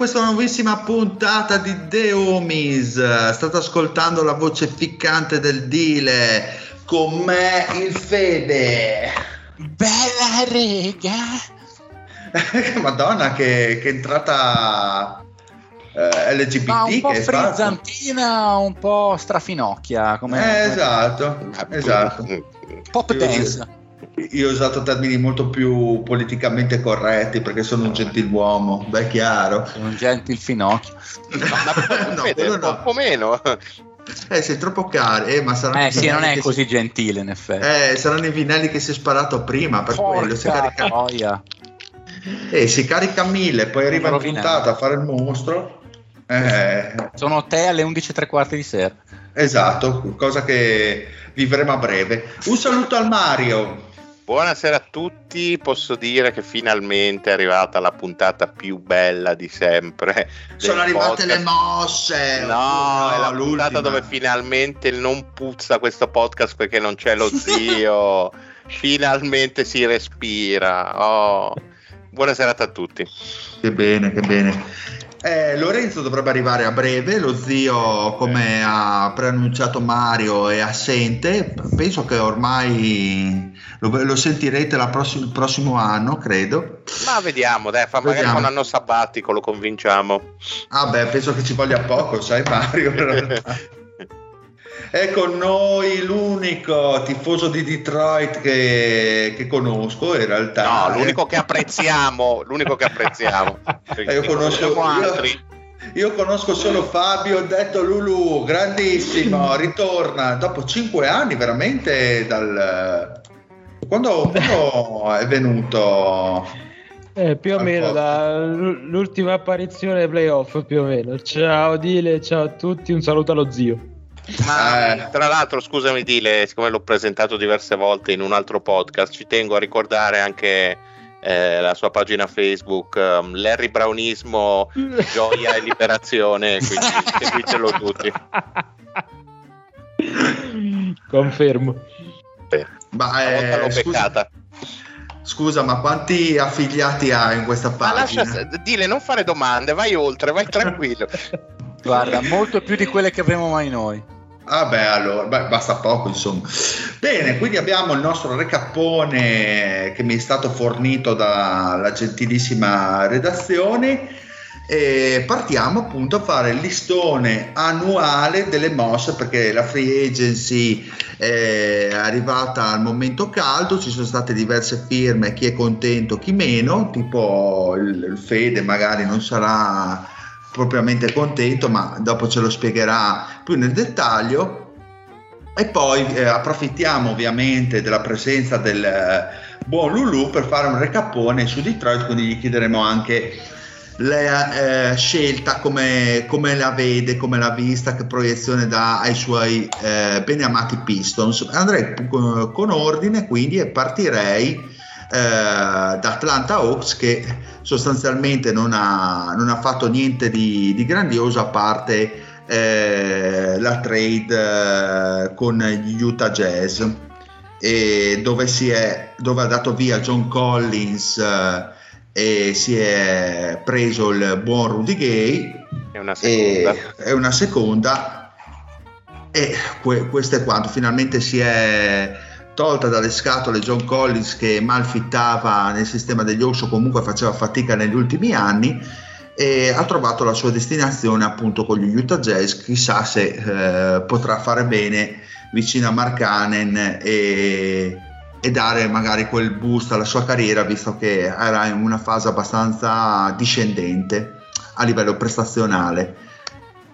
questa nuovissima puntata di The Homies. State ascoltando la voce ficcante del Dile. Con me il Fede. Bella rega! Madonna, che, che entrata eh, LGBT. Ma un po' frizzantina, un po' strafinocchia. Come, Eh, esatto, esatto. Pop dance. Io ho usato termini molto più politicamente corretti perché sono un gentiluomo, beh, chiaro. Un gentil finocchio. No, Vede, un no. po' meno. Eh, sei troppo caro, eh, ma saranno Eh sì, non è così si- gentile in effetti. Eh, saranno i vinelli che si è sparato prima, per quello si Porca carica, troia. eh, si carica mille, poi arriva in puntata a fare il mostro. Eh, Sono te alle 11 e tre quarti di sera. esatto, cosa che vivremo a breve. Un saluto al Mario. Buonasera a tutti, posso dire che finalmente è arrivata la puntata più bella di sempre. Sono arrivate podcast. le mosse. No, è la l'ultima. puntata dove finalmente non puzza questo podcast perché non c'è lo zio. finalmente si respira. Oh. Buona serata a tutti. Che bene, che bene. Eh, Lorenzo dovrebbe arrivare a breve, lo zio come ha preannunciato Mario è assente, penso che ormai lo, lo sentirete la prossi- il prossimo anno, credo. Ma vediamo, dai, fa magari un anno sabbatico, lo convinciamo. Ah beh, penso che ci voglia poco, sai Mario. È con noi l'unico tifoso di Detroit che, che conosco in realtà. No, l'unico che apprezziamo, l'unico che apprezziamo. Eh, io conosco altri. Io conosco solo Fabio, ho detto Lulu, grandissimo, ritorna dopo cinque anni veramente dal... Quando, quando è venuto? Eh, più o meno podcast. dall'ultima apparizione ai playoff, più o meno. Ciao Dile, ciao a tutti, un saluto allo zio. Ma Eh. tra l'altro, scusami, Dile, siccome l'ho presentato diverse volte in un altro podcast, ci tengo a ricordare anche eh, la sua pagina Facebook, um, Larry Brownismo, Gioia e Liberazione. Quindi seguitelo tutti. Confermo. Ma, volta eh, l'ho scusa, beccata. scusa, ma quanti affiliati ha in questa Ma pagina? lascia, Dile, non fare domande, vai oltre, vai tranquillo. Guarda, molto più di quelle che avremo mai noi. Ah beh, allora, beh, basta poco insomma. Bene, quindi abbiamo il nostro recappone che mi è stato fornito dalla gentilissima redazione e partiamo appunto a fare il listone annuale delle mosse perché la free agency è arrivata al momento caldo, ci sono state diverse firme, chi è contento, chi meno, tipo il, il Fede magari non sarà propriamente contento, ma dopo ce lo spiegherà più nel dettaglio. E poi eh, approfittiamo ovviamente della presenza del eh, buon Lulu per fare un recappone su Detroit, quindi gli chiederemo anche la eh, scelta, come, come la vede, come l'ha vista, che proiezione dà ai suoi eh, beneamati Pistons. Andrei con, con ordine quindi e partirei eh, da Atlanta Hawks che sostanzialmente non ha, non ha fatto niente di, di grandioso a parte eh, la trade eh, con gli Utah Jazz. dove, si è, dove ha dato via John Collins eh, e si è preso il buon Rudy Gay. È una seconda. E, è una seconda. E que, questo è quanto. Finalmente si è tolta dalle scatole John Collins che malfittava nel sistema degli Hawks o comunque faceva fatica negli ultimi anni e ha trovato la sua destinazione appunto con gli Utah Jazz. Chissà se eh, potrà fare bene vicino a Mark Hannen e, e, dare magari quel boost alla sua carriera visto che era in una fase abbastanza discendente a livello prestazionale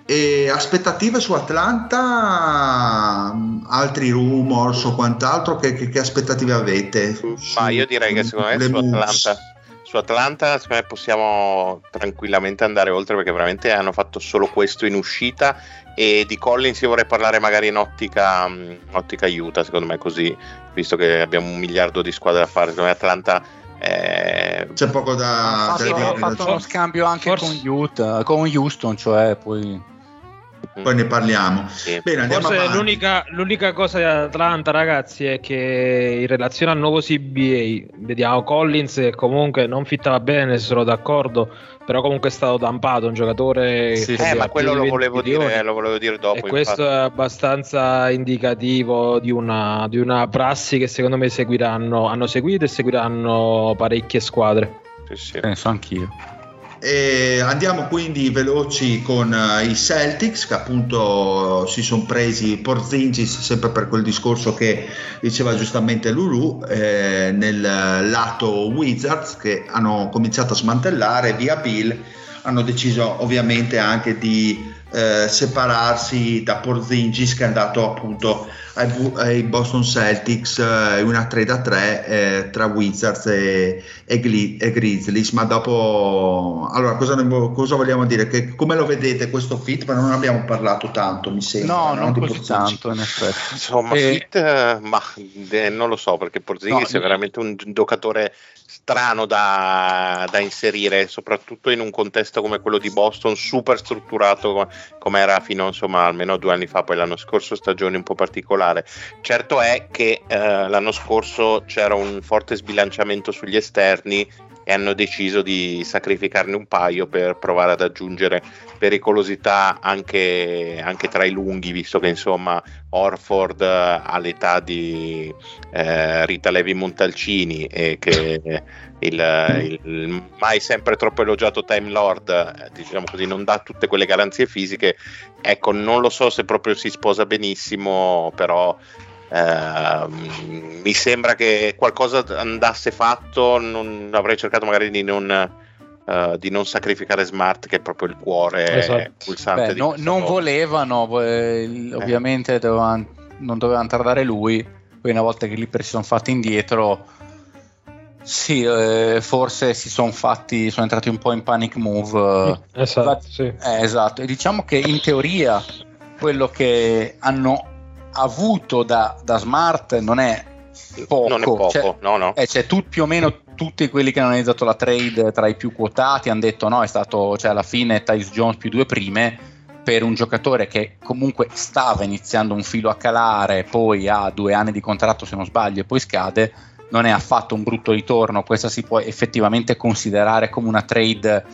e aspettative su Atlanta, altri rumors o quant'altro, che, che, che aspettative avete? Ma io direi che secondo me su Atlanta, su Atlanta secondo me possiamo tranquillamente andare oltre perché veramente hanno fatto solo questo in uscita e di Collins io vorrei parlare magari in ottica, ottica Utah, secondo me così, visto che abbiamo un miliardo di squadre da fare, secondo me Atlanta eh, c'è poco da, ah, sì, dire. fatto uno scambio anche forse... con Utah, con Houston, cioè poi poi ne parliamo. Sì. Bene, Forse l'unica, l'unica, cosa di Atlanta, ragazzi, è che in relazione al nuovo CBA, vediamo Collins che comunque non fittava bene, se sono d'accordo, però comunque è stato tampato un giocatore. Sì, eh, ma quello lo volevo, dire, lo volevo, dire, dopo. E questo infatti. è abbastanza indicativo di una, di una prassi che secondo me seguiranno, hanno seguito e seguiranno parecchie squadre. Sì, sì. Penso anch'io. E andiamo quindi veloci con uh, i Celtics che appunto si sono presi Porzingis sempre per quel discorso che diceva giustamente Lulu eh, nel lato Wizards che hanno cominciato a smantellare via Bill hanno deciso ovviamente anche di eh, separarsi da Porzingis che è andato appunto ai, ai Boston Celtics eh, una trade a 3 eh, tra Wizards e, e, Gli, e, Grizzlies. Ma dopo allora cosa, ne, cosa, vogliamo dire? Che come lo vedete questo fit? Ma non abbiamo parlato tanto mi sembra no, no non così Porzingis. tanto in effetti. Insomma e... fit eh, ma eh, non lo so perché Porzingis no, è veramente un giocatore strano da, da, inserire, soprattutto in un contesto come quello di Boston, super strutturato come era fino insomma almeno due anni fa, poi l'anno scorso stagione un po' particolare. Certo è che eh, l'anno scorso c'era un forte sbilanciamento sugli esterni e hanno deciso di sacrificarne un paio per provare ad aggiungere pericolosità anche, anche tra i lunghi, visto che insomma Orford ha l'età di eh, Rita Levi Montalcini e che il, il, mai sempre troppo elogiato Time Lord eh, diciamo così non dà tutte quelle garanzie fisiche ecco non lo so se proprio si sposa benissimo però Uh, mi sembra che qualcosa andasse fatto, non, avrei cercato magari di non, uh, di non, sacrificare Smart, che è proprio il cuore esatto. pulsante. Beh, no, non cosa. volevano, eh, ovviamente eh. dovevano, non dovevano tardare lui, poi una volta che i Clippers si sono fatti indietro, sì, eh, forse si sono fatti, sono entrati un po' in panic move. Esatto, sì. eh, esatto. E diciamo che in teoria quello che hanno avuto da, da Smart non è poco, non è poco cioè, no, no. Eh, cioè, tu, più o meno tutti quelli che hanno analizzato la trade tra i più quotati hanno detto no, è stato cioè, alla fine Tyus Jones più due prime per un giocatore che comunque stava iniziando un filo a calare, poi ha due anni di contratto se non sbaglio e poi scade, non è affatto un brutto ritorno, questa si può effettivamente considerare come una trade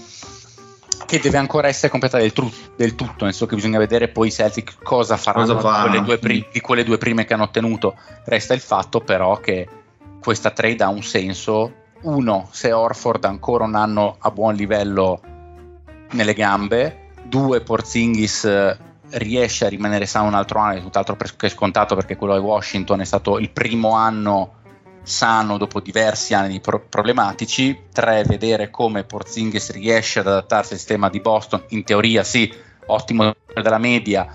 che deve ancora essere completata del, tru- del, tutto, nel senso che bisogna vedere poi i Celtic cosa faranno cosa di, quelle pri- di, quelle due prime che hanno ottenuto. Resta il fatto però che questa trade ha un senso. Uno, se Orford ancora un anno a buon livello nelle gambe. Due, Porzingis eh, riesce a rimanere sano un altro anno, è tutt'altro che scontato perché quello di Washington è stato il primo anno sano dopo diversi anni pro- problematici. Tre, vedere come Porzingis riesce ad adattarsi al sistema di Boston. In teoria, sì, ottimo della media.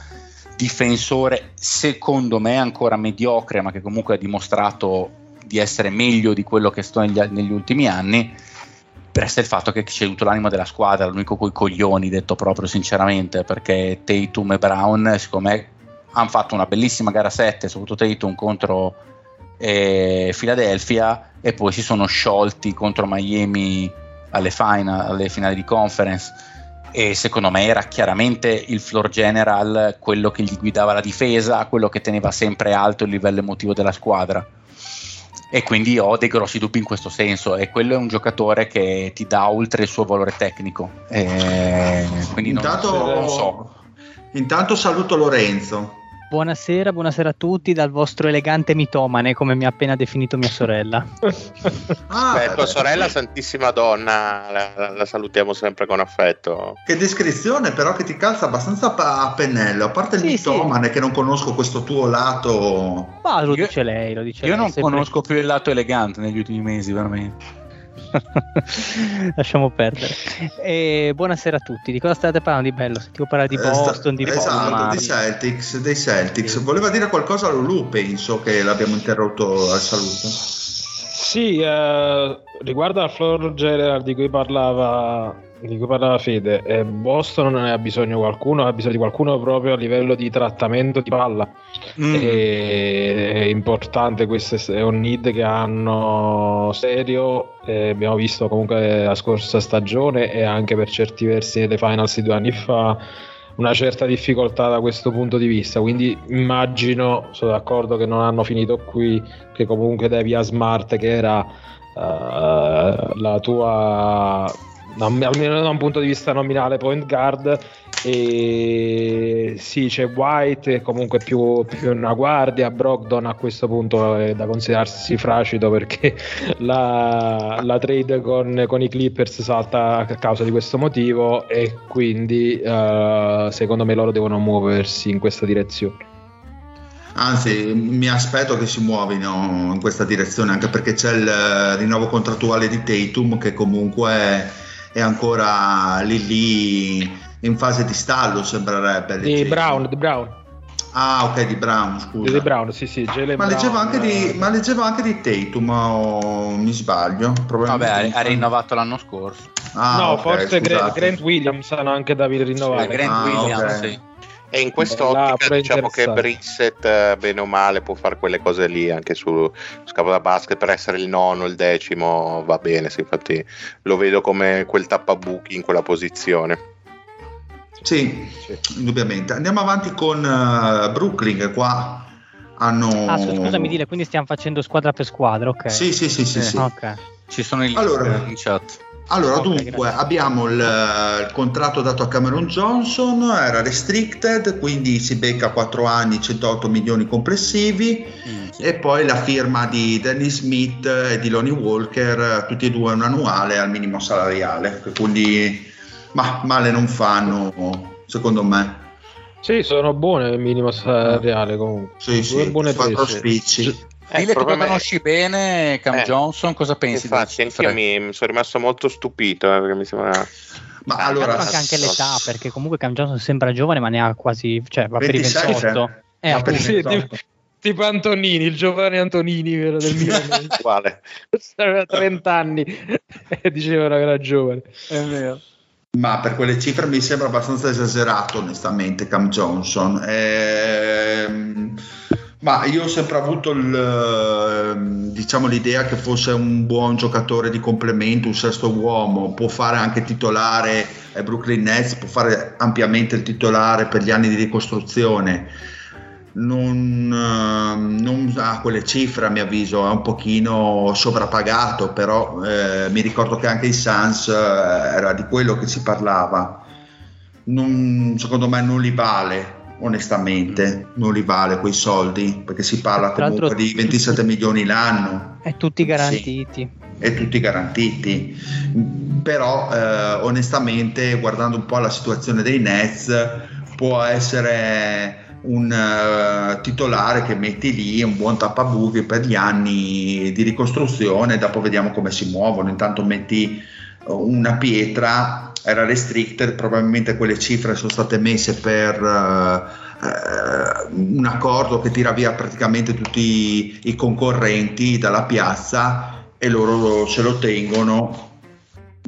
Difensore, secondo me, ancora mediocre, ma che comunque ha dimostrato di essere meglio di quello che sto negli, negli ultimi anni. Resta il fatto che c'è avuto l'animo della squadra, l'unico coi coglioni, detto proprio sinceramente, perché Tatum e Brown, secondo me, hanno fatto una bellissima gara 7, soprattutto Tatum contro e Philadelphia e poi si sono sciolti contro Miami alle, final, alle finali di conference. E secondo me era chiaramente il floor general quello che gli guidava la difesa, quello che teneva sempre alto il livello emotivo della squadra. e quindi ho dei grossi dubbi in questo senso e quello è un giocatore che ti dà oltre il suo valore tecnico. E quindi intanto, non, non so. intanto saluto Lorenzo Buonasera, buonasera a tutti dal vostro elegante mitomane, come mi ha appena definito mia sorella. ah, Beh, tua sorella, santissima donna, la, la, salutiamo sempre con affetto. Che descrizione, però, che ti calza abbastanza a pennello. A parte il sì, mitomane, sì. che non conosco questo tuo lato. Ma lo dice lei, lo dice Io lei, non conosco più il lato elegante negli ultimi mesi, veramente. Lasciamo perdere. E buonasera a tutti. Di cosa state parlando di bello? Sentivo parlare di Boston, di Esatto, dei Celtics, dei Celtics. Sì. Voleva dire qualcosa a Lulu, penso che l'abbiamo interrotto al saluto. Sì, eh, riguardo al floor general di cui parlava di cui parlava Fede, eh, Boston non ha bisogno di qualcuno, ha bisogno di qualcuno proprio a livello di trattamento di palla. Mm. E, è importante, questo è un need che hanno serio. Eh, abbiamo visto comunque la scorsa stagione e anche per certi versi nelle finals di due anni fa una certa difficoltà da questo punto di vista. Quindi immagino, sono d'accordo che non hanno finito qui, che comunque devi a Smart, che era uh, la tua almeno da un punto di vista nominale point guard e sì c'è White comunque più, più una guardia Brogdon a questo punto è da considerarsi fracido perché la, la trade con, con, i Clippers salta a causa di questo motivo e quindi uh, secondo me loro devono muoversi in questa direzione. Anzi, mi aspetto che si muovino in questa direzione, anche perché c'è il rinnovo contrattuale di Tatum che comunque è ancora lì lì in fase di stallo sembrerebbe di Brown, di Brown. Ah ok di Brown scusa. Di Brown sì sì ma, leggevo anche di, ma leggevo anche di Tatum o mi sbaglio? Vabbè ha rinnovato l'anno scorso. Ah, no okay, forse scusate. Grant Williams hanno anche da rinnovare. Grant ah, Williams okay. sì e in quest'ottica diciamo che Brissett eh, bene o male può fare quelle cose lì anche su scavo da basket per essere il nono, il decimo va bene, sì, infatti lo vedo come quel tappabuchi in quella posizione. Sì, sì. indubbiamente. Andiamo avanti con uh, Brooklyn che qua hanno... Ah, scusami dire, quindi stiamo facendo squadra per squadra, ok? Sì, sì, sì, sì. sì. Okay. Ci sono i allora, in chat. Allora, okay, dunque, grazie. abbiamo il, il, contratto dato a Cameron Johnson, era restricted, quindi si becca 4 anni, 108 milioni complessivi, mm, sì. e poi la firma di Danny Smith e di Lonnie Walker, tutti e due un annuale al minimo salariale, quindi ma, male non fanno, secondo me. Sì, sono buone il minimo salariale comunque. Sì, sì, buone quattro spicci. Eh, Dile che lo conosci bene, Cam eh, Johnson, cosa pensi? Infatti, anche mi, mi, sono rimasto molto stupito eh, perché mi sembra. Ma ah, allora, manca anche l'età, perché comunque Cam Johnson sembra giovane, ma ne ha quasi, cioè va 27. per i 28. Eh, appunto, sì, tipo, tipo, Antonini, il giovane Antonini vero, del Milan. Quale? Aveva 30 anni e dicevano che era giovane. È vero. Ma per quelle cifre mi sembra abbastanza esagerato, onestamente, Cam Johnson. Ehm ma io ho sempre avuto il, ehm, diciamo, l'idea che fosse un buon giocatore di complemento, un sesto uomo, può fare anche titolare ai Brooklyn Nets, può fare ampiamente il titolare per gli anni di ricostruzione. Non, ehm, non ha quelle cifre a mio avviso, è un pochino sovrapagato, però eh, mi ricordo che anche i Suns eh, era di quello che si parlava. Non, secondo me non li vale onestamente non li vale quei soldi perché si parla comunque di 27 milioni l'anno. E tutti garantiti. Sì, e tutti garantiti. Però eh, onestamente guardando un po' la situazione dei Nets può essere un uh, titolare che metti lì un buon tappabuchi per gli anni di ricostruzione dopo vediamo come si muovono. Intanto metti una pietra era restricted, probabilmente quelle cifre sono state messe per uh, uh, un accordo che tira via praticamente tutti i concorrenti dalla piazza e loro se lo tengono,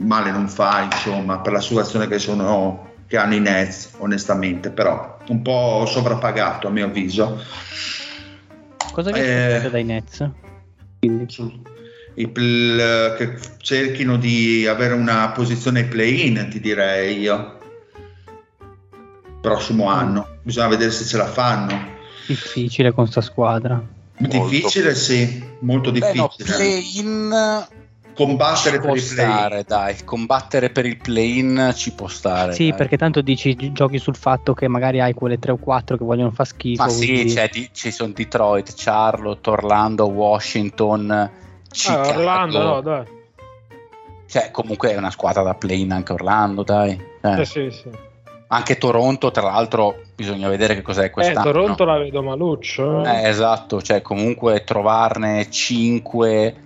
male non fa insomma per la situazione che, sono, che hanno i Nets onestamente, però un po' sovrappagato a mio avviso. Cosa vi eh, dai Nets? Quindi il, che cerchino di avere una posizione play-in, ti direi io. Prossimo mm. anno, bisogna vedere se ce la fanno. Difficile con sta squadra. Difficile, sì, molto difficile. Beh, no, play-in combattere ci per il stare, dai, combattere per il play-in ci può stare. Sì, dai. perché tanto dici giochi sul fatto che magari hai quelle 3 o 4 che vogliono far schifo. Ma quindi... sì, cioè, di, ci sono Detroit, Charlotte, Orlando, Washington, Chicago. Ah, Orlando, no, dai. Cioè, comunque è una squadra da play-in anche Orlando, dai. Eh. Eh, sì, sì. Anche Toronto, tra l'altro, bisogna vedere che cos'è quest'anno. Eh, Toronto la vedo maluccio. Eh, esatto, cioè comunque trovarne 5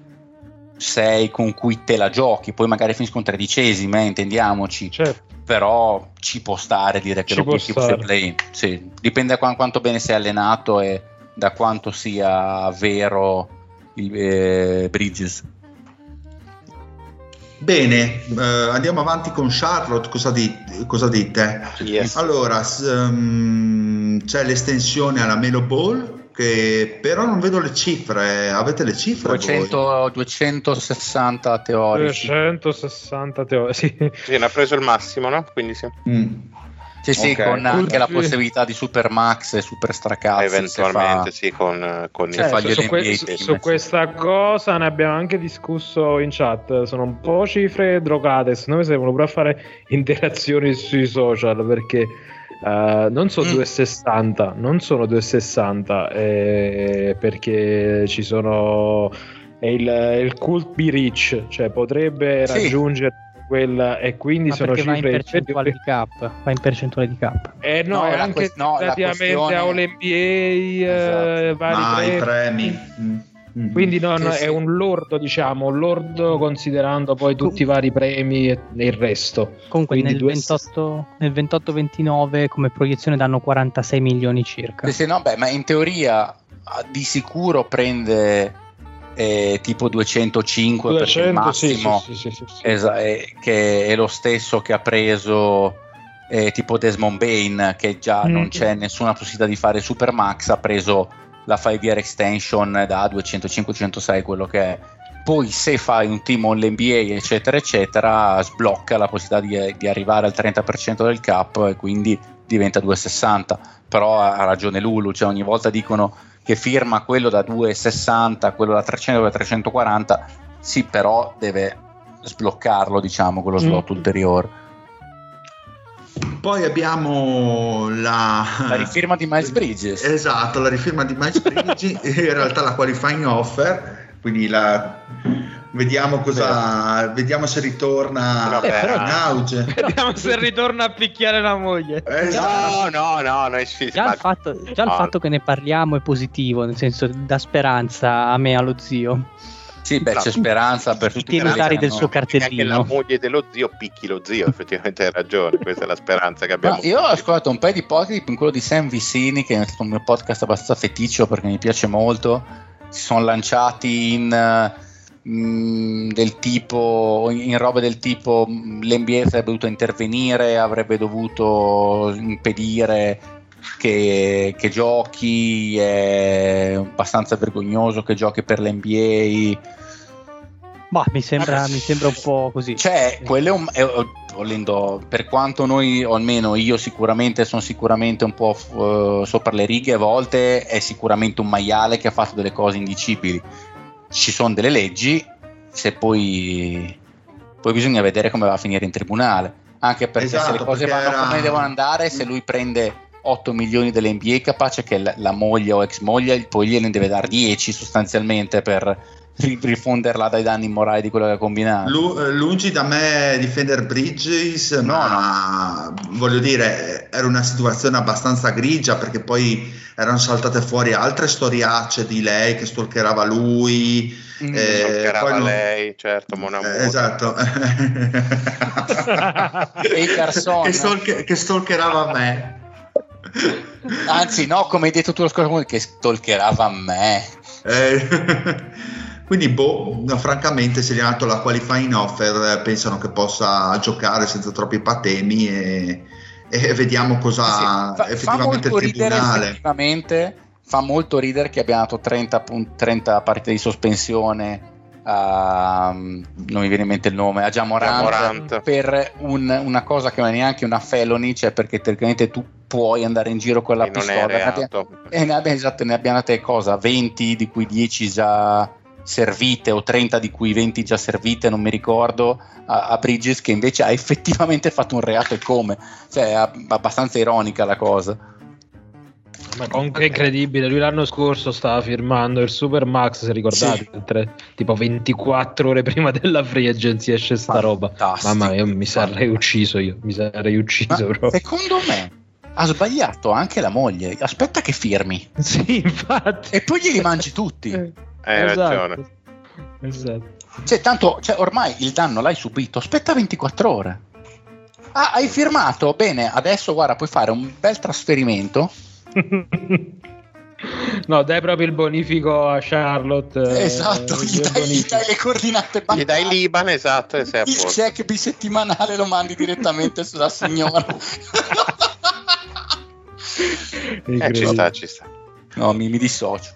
6 con cui te la giochi, poi magari finiscono tredicesime, eh, intendiamoci. Certo. Però ci può stare dire che Ci l'obiettivo sia play. Sì, dipende da qua- quanto bene sei allenato e da quanto sia vero il eh, Bridges. Bene, eh, andiamo avanti con Charlotte, cosa, di- cosa dite? Yes. Allora, s- um, c'è l'estensione alla Melo Ball, che però non vedo le cifre, avete le cifre? voi? 200, 260 teorici. 360 teorie, sì. Sì, ne ha preso il massimo, no? Quindi sì. Mm. Sì, sì, con anche la possibilità di super max e super stracazzi. Eventualmente se sì, con, con Se Eh, fa su, su que- su- questa cosa ne abbiamo anche discusso in chat. Sono un po' cifre drogate. Secondo me servono pure a fare interazioni sui social perché eh, non sono Mm. 260, non sono 260 eh, perché ci sono è il, il cult be rich, cioè potrebbe Sì. raggiungere quella e quindi Ma sono perché va in cifre percentuale di cap. Va in percentuale di cap. eh, no, No, anche quest- no, la relativamente questione- a NBA, eh, Esatto. vari Ah, i premi. Mm. Mm. Quindi no, Sì, no, sì. è un lordo, diciamo, un lordo considerando poi tutti i vari premi e e il resto. Comunque Quindi nel, due- 28, nel 28-29 come proiezione danno 46 milioni circa. Sì, no, beh, ma in teoria ah, di sicuro prende eh, tipo 205 perché il 200, sì, massimo sì, sì, sì, sì. esa- è, che è lo stesso che ha preso eh, tipo Desmond Bain che già Mm. non c'è nessuna possibilità di fare super max ha preso la 5 year extension da 205-206 quello che è poi se fai un team all'NBA eccetera eccetera sblocca la possibilità di, di arrivare al 30% del cap e quindi diventa 260 però ha ha ragione Lulu cioè ogni volta dicono che firma quello da 260 quello da 300 da 340 sì però deve sbloccarlo diciamo quello slot Mm. ulteriore Poi abbiamo la... la rifirma di Miles Bridges Esatto, la rifirma di Miles Bridges, in realtà la qualifying offer, quindi la... vediamo cosa, vediamo se ritorna Vabbè, però- in auge. Vediamo se ritorna a picchiare la moglie. Esatto. No, no, no, noi ci Già, il fatto, già il No. fatto che ne parliamo è positivo, nel senso dà speranza a me e allo zio. sì beh No. c'è speranza per I tutti titolari che del suo Anche la cartellino. moglie dello zio picchi lo zio, effettivamente hai ragione, questa è la speranza che abbiamo. No, io ho ascoltato un paio di podcast, in quello di Sam Vicini, che è stato un mio podcast abbastanza feticcio perché mi piace molto. Si sono lanciati in eh, mh, del tipo in robe del tipo mh, l'NBA sarebbe dovuto intervenire, avrebbe dovuto impedire che, che giochi, è abbastanza vergognoso che giochi per l'NBA. Boh, mi sembra, mi sembra un po' così. Cioè, quello è un, è- volendo, per quanto noi, o almeno io sicuramente sono sicuramente un po' eh, sopra le righe, a volte è sicuramente un maiale che ha fatto delle cose indicibili. Ci sono delle leggi, se poi, poi bisogna vedere come va a finire in tribunale. Anche perché se Esatto, le cose perché vanno era- come devono andare, se lui prende 8 milioni dell'NBA, capace che la, la moglie o ex moglie poi gliene deve dare 10 sostanzialmente per rifonderla dai danni morali di quello che ha combinato. Lu- eh, lungi da me difendere Bridges, ma voglio dire, era una situazione abbastanza grigia perché poi erano saltate fuori altre storiacce di lei che stalkerava lui. Mm. eh, Stalkerava non- lei, certo, Mon Amour. Eh, esatto. E che, stalker- che stalkerava me. Anzi, no, come hai detto tu lo scorso che stalkerava me. Eh, quindi, boh, no, francamente, se gli hanno dato la qualifying offer, eh, pensano che possa giocare senza troppi patemi e, e vediamo cosa Sì, fa, fa effettivamente molto il ridere tribunale. effettivamente, fa molto ridere che abbiano dato 30, pun- 30 partite di sospensione a, non mi viene in mente il nome, a Jamorant, Jamorant. per un- una cosa che non è neanche una felony, cioè perché teoricamente tu puoi andare in giro con la E non è pistola. Abbia- e ne abbia, esatto, ne abbiate cosa? 20 di cui 10 già servite o 30 di cui 20 già servite, non mi ricordo, a, a Bridges che invece ha effettivamente fatto un reato e come. Cioè, è ab- abbastanza ironica la cosa. Ma comunque è incredibile, lui l'anno scorso stava firmando il Super Max, se ricordate, Sì. tre- tipo 24 ore prima della free agency esce sta roba. Mamma mia, io mi sarei ucciso io, mi sarei Ma ucciso proprio. secondo me ha sbagliato anche la moglie. Aspetta che firmi Sì, infatti. e poi glieli mangi tutti. Hai Esatto. ragione. Esatto. Cioè, tanto cioè, ormai il danno l'hai subito. Aspetta 24 ore. Ah, hai firmato? Bene, adesso guarda, puoi fare un bel trasferimento. No, dai proprio il bonifico a Charlotte. eh, esatto, gli il dai, gli dai le coordinate Gli bancarie. dai l'Iban, esatto, e sei a Il check bisettimanale lo mandi direttamente sulla signora. Eh, ci sta, ci sta. no, mi, mi dissocio.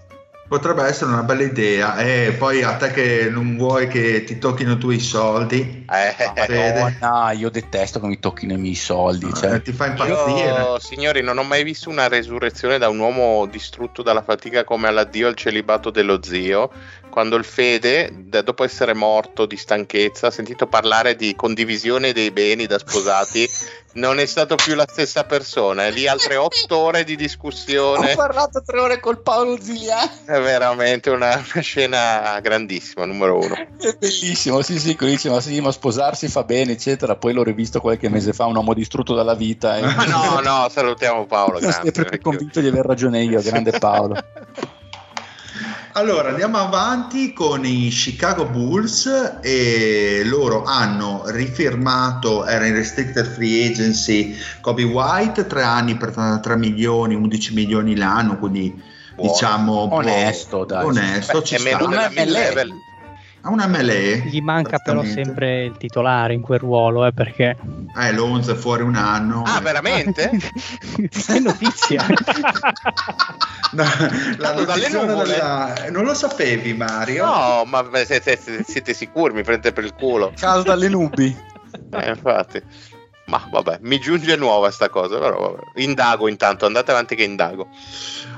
Potrebbe essere una bella idea. E poi a te che non vuoi che ti tocchino tu i soldi, Eh, Fede. Madonna, io detesto che mi tocchino i miei soldi. eh, Cioè. ti fa impazzire. Io, signori, non ho mai visto una resurrezione da un uomo distrutto dalla fatica come all'addio al celibato dello zio. Quando il Fede, da- dopo essere morto di stanchezza, ha sentito parlare di condivisione dei beni da sposati, non è stato più la stessa persona. È lì altre otto ore di Ho discussione. parlato tre ore col Paolo Ziliani. È veramente una, una scena grandissima, numero uno. È bellissimo, sì, sì, quello dice, ma sì, ma sposarsi fa bene, eccetera. Poi l'ho rivisto qualche mese fa, un uomo distrutto dalla vita. E... Ma no, no, salutiamo Paolo. Sono sempre più convinto di aver ragione io, grande Paolo. Allora andiamo avanti con i Chicago Bulls e loro hanno rifirmato, era in restricted free agency Kobe White, tre anni per 3 milioni, 11 milioni l'anno, quindi Buono. diciamo Onesto, dai. onesto, Beh, ci è meno sta. Della mid-level. Ha una melee. Gli manca però sempre il titolare in quel ruolo, eh, perché... Eh, Lonzo è fuori un anno. Ah, veramente? che notizia! No, la Dalle notizia nuvole? della- Non lo sapevi Mario? No, ma siete- siete sicuri? Mi prendete per il culo. Caso dalle nubi. Eh, infatti. Ma vabbè, mi giunge nuova sta cosa, però vabbè. Indago intanto, andate avanti che indago.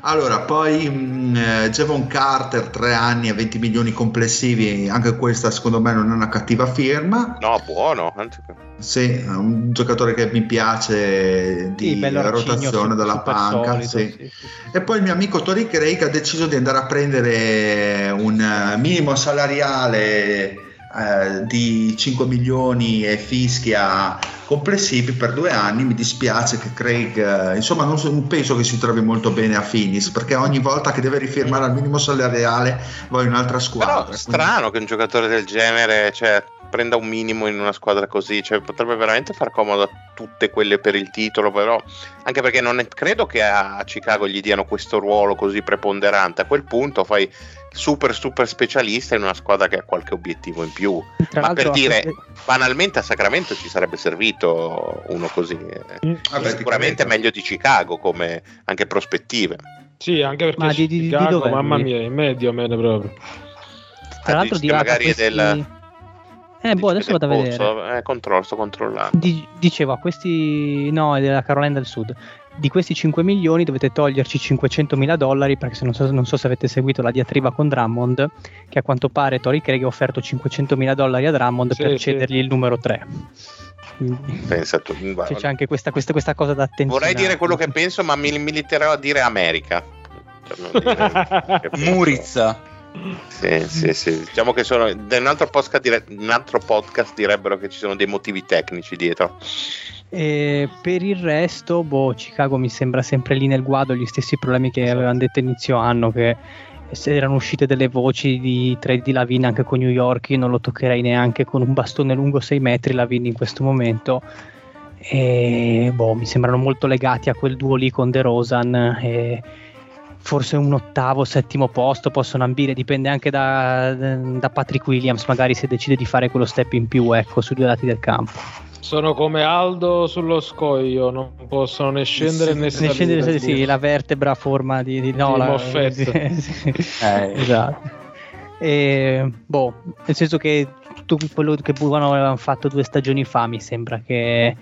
Allora, poi mh, eh, Javon Carter, 3 anni e 20 milioni complessivi, anche questa secondo me non è una cattiva firma. No, buono. anzi- Sì, è un giocatore che mi piace di Sì, rotazione dalla panca. sì. sì, sì, sì. E poi il mio amico Tori Craig ha deciso di andare a prendere un eh, minimo salariale eh, di 5 milioni e fischia complessivi per due anni. Mi dispiace che Craig, eh, insomma, non, so- non penso che si trovi molto bene a Phoenix perché ogni volta che deve rifirmare al minimo salariale va in un'altra squadra. Però strano che un giocatore del genere cioè, prenda un minimo in una squadra così, cioè, potrebbe veramente far comodo a tutte quelle per il titolo, però anche perché non è- credo che a Chicago gli diano questo ruolo così preponderante. A quel punto fai super super specialista in una squadra che ha qualche obiettivo in più. Tra Ma per dire, a queste- banalmente a Sacramento ci sarebbe servito uno così. eh. Vabbè, Sicuramente ti credo. meglio di Chicago come anche prospettive. Sì, anche perché Ma di- di- di Chicago, dov'è mamma mia, in medio me ne proprio. tra Ah, l'altro di là magari è questi... del- Eh, boh, adesso vado a vedere. pozzo, Eh, controllo, sto controllando. Di- dicevo, a questi... No, è della Carolina del Sud. Di questi 5 milioni dovete toglierci 500 mila dollari perché se non, so, non so se avete seguito la diatriba con Drummond che a quanto pare Tori Craig ha offerto 500 mila dollari a Drummond Sì, per sì. cedergli il numero 3 Pensa tu. Cioè, c'è anche questa, questa, questa cosa da attenzione Vorrei dire quello che penso, ma mi limiterò a dire America. Non dire. Murizza. Sì, sì, sì. Diciamo che sono. In un altro, podcast dire- un altro podcast direbbero che ci sono dei motivi tecnici dietro. E per il resto, boh, Chicago mi sembra sempre lì nel guado, gli stessi problemi che avevano detto inizio anno, che se erano uscite delle voci di trade di Lavin anche con New York, io non lo toccherei neanche con un bastone lungo 6 metri Lavin in questo momento. E boh, mi sembrano molto legati a quel duo lì con De Rosan. E forse un ottavo, settimo posto possono ambire, dipende anche da, da Patrick Williams, magari se decide di fare quello step in più, ecco, sui due lati del campo. Sono come Aldo sullo scoglio, non possono né scendere né Ne salire. scende sì, sì, la vertebra a forma di, di no, Di la, sì. Eh. esatto. E, boh, nel senso che tutto quello che Bugano avevano fatto due stagioni fa mi sembra che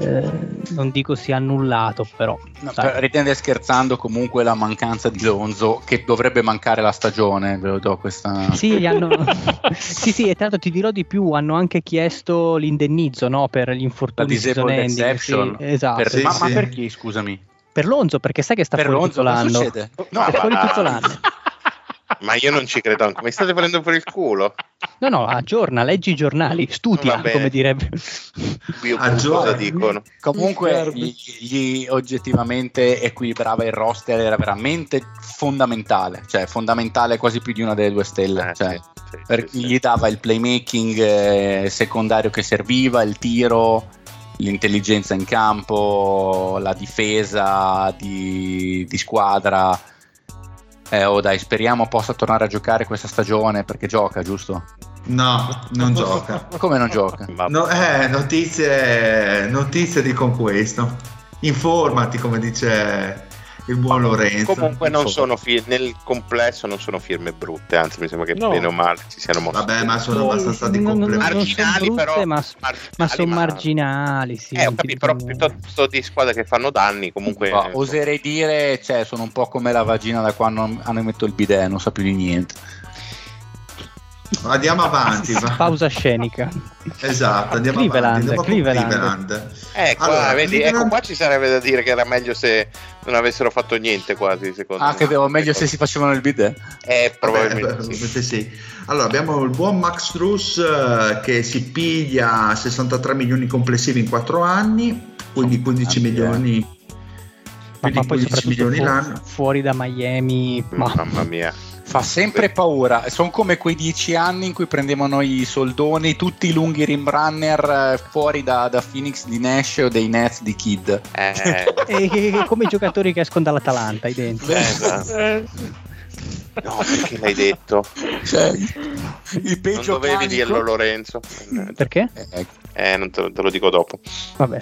eh, non dico sia annullato, però. No, ridendo scherzando, comunque la mancanza di Lonzo, che dovrebbe mancare la stagione, ve lo do questa. Sì, gli hanno... sì, sì, e tra l'altro ti dirò di più, hanno anche chiesto l'indennizzo no, per gli La infortuni season ending, exception. sì, esatto. Per- Sì, ma, sì. ma per chi, scusami? Per Lonzo, perché sai che sta per fuori Lonzo, tutto l'anno. No, è fuori tutto l'anno. Ma io non ci credo anche. Mi state prendendo per il culo? No, no, aggiorna, leggi i giornali, studia, come direbbe. Io cosa dicono? Comunque, gli, gli oggettivamente equilibrava il roster, era veramente fondamentale, cioè fondamentale quasi più di una delle due stelle. Eh, cioè, sì, sì, per- sì, sì. Gli dava il playmaking eh, secondario che serviva, il tiro, l'intelligenza in campo, la difesa di, di squadra. Eh, oh dai, speriamo possa tornare a giocare questa stagione perché gioca, giusto? No, non gioca. Ma come non gioca? No, eh, notizie, notizie di con questo. Informati, come dice il buon Lorenzo. Comunque non sono fi- nel complesso non sono firme brutte, anzi mi sembra che No. bene o male ci siano mosse. Vabbè, ma sono No, abbastanza di sono marginali brutte, però ma- marginali, Ma sono marginali, sì. Eh, ho capito, però piuttosto di squadre che fanno danni, comunque Ma oserei dire, cioè, sono un po' come la vagina da quando hanno messo il bidet, non sa più di niente. Andiamo avanti. va. Pausa scenica. Esatto, andiamo Cleveland, avanti. Andiamo Cleveland. Cleveland. Eh, qua, Allora, vedi, Cleveland- ecco qua ci sarebbe da dire che era meglio se non avessero fatto niente quasi, secondo Ah, me. che devo meglio se si facevano il bidet. Eh, Vabbè, probabilmente sì. sì. Allora, abbiamo il buon Max Truss eh, che si piglia 63 milioni complessivi in 4 anni, quindi 15 Ah, milioni, Ma, più ma di poi 15 soprattutto milioni fu- l'anno. fuori da Miami. Ma Mamma mia. Fa sempre paura. Sono come quei dieci anni in cui prendevano i soldoni, tutti i lunghi rim runner eh, fuori da, da Phoenix di Nash o dei Nets di Kid. Eh, come i giocatori che escono dall'Atalanta, identico. esatto. Eh, No, perché l'hai detto? Cioè, il Non peggio dovevi canico- dirlo, Lorenzo. Perché? Eh, Eh, non te, te lo dico dopo. Vabbè.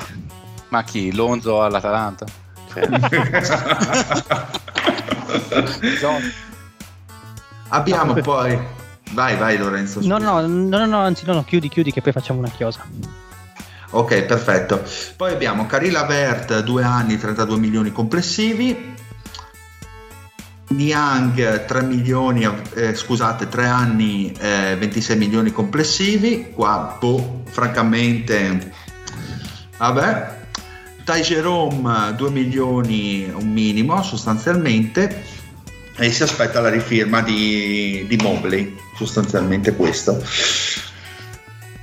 ma chi? Lonzo all'Atalanta? Sì. Abbiamo poi... Vai, vai Lorenzo. No, no, no, no, anzi, no, no, chiudi, chiudi, che poi facciamo una chiosa. Ok, perfetto. Poi abbiamo Carilla Vert, 2 anni, 32 milioni complessivi. Niang, 3 milioni, eh, scusate, 3 anni, eh, 26 milioni complessivi. Qua, boh, francamente, vabbè. Ty Jerome, 2 milioni, un minimo sostanzialmente. E si aspetta la rifirma di, di Mobley, sostanzialmente questo.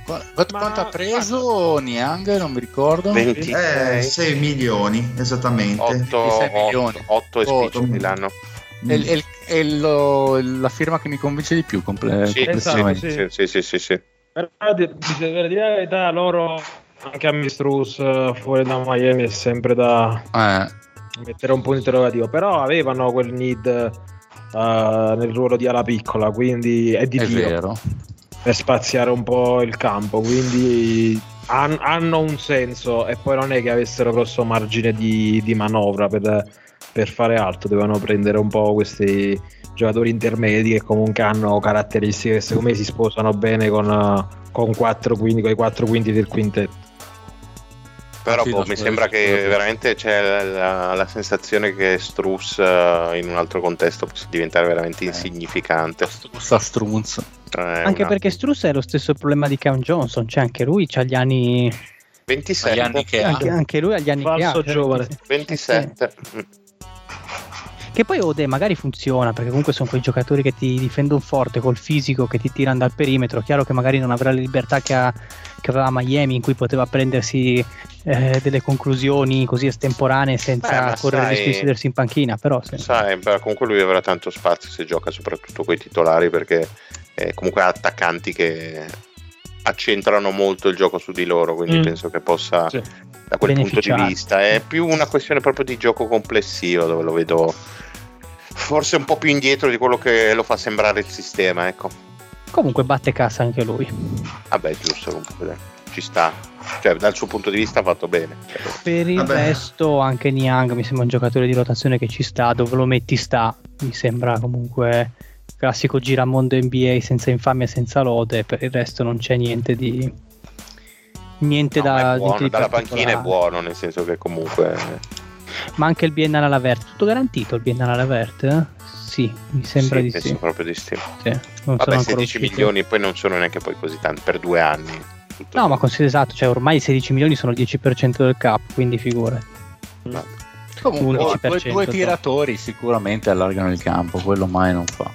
Qu- Quanto, Ma- quanto ha preso Niang? Non mi ricordo. 20, Eh, 6 milioni, esattamente. 8, 26 milioni. 8 e Oh, l'anno. È, è- è lo- la firma che mi convince di più. comple- Sì, complessivamente. Esatto, sì, sì, sì, sì, sì. Però bisogna dire la verità, loro anche a Mistrus eh, fuori da Miami è sempre da Eh, mettere un punto interrogativo. Però avevano quel need eh, nel ruolo di ala piccola, quindi è di è tiro vero. per spaziare un po' il campo. Quindi han- hanno un senso e poi non è che avessero grosso margine di, di manovra per, per fare altro. Dovevano prendere un po' questi giocatori intermedi che comunque hanno caratteristiche che secondo me si sposano bene con, con, quattro, quindi, con i quattro quinti del quintetto. Però Sì, boh, mi sembra che veramente c'è la, la sensazione che Struss eh, in un altro contesto possa diventare veramente Eh. insignificante. Sta strunz. Eh, Anche una- perché Struss è lo stesso problema di Cam Johnson, cioè anche lui ha gli anni, 27, Agli anni che ha. anche, anche lui ha gli anni che ha. Falso cioè, giovane. 27. Mm. Che poi Ode magari funziona perché comunque sono quei giocatori che ti difendono forte col fisico, che ti tirano dal perimetro. Chiaro che magari non avrà le libertà che, ha, che aveva a Miami, in cui poteva prendersi eh, delle conclusioni così estemporanee senza Beh, correre il sai- rischio di sedersi in panchina. Però se- Sai, beh, comunque lui avrà tanto spazio se gioca soprattutto con i titolari perché eh, comunque ha attaccanti che accentrano molto il gioco su di loro, quindi Mm. penso che possa Sì. da quel punto di vista è più una questione proprio di gioco complessivo dove lo vedo forse un po' più indietro di quello che lo fa sembrare il sistema, ecco. comunque batte cassa anche lui. Vabbè, giusto, comunque ci sta. Cioè, dal suo punto di vista ha fatto bene. Per il Vabbè. resto, anche Niang mi sembra un giocatore di rotazione che ci sta, dove lo metti sta. Mi sembra comunque classico giramondo NBA senza infamia e senza lode. Per il resto non c'è niente di, niente No, da buono, di dalla panchina è buono, nel senso che comunque Ma anche il biennale alla Vert, tutto garantito il biennale alla Vert? eh? Sì, mi sembra sì, di penso sì. proprio di sì. Sì, non sono Vabbè, ancora 16 usciti. milioni poi non sono neanche poi così tanti per due anni. Tutto No, ma considera esatto, cioè ormai i 16 milioni sono il 10% del cap, quindi figurati. Comunque, 11%, due, due tiratori sicuramente allargano il campo, quello mai non fa.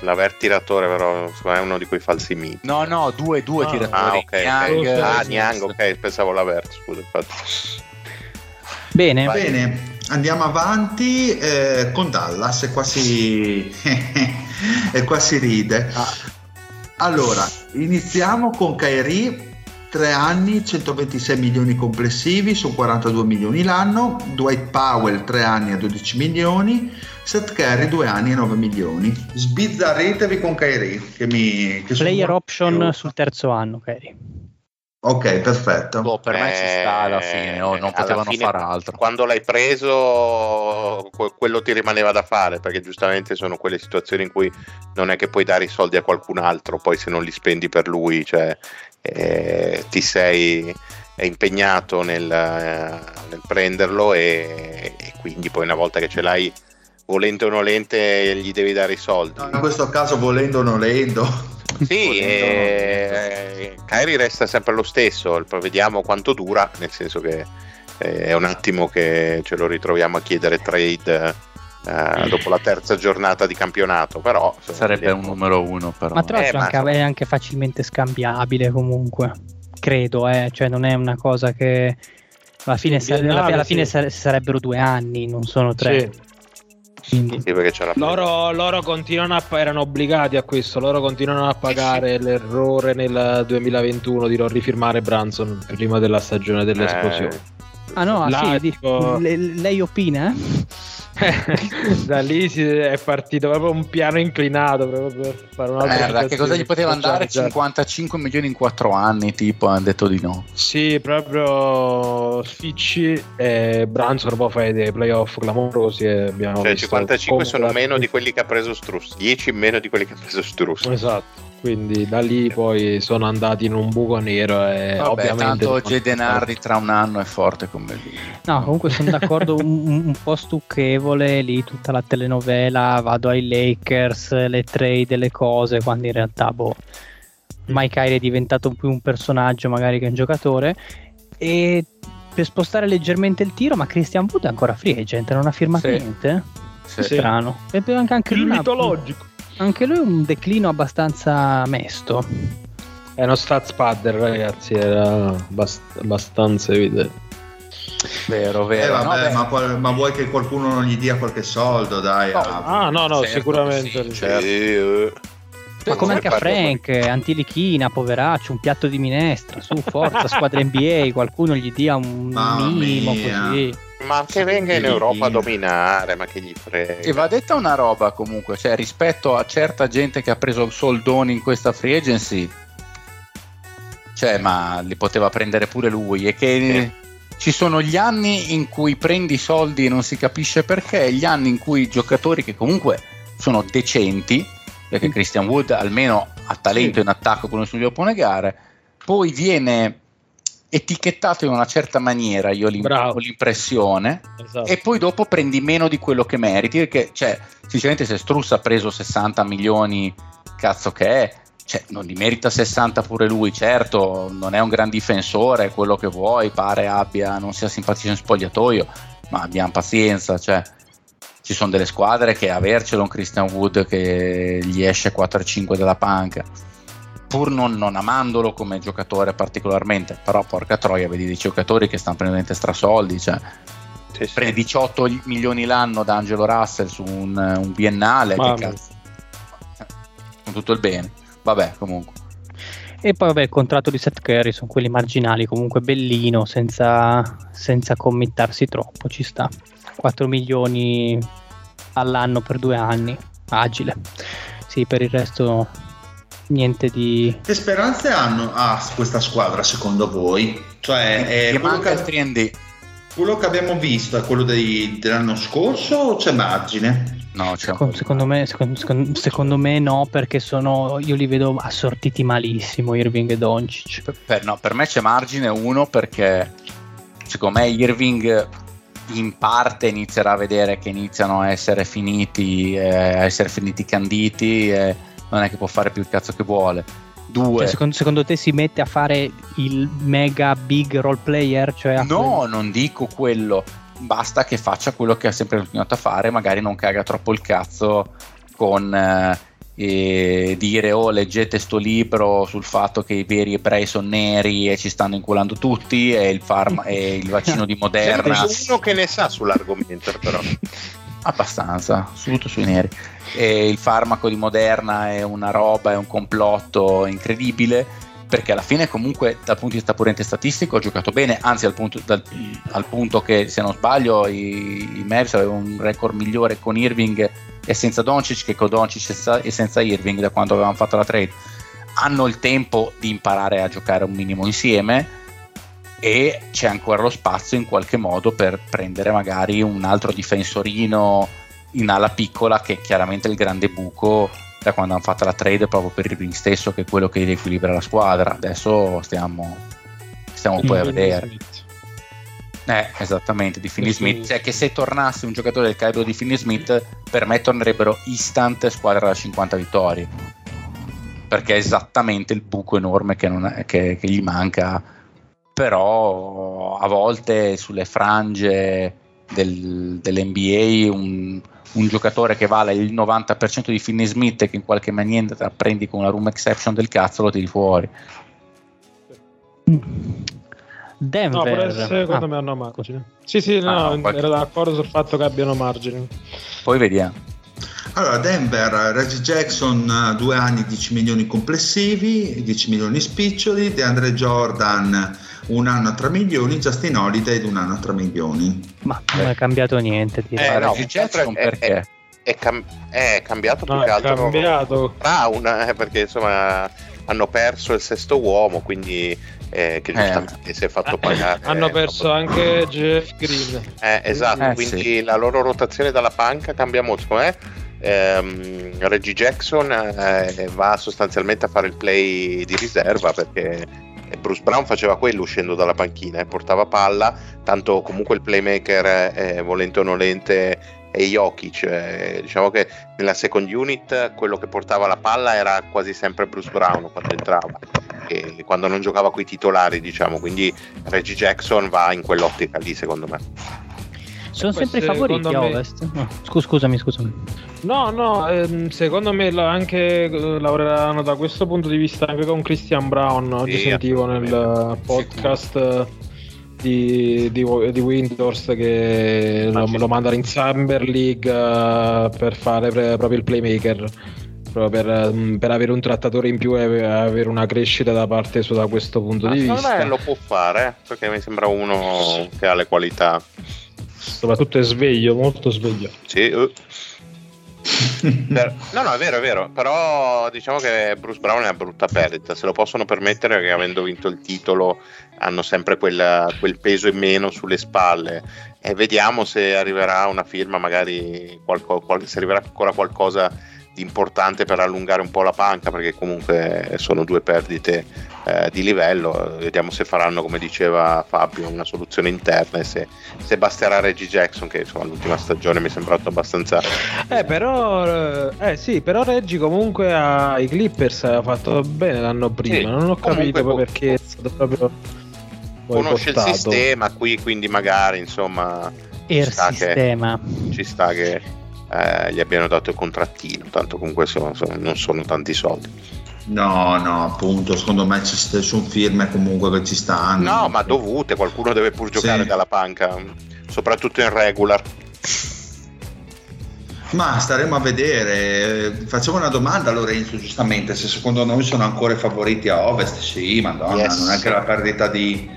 L'aver tiratore però secondo me, è uno di quei falsi miti. No, no, due, due Ah, tiratori. Ah, ok. Niang. Ah, eh, Niang, ok, pensavo l'aver, scusa, infatti. Bene, Vai. Bene, andiamo avanti eh, con Dallas e qua si, e qua si ride. Allora, iniziamo con Kyrie, 3 anni, 126 milioni complessivi su 42 milioni l'anno, Dwight Powell 3 anni a 12 milioni, Seth Curry 2 anni a 9 milioni. Sbizzarritevi con Kyrie che mi che player option più- sul terzo anno, Kerry. Ok, perfetto. boh, per me ci sta alla Eh, fine, oh, non alla potevano fine, fare altro. Quando l'hai preso, que- quello ti rimaneva da fare, perché giustamente sono quelle situazioni in cui non è che puoi dare i soldi a qualcun altro, poi se non li spendi per lui, cioè eh, ti sei impegnato nel, eh, nel prenderlo e, e quindi poi una volta che ce l'hai volente o nolente gli devi dare i soldi. In questo caso volendo o nolendo. Sì, Volendo- eh, Kyrie resta sempre lo stesso, vediamo quanto dura, nel senso che eh, è un attimo che ce lo ritroviamo a chiedere trade eh, dopo la terza giornata di campionato, però Sarebbe un vediamo. numero uno, però. Ma tra l'altro Eh, ma anche- insomma- è anche facilmente scambiabile comunque. Credo, eh, cioè non è una cosa che alla fine, Sì, sare- alla, alla fine sì. sare- sarebbero due anni, non sono tre. Sì. Quindi, Sì, Loro, loro continuano a, erano obbligati a questo, loro continuano a pagare l'errore nel 2021 di non rifirmare Branson prima della stagione dell'esplosione. ah no, ah, sì, tipo- le- lei opina? da lì si è partito proprio un piano inclinato proprio per fare un'altra Merda, che cosa gli poteva andare? Già, già. 55 milioni in 4 anni, tipo, hanno detto di no. Sì, proprio sficci e Branson poi fai dei playoff clamorosi e abbiamo Cioè, visto 55 sono meno di quelli che ha preso Struss, 10 in meno di quelli che ha preso Struss. Esatto, quindi da lì poi sono andati in un buco nero e Vabbè, ovviamente tanto Jaden Hardy tra un anno è forte come lui. No, comunque sono d'accordo, un, un- po' stucchevole lì tutta la telenovela, vado ai Lakers, le trade, le cose, quando in realtà boh, Mike Kyrie è diventato più un personaggio magari che un giocatore e per spostare leggermente il tiro, ma Christian Wood è ancora free agent, non ha firmato Sì. niente? Sì. Sì. Strano. E poi anche, anche il lui mitologico. Anche lui un declino abbastanza mesto. È uno stats padder, ragazzi, era abbast- abbastanza evidente. Vero, Eh, vero. vabbè, No, ma, qual- ma vuoi che qualcuno non gli dia qualche soldo? Dai, No, ah, Ah, no, no, Certo, sicuramente. sì, certo. Eh, Ma come anche a parlo- Frank, Antilichina, poveraccio, un piatto di minestra, su forza, squadra NBA, qualcuno gli dia un Mamma minimo mia. così. Ma che venga in Sì. Europa a dominare, ma che gli frega. E va detta una roba comunque, cioè rispetto a certa gente che ha preso soldoni in questa free agency, cioè ma li poteva prendere pure lui e che ci sono gli anni in cui prendi soldi e non si capisce perché, gli anni in cui i giocatori che comunque sono decenti, perché Christian Wood almeno ha talento Sì. in attacco, quello nessuno glielo può negare, poi viene etichettato in una certa maniera, io ho l'impressione, Esatto. e poi dopo prendi meno di quello che meriti perché cioè sinceramente se Struss ha preso 60 milioni cazzo che è cioè, non li merita 60 pure lui certo non è un gran difensore quello che vuoi pare abbia non sia simpatico in spogliatoio ma abbiamo pazienza cioè ci sono delle squadre che avercelo un Christian Wood che gli esce 4-5 dalla panca pur non, non amandolo come giocatore particolarmente però porca troia vedi dei giocatori che stanno prendendo strasoldi cioè Sì, sì. prende 18 milioni l'anno da Angelo Russell su un, un biennale Mamma che cazzo con tutto il bene vabbè comunque E poi vabbè il contratto di Seth Curry sono quelli marginali, comunque bellino, senza, senza committarsi troppo, ci sta. 4 milioni all'anno per due anni, agile. Sì, per il resto niente di... Che speranze hanno ha questa squadra secondo voi? Cioè, è quello manca il che- 3D quello che abbiamo visto è quello dei, dell'anno scorso o c'è margine? No, c'è Secondo, secondo me, secondo, secondo- me no, perché sono, io li vedo assortiti malissimo Irving e Doncic. Per, no, per me c'è margine uno perché secondo me Irving in parte inizierà a vedere che iniziano a essere finiti, eh, a essere finiti canditi e non è che può fare più il cazzo che vuole. Due, Cioè, secondo, secondo te si mette a fare il mega big role player? Cioè no, non dico quello, basta che faccia quello che ha sempre continuato a fare, magari non caga troppo il cazzo con eh, eh, dire oh leggete sto libro sul fatto che i veri ebrei sono neri e ci stanno inculando tutti e il, farma- e il vaccino di Moderna Sembri uno che ne sa sull'argomento, però. abbastanza, soprattutto sui neri. E il farmaco di Moderna è una roba, è un complotto incredibile. Perché alla fine, comunque, dal punto di vista puramente statistico, ha giocato bene. Anzi, al punto, dal- al punto che, se non sbaglio, i, i Mavs avevano un record migliore con Irving e senza Doncic che con Doncic e senza, e senza Irving da quando avevamo fatto la trade. Hanno il tempo di imparare a giocare un minimo insieme e c'è ancora lo spazio in qualche modo per prendere magari un altro difensorino in ala piccola che è chiaramente il grande buco da quando hanno fatto la trade proprio per Irving stesso che è quello che riequilibra la squadra. Adesso stiamo stiamo poi a vedere. Eh, esattamente di Finney. Smith. Cioè che se tornasse un giocatore del calibro di Finney Smith per me tornerebbero instant squadra da 50 vittorie. Perché è esattamente il buco enorme che, non è- che- che gli manca però a volte sulle frange del- dell'NBA un, un giocatore che vale il 90% di Finney Smith e che in qualche maniera te la prendi con una room exception del cazzo lo tiri fuori Denver. No, secondo Ah, me hanno margine. Sì, sì, no, Ah, no, qualche- ero d'accordo sul fatto che abbiano margine. poi vediamo Allora, Denver, Reggie Jackson, eh, due anni, 10 milioni complessivi, 10 milioni spiccioli, DeAndre Jordan, un anno a 3 milioni, Justin Holiday, un anno a 3 milioni. Ma non è cambiato niente. direi. Eh, no, Reggie Jackson è- perché? È, cam- è cambiato più No, che è altro cambiato. Brown, eh, perché insomma hanno perso il sesto uomo, quindi eh, che Eh. giustamente si è fatto pagare. Hanno eh, perso anche Jeff Green. Eh, esatto, Eh, quindi sì. la loro rotazione dalla panca cambia molto. Me, ehm, Reggie Jackson eh, va sostanzialmente a fare il play di riserva perché Bruce Brown faceva quello uscendo dalla panchina, eh, portava palla, tanto comunque il playmaker, eh, volente o nolente, è Jokic. eh, diciamo che nella second unit quello che portava la palla era quasi sempre Bruce Brown quando entrava. E quando non giocava con i titolari, diciamo, quindi Reggie Jackson va in quell'ottica lì, secondo me. Sono sempre i favoriti a me- ovest. No, scu- scusami, scusami. No, no, ehm, secondo me la- anche eh, lavoreranno da questo punto di vista anche con Christian Brown. Oggi Sì, sentivo nel podcast eh, di, di, di Windows che lo, sì. lo mandano in Summer League eh, per fare pre- proprio il playmaker. Proprio per, ehm, per avere un trattatore in più e ave- avere una crescita da parte sua da questo punto Ma di secondo vista. me lo può fare, perché mi sembra uno che ha le qualità. Soprattutto è sveglio, molto sveglio. Sì. Per- no, no, è vero, è vero. Però diciamo che Bruce Brown è una brutta perdita. Se lo possono permettere perché avendo vinto il titolo hanno sempre quel, quel peso in meno sulle spalle. E vediamo se arriverà una firma, magari qualco- qual- se arriverà ancora qualcosa importante per allungare un po' la panca, perché comunque sono due perdite eh, di livello. Vediamo se faranno, come diceva Fabio, una soluzione interna e se, se basterà Reggie Jackson, che insomma l'ultima stagione mi è sembrato abbastanza Eh, però, eh, eh, sì, però Reggi comunque ai Clippers ha fatto bene l'anno prima. Sì, non ho capito comunque perché è stato proprio conosce il portato. sistema qui quindi magari insomma ci Air sta che, sistema. ci sta che eh, gli abbiano dato il contrattino tanto comunque sono- sono- non sono tanti soldi No, no, appunto, secondo me ci sono firme comunque che ci stanno. no ma dovute qualcuno deve pur giocare Sì. dalla panca soprattutto in regular Ma staremo a vedere. Facciamo una domanda a Lorenzo, giustamente, se secondo noi sono ancora i favoriti a Ovest. Sì, madonna, Yes. non è che la perdita di...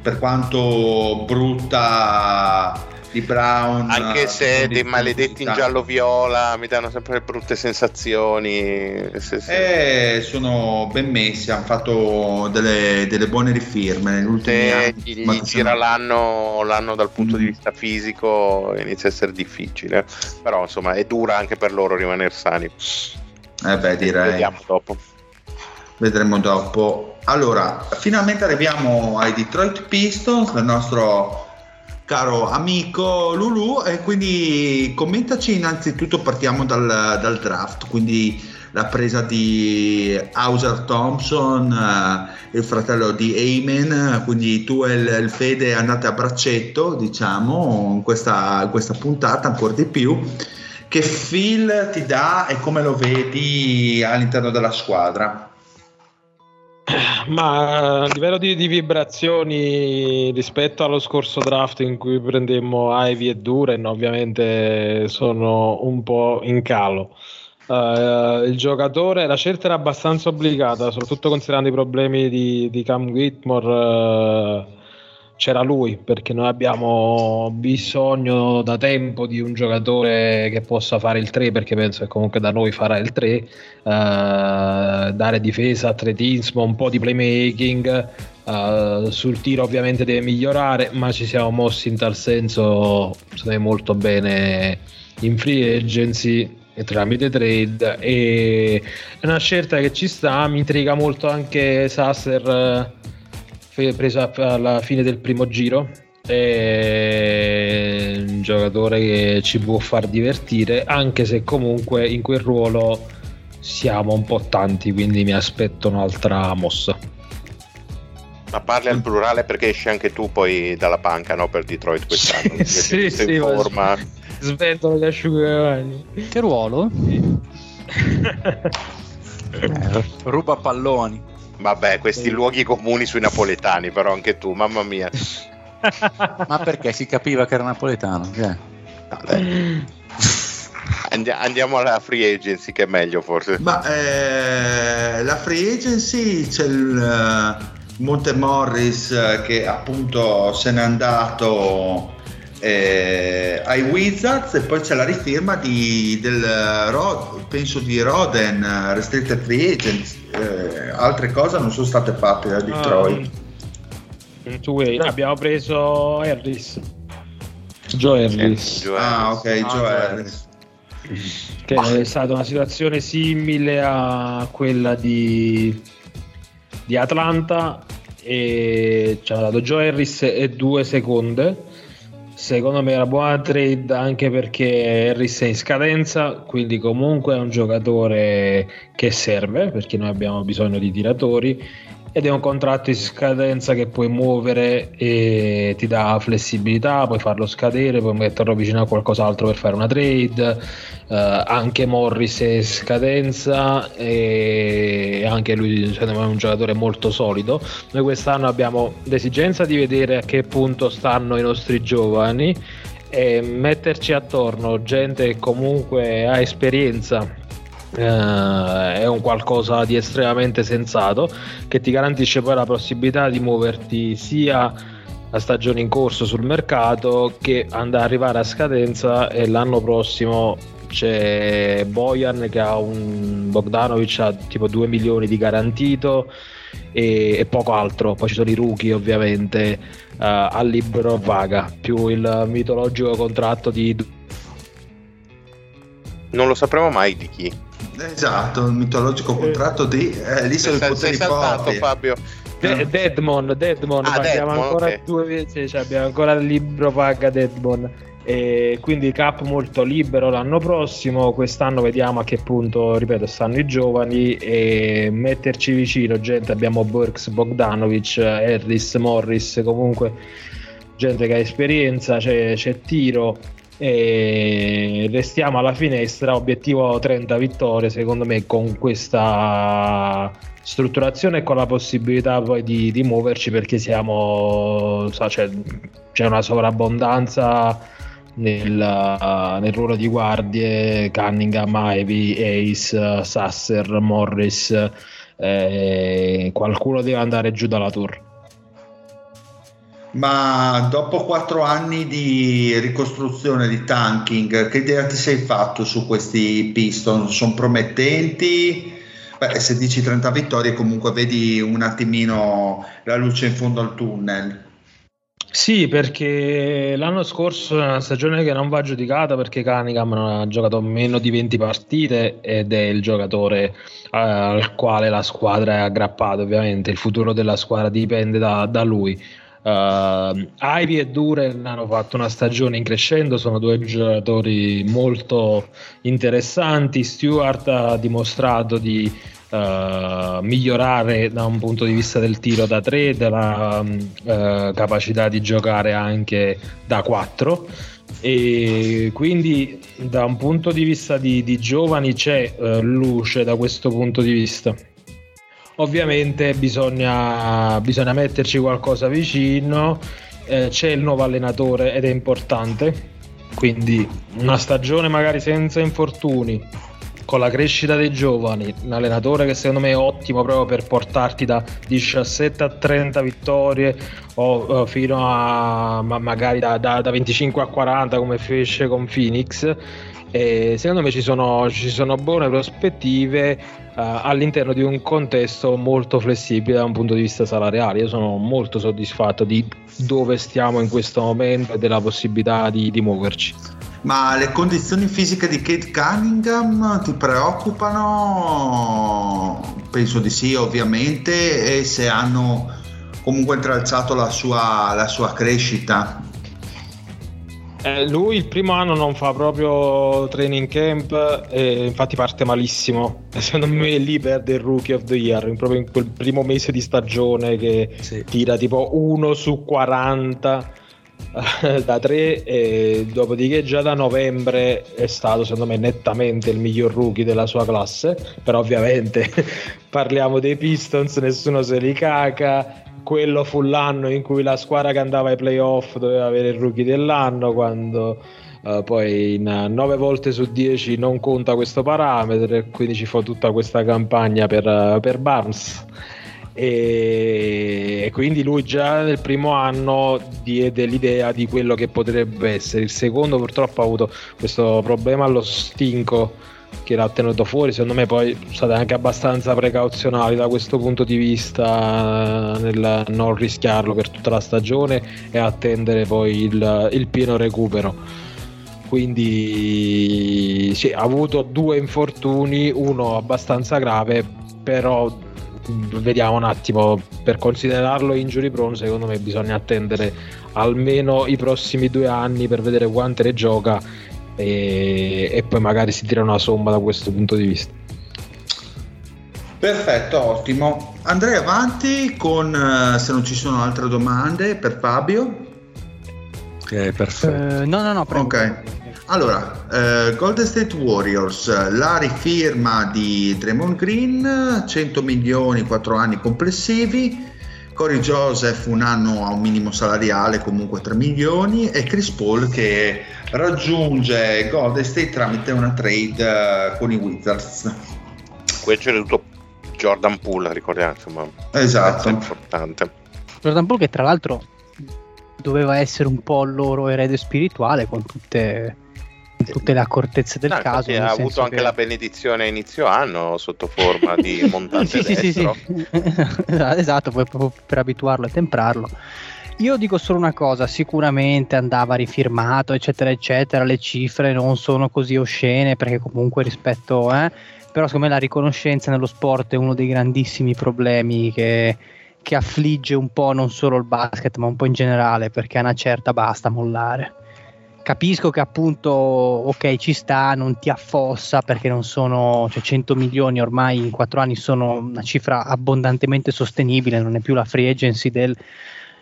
Per quanto brutta di Brown. Anche se dei di maledetti in giallo-viola mi danno sempre brutte sensazioni. Se- se- Eh, sono ben messi, hanno fatto delle, delle buone rifirme negli ultimi se anni. gli, gira l'anno, l'anno dal punto di Mm. vista fisico inizia a essere difficile. Però insomma è dura anche per loro rimanere sani. Eh beh, direi. Vediamo dopo. Vedremo dopo. Allora, finalmente arriviamo ai Detroit Pistons, del nostro caro amico Lulu. E quindi commentaci innanzitutto, partiamo dal, dal draft. Quindi la presa di Hauser Thompson, eh, il fratello di Ayman. Quindi tu e il, il Fede andate a braccetto, diciamo, in questa, in questa puntata ancora di più. Che feel ti dà e come lo vedi all'interno della squadra? Ma a livello di, di vibrazioni rispetto allo scorso draft in cui prendemmo Ivy e Duren, ovviamente sono un po' in calo. Eh, il giocatore, la scelta era abbastanza obbligata, soprattutto considerando i problemi di, di Cam Whitmore. eh, c'era lui perché noi abbiamo bisogno da tempo di un giocatore che possa fare il 3 perché penso che comunque da noi farà il 3 eh, dare difesa, atletismo, un po' di playmaking eh, sul tiro ovviamente deve migliorare ma ci siamo mossi in tal senso molto bene in free agency e tramite trade e è una scelta che ci sta mi intriga molto anche Sasser eh, fe- preso a- alla fine del primo giro è un giocatore che ci può far divertire anche se comunque in quel ruolo siamo un po' tanti quindi mi aspetto un'altra mossa Ma parli al plurale perché esci anche tu poi dalla panca no, per Detroit quest'anno. Sì, sì, in ma- forma. sventolo gli asciugamani Che ruolo? Eh, ruba palloni. Vabbè, questi luoghi comuni sui napoletani, però anche tu, mamma mia. Ma perché si capiva che era napoletano? Cioè, No, andiamo alla free agency che è meglio forse. Ma eh, la free agency c'è il eh, Monte Morris eh, che appunto se n'è andato eh, ai Wizards e poi c'è la rifirma di, del eh, penso di Roden eh, Restricted Free Agents Eh, altre cose non sono state fatte da Detroit. In two way. abbiamo preso Harris. Joe Harris. Joe ah Harris. ok Ah, Joe Joe Harris. Che è stata una situazione simile a quella di, di Atlanta e ci hanno dato Joe Harris e due seconde secondo me era buona trade anche perché Harris è in scadenza quindi comunque è un giocatore che serve perché noi abbiamo bisogno di tiratori ed è un contratto in scadenza che puoi muovere e ti dà flessibilità, puoi farlo scadere, puoi metterlo vicino a qualcos'altro per fare una trade. Eh, anche Morris è scadenza e anche lui secondo me è un giocatore molto solido. Noi quest'anno abbiamo l'esigenza di vedere a che punto stanno i nostri giovani e metterci attorno gente che comunque ha esperienza eh, è un qualcosa di estremamente sensato che ti garantisce poi la possibilità di muoverti sia a stagione in corso sul mercato che andare arrivare a scadenza e l'anno prossimo c'è Bojan che ha un Bogdanovic ha tipo 2 milioni di garantito e, e poco altro. Poi ci sono i rookie ovviamente. Eh, al libero vaga. Più il mitologico contratto di Non lo sapremo mai di chi. esatto il mitologico contratto di eh, lì sono i poteri saltato forti Fabio. De- Deadmon, Deadmon, Ah, abbiamo Deadmon, ancora ok. due mesi, cioè abbiamo ancora il libro paga Deadmon. E quindi cap molto libero l'anno prossimo, quest'anno vediamo a che punto, ripeto, stanno i giovani e metterci vicino gente, abbiamo Burks, Bogdanovic, Harris, Morris, comunque gente che ha esperienza, c'è, c'è tiro e restiamo alla finestra, obiettivo 30 vittorie secondo me con questa strutturazione e con la possibilità poi di, di muoverci perché siamo so, cioè, c'è una sovrabbondanza nel, nel ruolo di guardie Cunningham, Ivy, Ace, Sasser, Morris eh, qualcuno deve andare giù dalla tour Ma dopo quattro anni di ricostruzione, di tanking, che idea ti sei fatto su questi piston? Sono promettenti? Beh, se dici 30 vittorie comunque vedi un attimino la luce in fondo al tunnel. Sì, perché l'anno scorso è una stagione che non va giudicata perché Cunningham ha giocato meno di 20 partite ed è il giocatore eh, al quale la squadra è aggrappata. Ovviamente il futuro della squadra dipende da, da lui. Uh, Ivy e Duren hanno fatto una stagione in crescendo, sono due giocatori molto interessanti. Stewart ha dimostrato di uh, migliorare da un punto di vista del tiro da 3, della uh, capacità di giocare anche da 4 e quindi da un punto di vista di, di giovani c'è uh, luce da questo punto di vista. Ovviamente bisogna, bisogna metterci qualcosa vicino, eh, c'è il nuovo allenatore ed è importante, quindi una stagione magari senza infortuni, con la crescita dei giovani, un allenatore che secondo me è ottimo proprio per portarti da 17 a 30 vittorie o, o fino a ma magari da, da, da, 25 a 40 come fece con Phoenix. E secondo me ci sono, ci sono buone prospettive all'interno di un contesto molto flessibile da un punto di vista salariale. Io sono molto soddisfatto di dove stiamo in questo momento e della possibilità di, di muoverci. Ma le condizioni fisiche di Kate Cunningham ti preoccupano? Penso di sì, ovviamente, e se hanno comunque intralciato la sua, la sua crescita. Eh, lui il primo anno non fa proprio training camp e infatti parte malissimo. Secondo me lì perde il rookie of the year, proprio in quel primo mese di stagione che sì. tira tipo 1 su 40 da 3 e dopodiché già da novembre è stato secondo me nettamente il miglior rookie della sua classe però ovviamente parliamo dei Pistons nessuno se li caca quello fu l'anno in cui la squadra che andava ai playoff doveva avere il rookie dell'anno quando uh, poi in 9 volte su 10 non conta questo parametro e quindi ci fu tutta questa campagna per, uh, per Barnes e, quindi lui già nel primo anno diede l'idea di quello che potrebbe essere. Il secondo purtroppo ha avuto questo problema allo stinco che l'ha tenuto fuori. Secondo me poi state anche abbastanza precauzionali da questo punto di vista nel non rischiarlo per tutta la stagione e attendere poi il, il pieno recupero quindi sì, ha avuto due infortuni, uno abbastanza grave, però vediamo un attimo per considerarlo injury prone secondo me bisogna attendere almeno i prossimi due anni per vedere quante ne gioca e, e poi magari si tira una somma da questo punto di vista. Perfetto ottimo. Andrei avanti con eh, se non ci sono altre domande per Fabio. Ok perfetto. Uh, no no no prego. ok. Allora, eh, Golden State Warriors, la rifirma di Draymond Green, 100 milioni, 4 anni complessivi, Corey Joseph un anno a un minimo salariale, comunque 3 milioni, e Chris Paul che raggiunge Golden State tramite una trade eh, con i Wizards. Qui c'è tutto Jordan Poole, ricordiamo, insomma. Esatto. Importante. Jordan Poole che tra l'altro doveva essere un po' il loro erede spirituale con tutte tutte le accortezze del no, caso. Ha avuto anche che... la benedizione inizio anno sotto forma di montante sì, sì, sì, sì, esatto, poi proprio per abituarlo e temprarlo. Io dico solo una cosa, sicuramente andava rifirmato, eccetera, eccetera, le cifre non sono così oscene perché comunque rispetto, eh, però secondo me la riconoscenza nello sport è uno dei grandissimi problemi che, che affligge un po' non solo il basket ma un po' in generale perché a una certa basta mollare capisco che appunto ok ci sta non ti affossa perché non sono cioè 100 milioni ormai in 4 anni sono una cifra abbondantemente sostenibile non è più la free agency del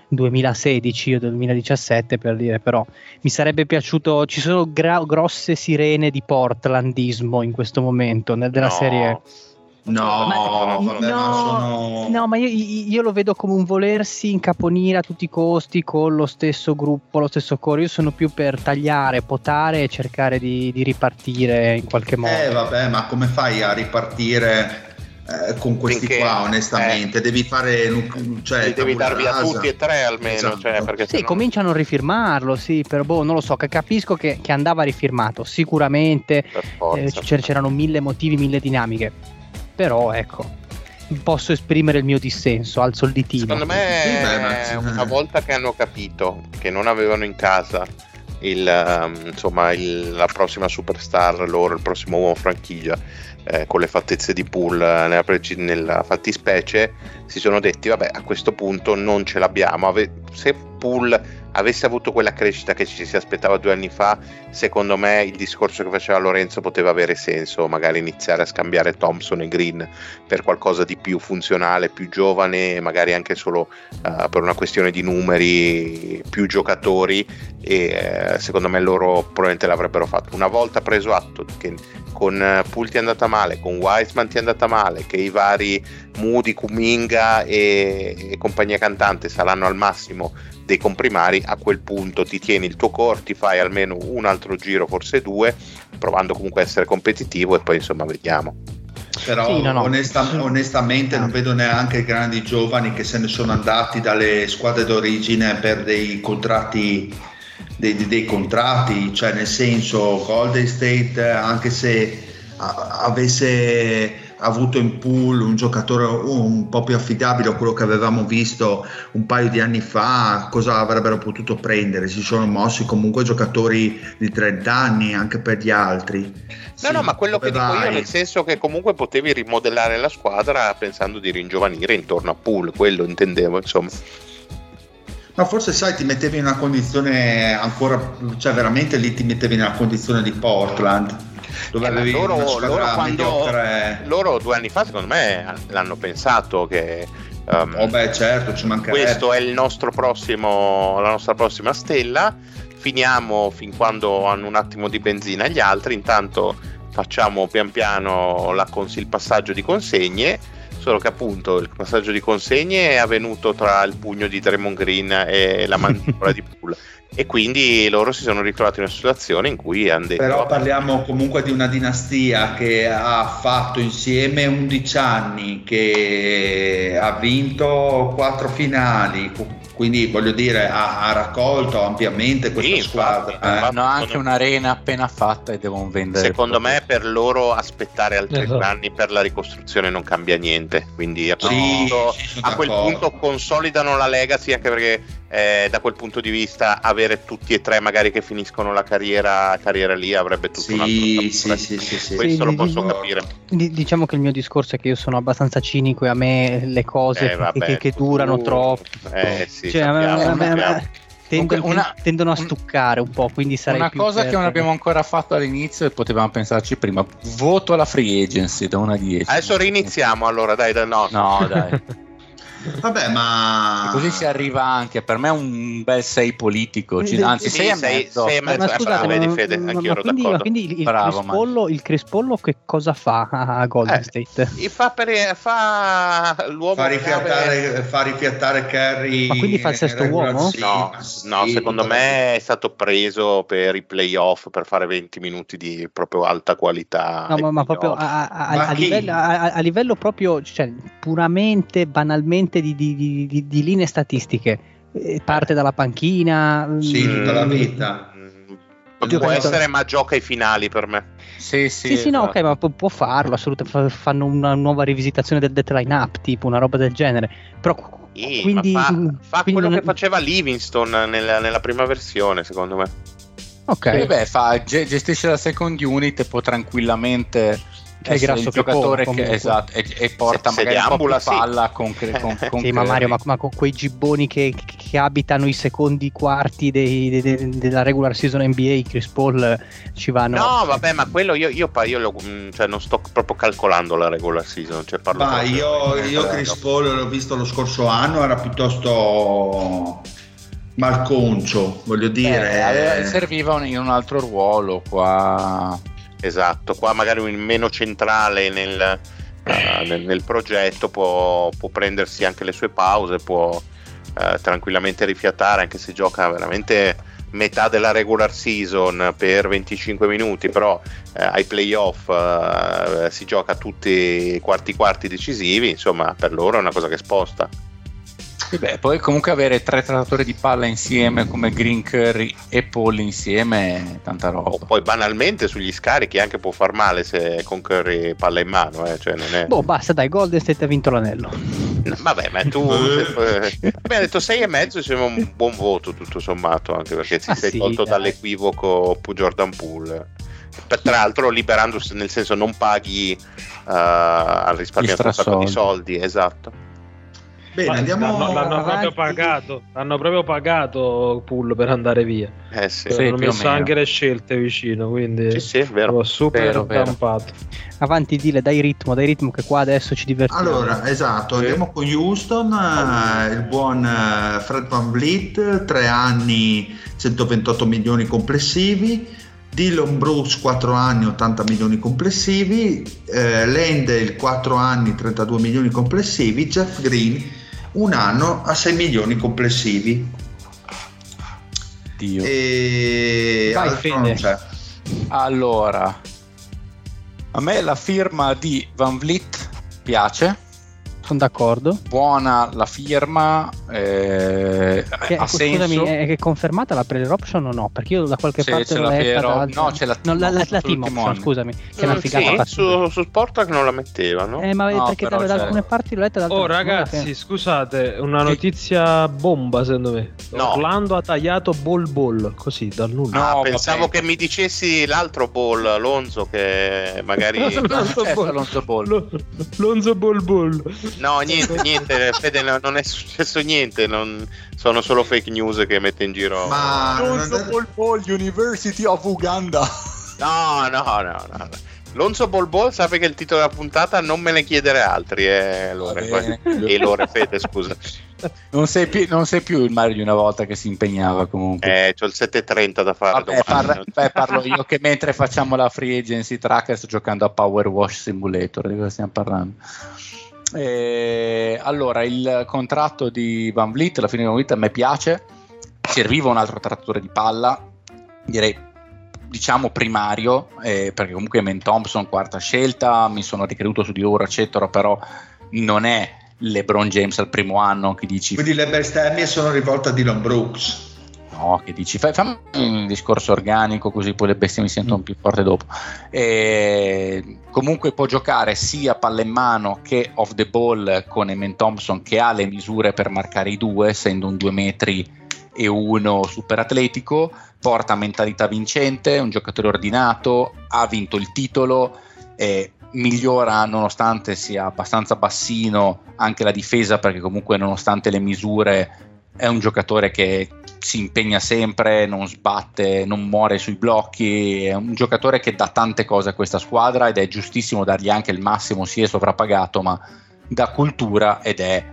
2016 o del 2017 per dire però mi sarebbe piaciuto ci sono gra- grosse sirene di portlandismo in questo momento nel, della no. serie No, ma, vabbè, no, sono... no, ma io, io, lo vedo come un volersi incaponire a tutti i costi con lo stesso gruppo, lo stesso coro. Io sono più per tagliare, potare e cercare di, di ripartire in qualche modo. Eh, vabbè, ma come fai a ripartire eh, con questi Finché, qua, onestamente. Eh, devi fare. Cioè, devi darvi a tutti e tre almeno. Esatto. Cioè, sì, sennò... cominciano a rifirmarlo, sì, però boh, non lo so. Capisco che, che andava rifirmato. Sicuramente eh, c'erano mille motivi, mille dinamiche. Però ecco. Posso esprimere il mio dissenso, alzo il ditino. Secondo me, sì, una volta che hanno capito che non avevano in casa il, um, insomma, il, la prossima superstar loro, il prossimo uomo franchigia eh, con le fattezze di pool eh, nella, nella, fattispecie si sono detti vabbè a questo punto non ce l'abbiamo Ave- se pool avesse avuto quella crescita che ci si aspettava due anni fa, secondo me il discorso che faceva Lorenzo poteva avere senso, magari iniziare a scambiare Thompson e Green per qualcosa di più funzionale, più giovane, magari anche solo uh, per una questione di numeri, più giocatori e uh, secondo me loro probabilmente l'avrebbero fatto. Una volta preso atto che con uh, Pool ti è andata male, con Wiseman ti è andata male, che i vari Moody, Kuminga e, e compagnia cantante saranno al massimo dei comprimari, a quel punto ti tieni il tuo core, ti fai almeno un altro giro, forse due, provando comunque a essere competitivo e poi insomma vediamo. Però sì, no, no. Onesta, onestamente non vedo neanche i grandi giovani che se ne sono andati dalle squadre d'origine per dei contratti dei, dei, contratti, cioè nel senso Golden State anche se avesse avuto in pool un giocatore un po' più affidabile a quello che avevamo visto un paio di anni fa, cosa avrebbero potuto prendere? Si sono mossi comunque giocatori di 30 anni anche per gli altri. No, sì, no, ma quello che vai. dico io nel senso che comunque potevi rimodellare la squadra pensando di ringiovanire intorno a pool, quello intendevo, insomma. Ma forse sai, ti mettevi in una condizione ancora, cioè veramente lì ti mettevi nella condizione di Portland dove eh, avevi loro, loro, quando, loro due anni fa secondo me l'hanno pensato che um, oh beh certo ci mancherebbe. questo è il nostro prossimo la nostra prossima stella. Finiamo fin quando hanno un attimo di benzina gli altri. Intanto facciamo pian piano la cons- il passaggio di consegne. Solo che appunto il passaggio di consegne è avvenuto tra il pugno di Draymond Green e la mandibola di Poole e quindi loro si sono ritrovati in una situazione in cui hanno detto però parliamo comunque di una dinastia che ha fatto insieme 11 anni che ha vinto 4 finali quindi voglio dire ha, ha raccolto ampiamente questa sì, squadra infatti, eh. hanno anche un'arena appena fatta e devono vendere secondo me per loro aspettare altri esatto. anni per la ricostruzione non cambia niente quindi a quel, sì, punto, a quel punto consolidano la legacy anche perché eh, da quel punto di vista avere tutti e tre magari che finiscono la carriera, carriera lì avrebbe tutto sì, un altro sì, sì, sì, sì, questo lo posso capire diciamo che il mio discorso è che io sono abbastanza cinico e a me le cose eh, vabbè, che, che, durano tu, troppo eh, sì, cioè, sappiamo, a me, a me, tendono, una, tendono, a stuccare un po'. Quindi sarei una cosa che non abbiamo ancora fatto all'inizio e potevamo pensarci prima: voto alla free agency da 1 a 10. Adesso riniziamo allora, dai, dai no. No, dai. Vabbè, ma. E così si arriva anche. Per me è un bel 6 politico. Anzi, 6 e mezzo. 6 e mezzo. Ma, ma scusate, ma, ma, Fede, ma, ma quindi, ma quindi il, Bravo, Crispollo, il Crispollo che cosa fa a Golden eh, State? Fa, per, fa l'uomo. Fa rifiattare, fa rifiattare Curry. Ma quindi fa il sesto uomo? No, no sì, secondo me è stato preso per i playoff per fare 20 minuti di proprio alta qualità. No, ma, ma proprio a, a, a, livello, a, livello proprio, cioè, puramente, banalmente veramente di, di, di, di linee statistiche. Eh, parte dalla panchina. Sì, mm, tutta la vita. Oddio, può essere, ma gioca ai finali per me. Sì, sì, sì, sì no, ok, ma può farlo. Assolutamente. Fanno una nuova rivisitazione del death line up, tipo una roba del genere. Però sì, quindi, fa, fa quindi quello non... che faceva Livingston nella, nella, prima versione, secondo me. Ok, e beh, fa, gestisce la second unit e può tranquillamente è grasso il giocatore che, che esatto, e, e, porta se, magari se un po' più palla sì. con, con, con sì, ma Mario ma, ma, con quei gibboni che, che, abitano i secondi quarti dei, de, de, della regular season NBA Chris Paul ci vanno no vabbè ma quello io, io, io lo, mm, cioè, non sto proprio calcolando la regular season cioè parlo ma io, io Chris Paul l'ho visto lo scorso anno era piuttosto malconcio voglio dire eh, serviva in un altro ruolo qua Esatto, qua magari un meno centrale nel, uh, nel, nel progetto può, può, prendersi anche le sue pause, può uh, tranquillamente rifiatare anche se gioca veramente metà della regular season per 25 minuti, però eh, ai playoff eh, si gioca tutti i quarti quarti decisivi, insomma per loro è una cosa che sposta. Beh, poi comunque avere tre trattatori di palla insieme come Green Curry e Paul insieme è tanta roba. O poi banalmente sugli scarichi anche può far male se con Curry palla in mano. Eh, cioè non è... Boh, basta, dai, Golden State ha vinto l'anello. No, vabbè, ma tu abbiamo detto 6 e mezzo, sembra un buon voto tutto sommato, anche perché si ah, sei sì, tolto dai. dall'equivoco Jordan Poole. Tra l'altro liberandosi, nel senso non paghi uh, al risparmiatore un sacco di soldi, esatto. Bene, andiamo l'hanno, l'hanno proprio pagato, l'hanno proprio pagato Pull per andare via. Eh sì, sì hanno messo anche le scelte vicino, quindi sì, sì, è vero. super vero, stampato. Avanti, dile, dai ritmo, dai ritmo che qua adesso ci divertiamo. Allora, esatto, sì. andiamo con Houston, eh, il buon eh, Fred Van Vliet, tre anni, 128 milioni complessivi. Dylan Bruce 4 anni 80 milioni complessivi, eh, Lendel 4 anni 32 milioni complessivi, Jeff Green un anno a 6 milioni complessivi. Dio. E Vai, allora, a me la firma di Van Vliet piace sono d'accordo. Buona la firma, eh, che, ha scusami, senso. È, è confermata la player option o no? Perché io da qualche sì, parte l'ho letta. Da, no, c'è la, no, la, la, la team option, scusami. Che è una figata. Sì, su, su Sportac non la mettevano. Eh, ma no, perché da, da, alcune parti l'ho letta. Oh, ragazzi, scusate, una notizia bomba secondo me. No. Orlando ha tagliato Ball Ball così dal nulla. No, ah, pensavo che mi dicessi l'altro Ball, Lonzo, che magari. Lonzo Ball. Lonzo Ball. Lonzo Ball Ball. No, niente, niente, Fede, non è successo niente, non, sono solo fake news che mette in giro. Ma Lonzo Bol Bol, University of Uganda. No, no, no, no. Lonzo Bol Bol sappi che il titolo della puntata non me ne chiedere altri, eh, Lore. E Lore Fede, scusa. Non sei, più, non sei, più, il Mario di una volta che si impegnava comunque. Eh, c'ho il 7.30 da fare Vabbè, parla, beh, parlo io che mentre facciamo la free agency tracker sto giocando a Power Wash Simulator, di cosa stiamo parlando? Eh, allora, il contratto di Van Vliet, la fine di Van Vliet a me piace, serviva un altro trattore di palla, direi diciamo primario, eh, perché comunque Men Thompson quarta scelta, mi sono ricreduto su di loro eccetera, però non è LeBron James al primo anno che dici... Quindi le bestemmie sono rivolte a Dylan Brooks no, che dici, fai, fammi un discorso organico così poi le bestie mi sentono mm. più forte dopo. E comunque può giocare sia palla in mano che off the ball con Eman Thompson che ha le misure per marcare i due, essendo un 2 metri e uno super atletico, porta mentalità vincente, un giocatore ordinato, ha vinto il titolo. Eh, migliora nonostante sia abbastanza bassino anche la difesa perché comunque nonostante le misure è un giocatore che si impegna sempre, non sbatte, non muore sui blocchi, è un giocatore che dà tante cose a questa squadra ed è giustissimo dargli anche il massimo, si è sovrappagato, ma dà cultura ed è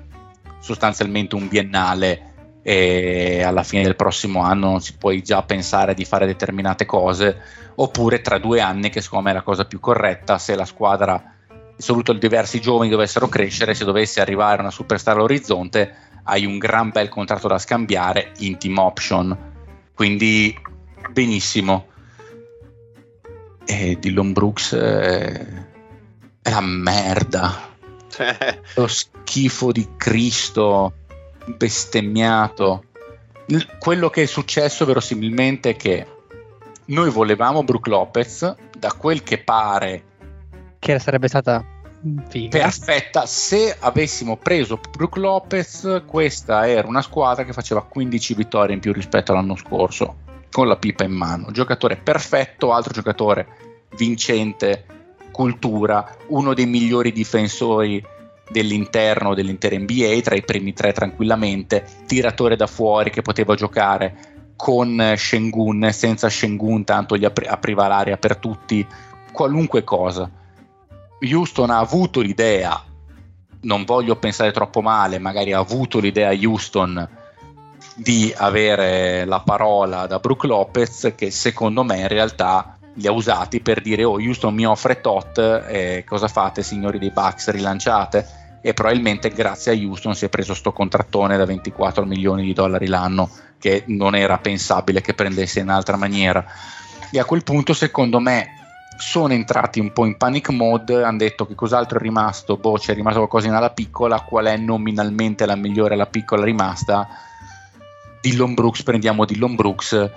sostanzialmente un biennale e alla fine del prossimo anno si può già pensare di fare determinate cose, oppure tra due anni, che secondo me è la cosa più corretta, se la squadra, soprattutto diversi giovani dovessero crescere, se dovesse arrivare una superstar all'orizzonte, hai un gran bel contratto da scambiare in team option. Quindi benissimo. E Dillon Brooks è, è la merda. Lo schifo di Cristo, bestemmiato. Quello che è successo verosimilmente è che noi volevamo Brook Lopez, da quel che pare che sarebbe stata Figa. perfetta. Se avessimo preso Brook Lopez, questa era una squadra che faceva 15 vittorie in più rispetto all'anno scorso, con la pipa in mano. Giocatore perfetto, altro giocatore vincente, cultura, uno dei migliori difensori dell'interno dell'intera NBA, tra i primi tre tranquillamente, tiratore da fuori che poteva giocare con Shengun, senza Shengun, tanto gli apri- apriva l'area per tutti, qualunque cosa Houston ha avuto l'idea, non voglio pensare troppo male, magari ha avuto l'idea Houston di avere la parola da Brook Lopez che secondo me in realtà li ha usati per dire oh Houston mi offre tot eh, cosa fate signori dei Bucks rilanciate? E probabilmente grazie a Houston si è preso sto contrattone da 24 milioni di dollari l'anno che non era pensabile che prendesse in altra maniera. E a quel punto secondo me sono entrati un po' in panic mode, hanno detto che cos'altro è rimasto, boh c'è rimasto qualcosa in alla piccola, qual è nominalmente la migliore alla piccola rimasta, Dillon Brooks, prendiamo Dillon Brooks.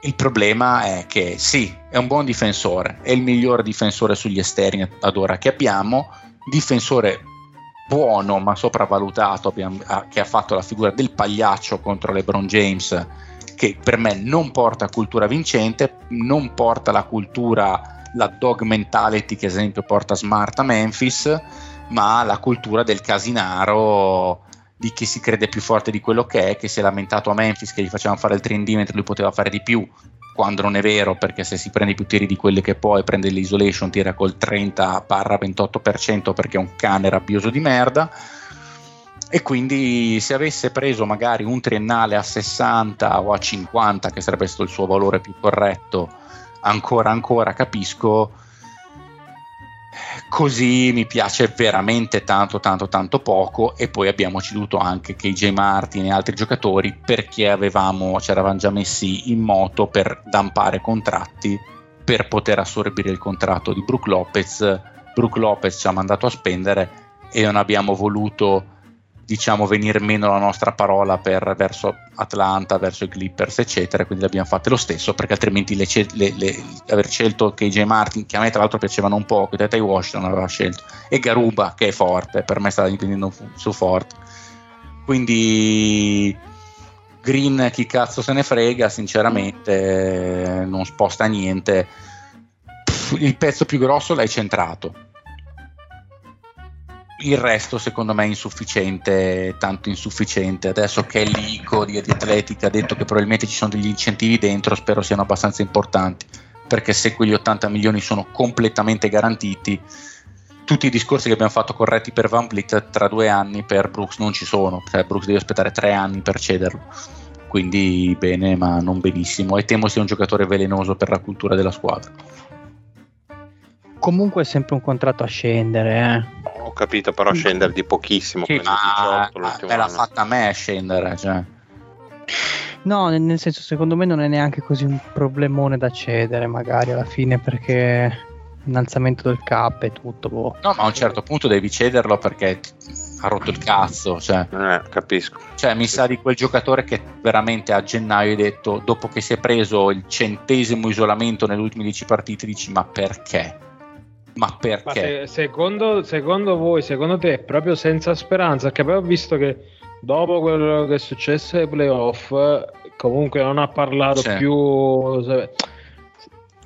Il problema è che sì, è un buon difensore, è il miglior difensore sugli esterni ad ora che abbiamo, difensore buono ma sopravvalutato abbiamo, che ha fatto la figura del pagliaccio contro LeBron James che per me non porta cultura vincente, non porta la cultura, la dog mentality che ad esempio porta Smart a Memphis, ma la cultura del casinaro di chi si crede più forte di quello che è, che si è lamentato a Memphis che gli facevano fare il 3 mentre lui poteva fare di più, quando non è vero, perché se si prende più tiri di quelli che puoi, prende l'isolation, tira col 30-28% perché è un cane rabbioso di merda e quindi se avesse preso magari un triennale a 60 o a 50 che sarebbe stato il suo valore più corretto ancora ancora capisco così mi piace veramente tanto tanto tanto poco. E poi abbiamo ceduto anche KJ Martin e altri giocatori perché avevamo, ci eravamo già messi in moto per dampare contratti per poter assorbire il contratto di Brook Lopez. Brook Lopez ci ha mandato a spendere e non abbiamo voluto diciamo venire meno la nostra parola per, verso Atlanta, verso i Clippers, eccetera. Quindi l'abbiamo fatte lo stesso, perché altrimenti le, le, le, aver scelto KJ Martin, che a me tra l'altro piacevano un po', che Teta Washington aveva scelto, e Garuba, che è forte, per me stava dipendendo su forte. Quindi Green, chi cazzo se ne frega, sinceramente, non sposta niente. Il pezzo più grosso l'hai centrato il resto secondo me è insufficiente, tanto insufficiente. Adesso che l'ICO di, di Atletica ha detto che probabilmente ci sono degli incentivi dentro, spero siano abbastanza importanti, perché se quegli 80 milioni sono completamente garantiti, tutti i discorsi che abbiamo fatto corretti per Van Vliet tra due anni per Brooks non ci sono, cioè Brooks deve aspettare tre anni per cederlo. Quindi bene, ma non benissimo. E temo sia un giocatore velenoso per la cultura della squadra. Comunque è sempre un contratto a scendere, eh ho capito, però scendere di pochissimo. Sì, ma 18, me l'ha fatta a me scendere. Cioè. No, nel, nel, senso, secondo me non è neanche così un problemone da cedere, magari alla fine, perché innalzamento del cap e tutto. Boh. No, ma a un certo punto devi cederlo perché ha rotto il cazzo. Cioè, eh, capisco. Cioè, mi sa di quel giocatore che veramente a gennaio hai detto, dopo che si è preso il centesimo isolamento nelle ultime 10 partite, dici, ma perché? Ma perché? Ma se, secondo, secondo, voi, secondo te, è proprio senza speranza? Perché poi ho visto che dopo quello che è successo ai playoff, comunque non ha parlato C'è. più.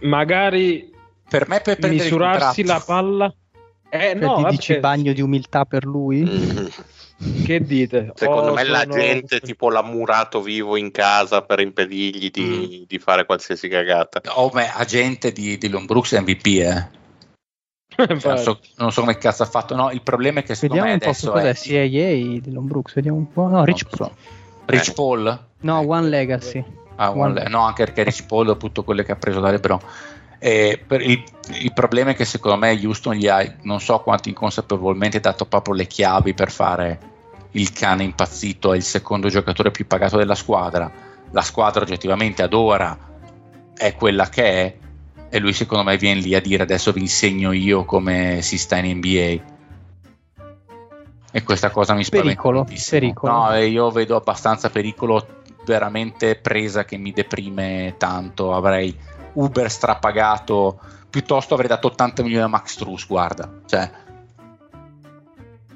Magari per me per misurarsi la palla. Eh, no, ti dici bagno di umiltà per lui? Mm. Che dite? Secondo oh, me sono... la gente tipo l'ha murato vivo in casa per impedirgli di, mm. di fare qualsiasi cagata. Oh, agente di, di Lombrooks MVP, eh. non, so, non, so, come cazzo ha fatto. No, il problema è che secondo vediamo me adesso un po' è CIA di Lombrooks, vediamo un po'. No, Rich, so. Rich eh. Paul. No, One Legacy. Ah, One One no, anche perché Rich Paul, tutto quello che ha preso da LeBron. Eh, il, il, problema è che secondo me Houston gli ha, non so quanto inconsapevolmente, dato proprio le chiavi per fare il cane impazzito, è il secondo giocatore più pagato della squadra. La squadra oggettivamente ad ora è quella che è, e lui secondo me viene lì a dire adesso vi insegno io come si sta in NBA e questa cosa mi spaventa pericolo, pericolo. no io vedo abbastanza pericolo veramente presa che mi deprime tanto. Avrei Uber strapagato piuttosto avrei dato 80 milioni a Max Truss guarda cioè.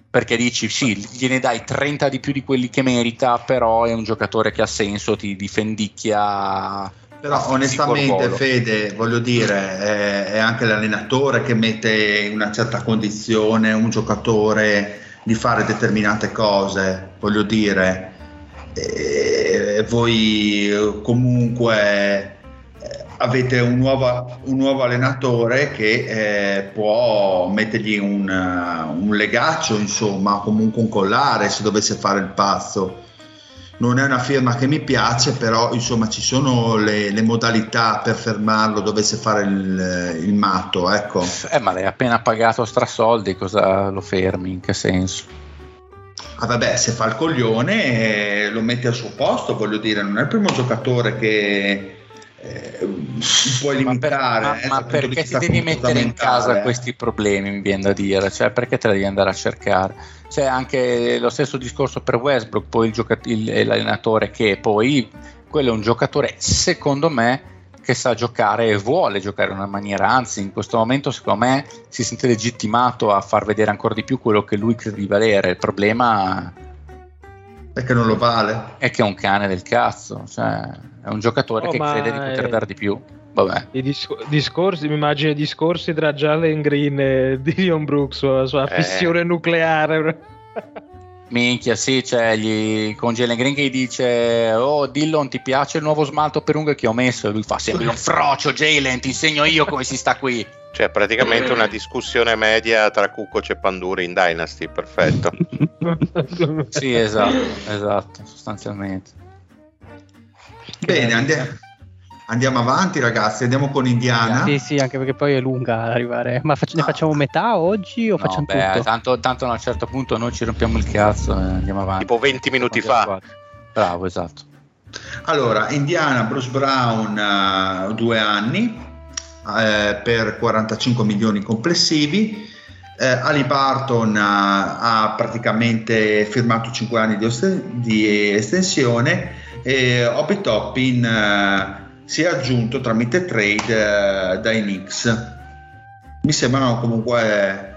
Perché dici sì, gliene dai 30 di più di quelli che merita, però è un giocatore che ha senso, ti difendicchia però onestamente Fede, voglio dire, è, è, anche l'allenatore che mette in una certa condizione un giocatore di fare determinate cose, voglio dire. E voi comunque eh, avete un nuovo, un nuovo allenatore che eh, può mettergli un, un legaccio, insomma, comunque un collare se dovesse fare il pazzo non è una firma che mi piace, però insomma ci sono le, le modalità per fermarlo, dovesse fare il, il matto, ecco. Eh, ma l'hai appena pagato strasoldi, cosa lo fermi? In che senso? Ah, vabbè, se fa il coglione eh, lo metti al suo posto, voglio dire, non è il primo giocatore che eh, puoi limitare. Ma, per, ma, ma perché ti devi mettere in casa questi problemi, mi viene da dire, cioè perché te li devi andare a cercare? C'è anche lo stesso discorso per Westbrook, poi il giocat- il, l'allenatore che poi quello è un giocatore, secondo me, che sa giocare e vuole giocare in una maniera, anzi in questo momento secondo me si sente legittimato a far vedere ancora di più quello che lui crede di valere. Il problema è che non lo vale. È che è un cane del cazzo, cioè è un giocatore oh, che crede di poter dare di più. Vabbè. I dis- discorsi, mi immagino i discorsi tra Jalen Green e Dion Brooks sulla sua eh. fissione nucleare. Minchia, sì, cioè, gli, con Jalen Green che gli dice Oh Dillon ti piace il nuovo smalto per unghie che ho messo? E lui fa sembri un frocio Jalen, ti insegno io come si sta qui Cioè praticamente una discussione media tra Cucco e Panduri in Dynasty, perfetto Sì, esatto, esatto, sostanzialmente Bene, andiamo Andiamo avanti, ragazzi. Andiamo con Indiana. Sì, sì, anche perché poi è lunga arrivare. Ma fac- ne facciamo metà oggi o no, facciamo beh, tutto? Tanto, tanto a un certo punto noi ci rompiamo il cazzo e andiamo avanti. Tipo 20 minuti fa. Bravo, esatto. Allora, Indiana, Bruce Brown, uh, due anni uh, per 45 milioni complessivi. Uh, Ali Barton ha praticamente firmato 5 anni di, ost- di estensione e Obi Toppin si è aggiunto tramite trade eh, dai Knicks. Mi sembrano comunque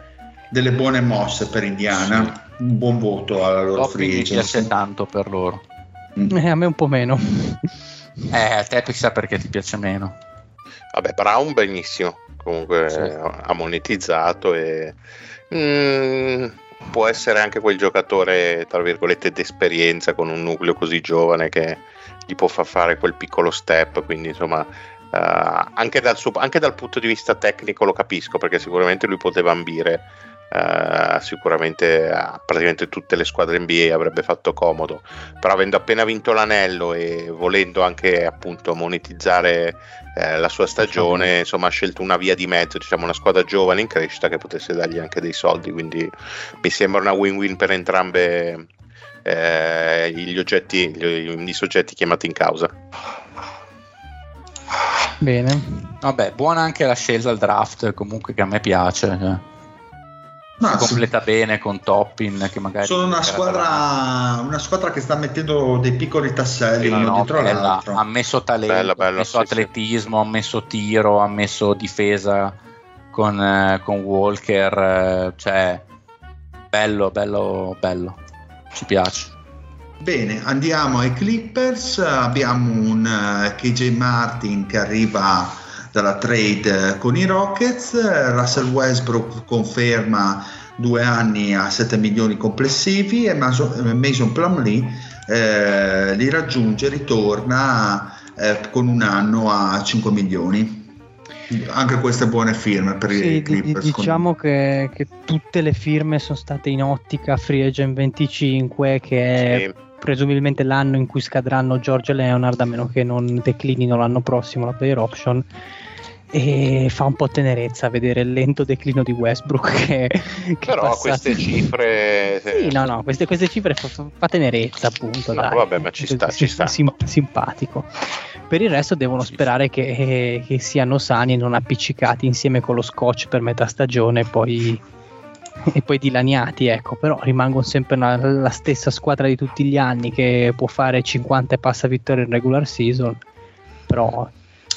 delle buone mosse per Indiana, sì. un buon voto alla loro Topping free agency. Mi piace tanto per loro. Mm. Eh, a me un po' meno. eh, a te chissà perché ti piace meno. Vabbè, Brown benissimo, comunque sì. ha monetizzato e... Mm, può essere anche quel giocatore, tra virgolette, d'esperienza con un nucleo così giovane che gli può far fare quel piccolo step, quindi insomma uh, anche, dal suo, anche, dal punto di vista tecnico lo capisco perché sicuramente lui poteva ambire uh, sicuramente a praticamente tutte le squadre NBA avrebbe fatto comodo, però avendo appena vinto l'anello e volendo anche appunto monetizzare eh, la sua stagione, insomma ha scelto una via di mezzo, diciamo una squadra giovane in crescita che potesse dargli anche dei soldi, quindi mi sembra una win-win per entrambe eh, gli, oggetti, gli, i soggetti chiamati in causa. Bene. Vabbè, buona anche la scelta al draft, comunque che a me piace. Cioè. No, si completa sì. bene con Toppin che magari sono una squadra, una squadra, che sta mettendo dei piccoli tasselli sì, no, dietro bella, l'altro. Ha messo talento bella, bella, ha messo sì, atletismo ha messo tiro ha messo difesa con, eh, con Walker eh, cioè bello bello bello. Ci piace. Bene, andiamo ai Clippers, abbiamo un uh, eh, KJ Martin che arriva dalla trade con i Rockets, Russell Westbrook conferma due anni a 7 milioni complessivi e Mason, Mason Plumlee eh, li raggiunge, ritorna eh, con un anno a 5 milioni. Anche queste buone firme per sì, i Clippers. Diciamo che, che, tutte le firme sono state in ottica Free Agent 25 che è presumibilmente l'anno in cui scadranno George Leonard a meno che non declinino l'anno prossimo la player option e fa un po' tenerezza vedere il lento declino di Westbrook che, che però queste cifre sì no no queste, queste cifre fa, fa, tenerezza appunto no, dai. vabbè ma ci sta, ci sta. Sim, simpatico per il resto devono sperare. Che, che, siano sani e non appiccicati insieme con lo scotch per metà stagione e poi, e poi dilaniati, ecco, però rimangono sempre una, la stessa squadra di tutti gli anni che può fare 50 e passa vittorie in regular season, però...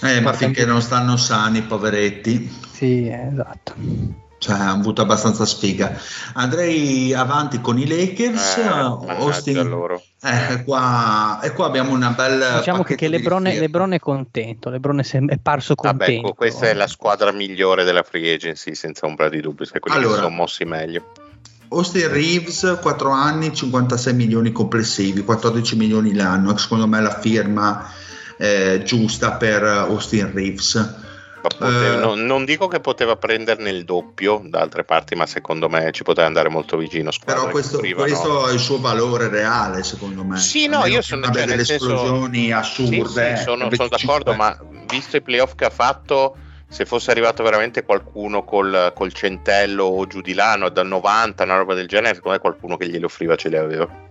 Eh, ma finché non stanno sani, poveretti. Sì, esatto cioè hanno avuto abbastanza sfiga. Andrei avanti con i Lakers. Eh, Austin, loro. Eh, qua, e qua abbiamo una bella. Diciamo che Lebron, Lebron, è contento. Lebron è, sem- è parso contento. Vabbè, questa è la squadra migliore della free agency, senza ombra di dubbio. Se quelli allora, sono mossi meglio. Austin Reeves, 4 anni, 56 milioni complessivi, 14 milioni l'anno. Secondo me la firma eh, giusta per Austin Reeves Poteva, eh, non, non, dico che poteva prenderne il doppio da altre parti, ma secondo me ci poteva andare molto vicino. Però questo, questo, è il suo valore reale, secondo me. Sì, no, io sono cioè, delle esplosioni senso, assurde. Sì, sì, sono, sono d'accordo, ma visto i playoff che ha fatto, se fosse arrivato veramente qualcuno col, col centello o giù di là, no, dal 90, una roba del genere, secondo me qualcuno che gliele offriva ce le aveva.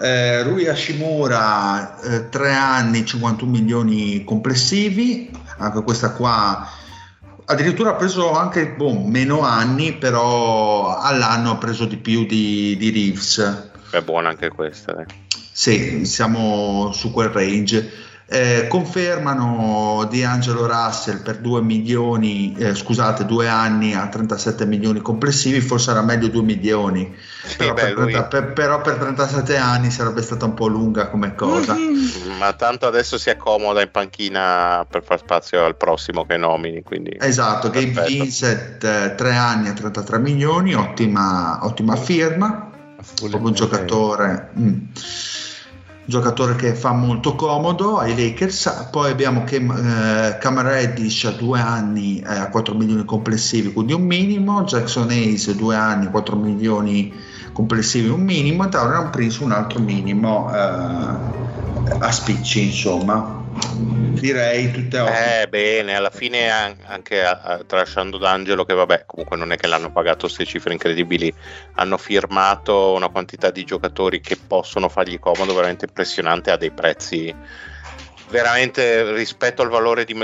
Eh, Rui Hashimura, eh, 3 anni, 51 milioni complessivi, anche questa qua addirittura ha preso anche boh, meno anni, però all'anno ha preso di più di, di Reeves. È buona anche questa. Dai. Sì, siamo su quel range. Eh, confermano di Angelo Russell per 2 milioni, eh, scusate, due anni a 37 milioni complessivi, forse era meglio 2 milioni, sì, però, beh, per 30, lui... per, però, per 37 anni sarebbe stata un po' lunga come cosa. Mm-hmm. Ma tanto adesso si accomoda in panchina per far spazio al prossimo che nomini. Quindi... Esatto, Gabe Vincent, eh, 3 anni a 33 milioni, ottima, ottima firma, come un giocatore. Mm giocatore che fa molto comodo ai Lakers. Poi abbiamo Cam, eh, Cam Reddish a due anni eh, a 4 milioni complessivi, quindi un minimo. Jackson Hayes due anni, 4 milioni complessivi, un minimo. E Taurian Prince un altro minimo eh, a spicci, insomma direi tutte ottime. Eh bene, alla fine anche tralasciando D'Angelo che vabbè comunque non è che l'hanno pagato queste cifre incredibili, hanno firmato una quantità di giocatori che possono fargli comodo veramente impressionante a dei prezzi veramente rispetto al valore di,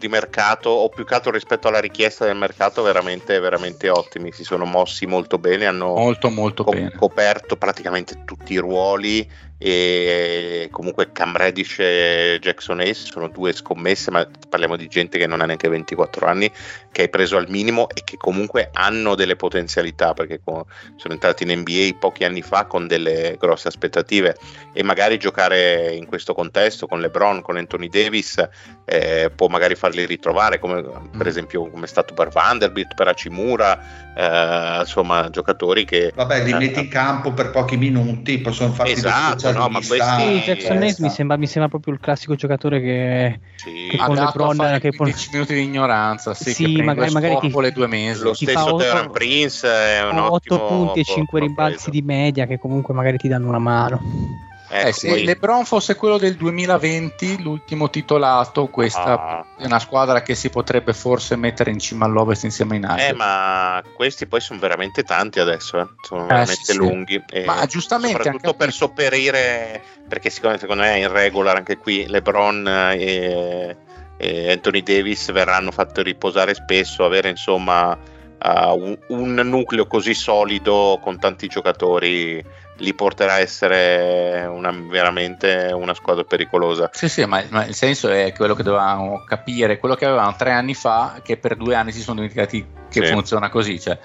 di mercato o più che altro rispetto alla richiesta del mercato veramente, veramente ottimi si sono mossi molto bene hanno molto molto co- bene. coperto praticamente tutti i ruoli e comunque Cam Reddish e Jackson Ace sono due scommesse ma parliamo di gente che non ha neanche 24 anni che hai preso al minimo e che comunque hanno delle potenzialità perché sono entrati in NBA pochi anni fa con delle grosse aspettative e magari giocare in questo contesto con LeBron, con Anthony Davis eh, può magari farli ritrovare come per mm. esempio come è stato per Vanderbilt, per Hachimura eh, insomma giocatori che vabbè li metti in campo per pochi minuti possono farti esatto no, ma questi... Sì, Jackson Hayes mi sembra, mi sembra proprio il classico giocatore che, sì. che con LeBron che 15 pon... minuti di ignoranza sì, sì magari, magari ti, le due mesi. Lo stesso Terran Prince è un 8 punti e 5 rimbalzi di media che comunque magari ti danno una mano Ecco, eh, se poi... LeBron fosse quello del 2020, l'ultimo titolato, questa ah. è una squadra che si potrebbe forse mettere in cima all'Ovest insieme ai Nuggets. Eh, ma questi poi sono veramente tanti adesso, eh. sono eh, veramente sì, lunghi. Sì. ma giustamente soprattutto per sopperire, perché secondo, secondo me è in regola anche qui LeBron e, e Anthony Davis verranno fatti riposare spesso, avere insomma uh, un, un nucleo così solido con tanti giocatori li porterà a essere una, veramente una squadra pericolosa. Sì, sì, ma, ma, il senso è quello che dovevamo capire, quello che avevamo tre anni fa, che per due anni si sono dimenticati che sì. funziona così. Cioè,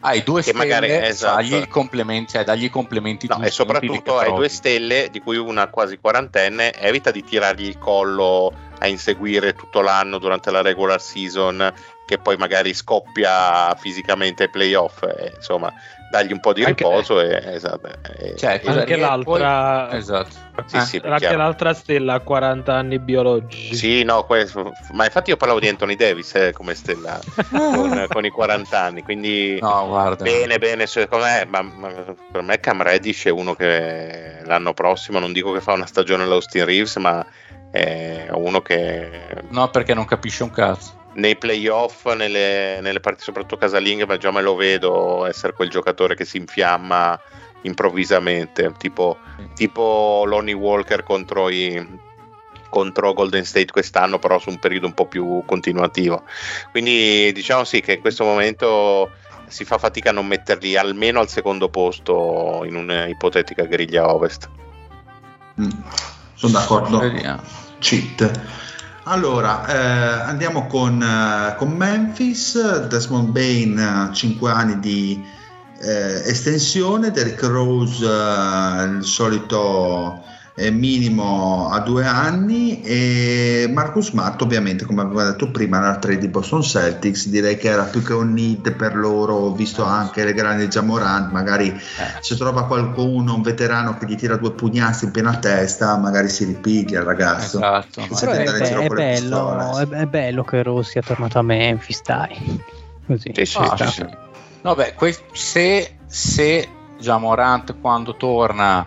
hai due che stelle, magari, esatto. dagli il complementi, cioè, dagli complementi no, e soprattutto hai due stelle, di cui una quasi quarantenne, evita di tirargli il collo a inseguire tutto l'anno durante la regular season che poi magari scoppia fisicamente ai playoff, eh, insomma, dagli un po' di anche, riposo e, esatto, e, cioè, anche l'altra poi... esatto. sì, eh, sì, anche l'altra stella ha 40 anni biologici. Sì no questo, ma infatti io parlavo di Anthony Davis eh, come stella con, con, i 40 anni quindi no, bene bene secondo me ma, ma per me Cam Reddish è uno che l'anno prossimo non dico che fa una stagione all'Austin Reeves ma è uno che no perché non capisce un cazzo nei playoff, nelle, nelle partite soprattutto casalinghe, ma già me lo vedo essere quel giocatore che si infiamma improvvisamente, tipo, tipo Lonnie Walker contro, i, contro Golden State quest'anno, però su un periodo un po' più continuativo. Quindi diciamo sì che in questo momento si fa fatica a non metterli almeno al secondo posto in un'ipotetica griglia ovest. Mm, sono d'accordo. Vediamo. Cheat. Allora, eh, andiamo con, uh, con, Memphis, Desmond Bain, 5 anni di eh, estensione, Derrick Rose, uh, il solito eh, minimo a due anni e Marcus Smart ovviamente come avevo detto prima nella trade di Boston Celtics direi che era più che un need per loro visto anche le grandi Jamorant magari eh. se trova qualcuno un veterano che gli tira due pugnazzi in piena testa magari si ripiglia il ragazzo esatto. È, è, bello, è, è, bello che Rossi sia tornato a Memphis dai così sì, sì, ah, sì. No, beh, que- se, se Jamorant quando torna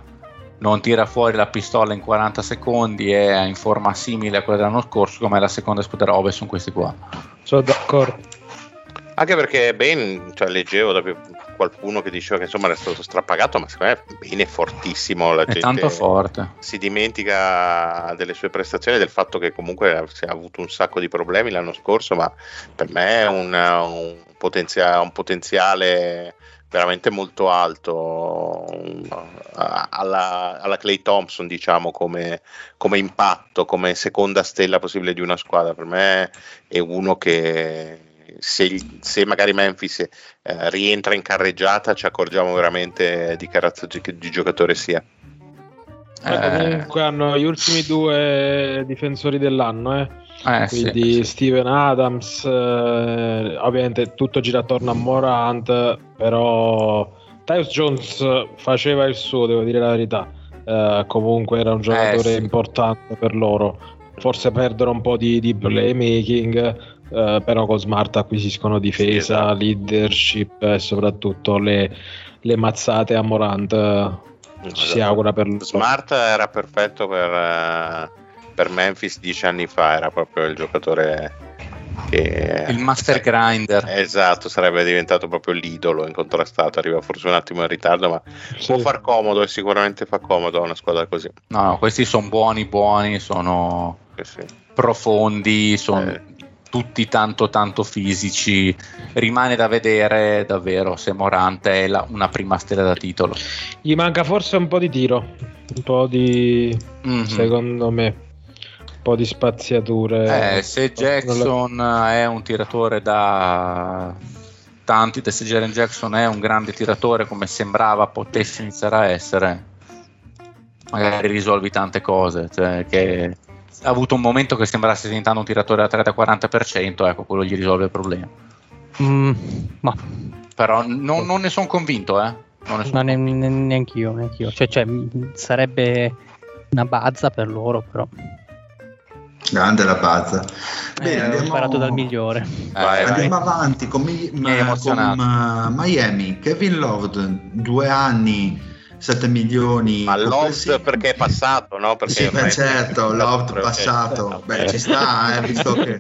non tira fuori la pistola in 40 secondi è in forma simile a quella dell'anno scorso come la seconda squadra ovest sono questi qua sono d'accordo anche perché Ben, cioè, leggevo da qualcuno che diceva che insomma era stato strapagato, ma secondo me Ben è fortissimo. La è tanto forte. Si dimentica delle sue prestazioni, del fatto che comunque ha avuto un sacco di problemi l'anno scorso, ma per me è un, un, potenzia- un potenziale veramente molto alto alla, alla Clay Thompson diciamo come, come, impatto come seconda stella possibile di una squadra. Per me è uno che se, se magari Memphis eh, rientra in carreggiata ci accorgiamo veramente di che razza di, di giocatore sia eh, comunque hanno gli ultimi due difensori dell'anno eh. Eh, quindi sì, Steven Adams eh, ovviamente tutto gira attorno a Morant però Tyus Jones faceva il suo devo dire la verità eh, comunque era un eh, giocatore importante per loro forse perdono un po' di, di playmaking eh, però con Smart acquisiscono difesa, esatto. leadership e soprattutto le, le mazzate a Morant. Ci esatto. si augura per lui. Smart era perfetto per, uh, per, Memphis dieci anni fa, era proprio il giocatore che... Il master grinder. Esatto, sarebbe diventato proprio l'idolo incontrastato, arriva forse un attimo in ritardo, ma sì. può far comodo e sicuramente fa comodo a una squadra così. No, no questi sono buoni, buoni, sono... Sì, sì. profondi, sono eh tutti tanto tanto fisici. Rimane da vedere davvero se Morante è la, una prima stella da titolo. Gli manca forse un po' di tiro un po' di mm-hmm. secondo me un po' di spaziature. Eh, se Jackson è un tiratore da tanti se Jaren Jackson è un grande tiratore come sembrava potesse iniziare a essere magari risolvi tante cose cioè che ha avuto un momento che sembrasse diventando un tiratore da 3 da 40%, ecco, quello gli risolve il problema. Mm, ma. Però non, non ne sono convinto, eh. Non ne sono ne, ne, neanch'io, neanch'io. Cioè, cioè, sarebbe una bazza per loro, però. Grande la bazza. Eh, Bene, abbiamo imparato dal migliore. Vai, andiamo vai. avanti con, mi, con uh, Miami. Kevin Love, due anni 7 milioni. Ma Loft perché è passato, no? Perché sì, beh, certo, Loft passato. Beh, ci sta, eh, visto che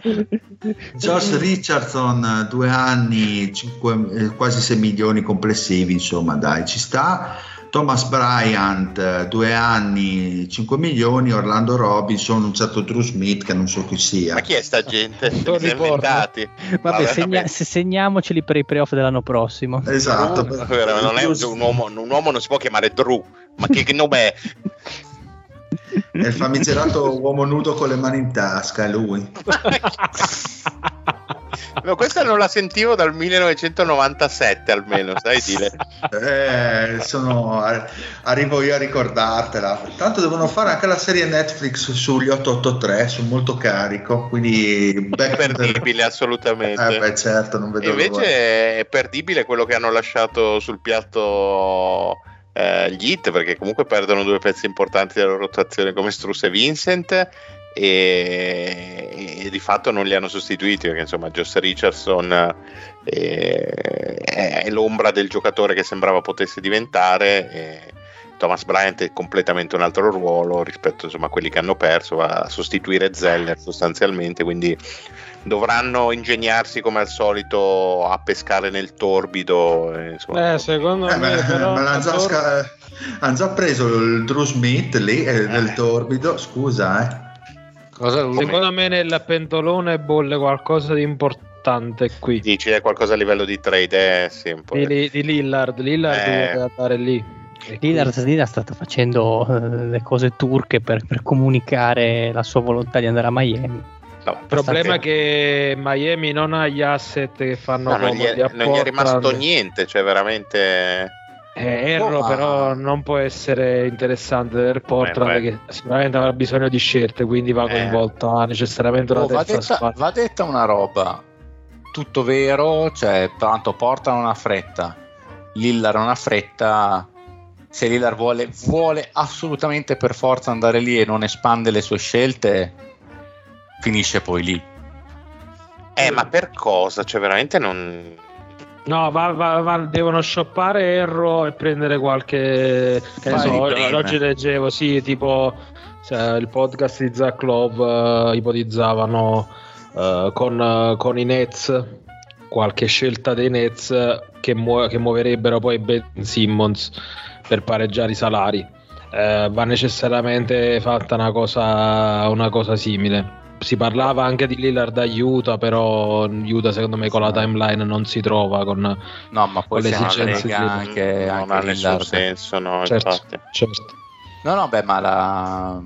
Josh Richardson, due anni, 5, eh, quasi 6 milioni complessivi, insomma, dai, ci sta. Thomas Bryant, due anni, 5 milioni, Orlando Robinson, un certo Drew Smith che non so chi sia. Ma chi è sta gente? Vabbè, Vabbè segna- se segniamoceli per i playoff dell'anno prossimo. Esatto. Uh, non è un uomo, un uomo non si può chiamare Drew, ma che, che nome è? È il famigerato uomo nudo con le mani in tasca, è lui. No, questa non la sentivo dal 1997 almeno, sai dire. Eh, sono, arrivo io a ricordartela. Tanto devono fare anche la serie Netflix sugli 883, sono molto carico, quindi... È perdibile assolutamente. Eh, beh, certo, non vedo Invece è perdibile quello che hanno lasciato sul piatto... Eh, gli hit perché comunque perdono due pezzi importanti della rotazione come Struss e Vincent e, e, di fatto non li hanno sostituiti perché insomma Josh Richardson eh, è l'ombra del giocatore che sembrava potesse diventare e Thomas Bryant è completamente un altro ruolo rispetto insomma, a quelli che hanno perso va a sostituire Zeller sostanzialmente quindi dovranno ingegnarsi come al solito a pescare nel torbido insomma. eh, secondo eh, me però, ma hanno, già, hanno già preso il Drew Smith lì eh, nel eh. torbido scusa eh Secondo me nel pentolone bolle qualcosa di importante qui. Dici è qualcosa a livello di trade, eh, sì, un po'. Di, di Lillard, Lillard eh. deve andare lì. Lillard, Lillard sta facendo le cose turche per, per, comunicare la sua volontà di andare a Miami. No, il problema è che Miami non ha gli asset che fanno no, non, gli è, non gli è rimasto niente, cioè veramente Eh, Erro Oh, ma- però non può essere interessante per Portland Eh, beh. che sicuramente avrà bisogno di scelte, quindi va Eh. coinvolta necessariamente una Oh, va, terza detta, squadra. va detta una roba, tutto vero, cioè tanto portano una fretta, Lillard una fretta, se Lillard vuole, vuole assolutamente per forza andare lì e non espande le sue scelte, finisce poi lì. Eh, ma per cosa? Cioè, veramente non. No, va- va- va- devono shoppare Erro e prendere qualche. Che ne so, oggi leggevo, sì, tipo cioè, il podcast di Zach Love eh, ipotizzavano eh, con, eh, con i Nets qualche scelta dei Nets che, muo- che muoverebbero poi Ben Simmons per pareggiare i salari. Va necessariamente fatta una cosa, una cosa simile. Si parlava anche di Lillard a Utah, però Utah secondo me con la timeline non si trova con, No, ma poi Con le esigenze di- anche, non anche ha nessun senso, no, certo, certo. No, no, beh, ma la...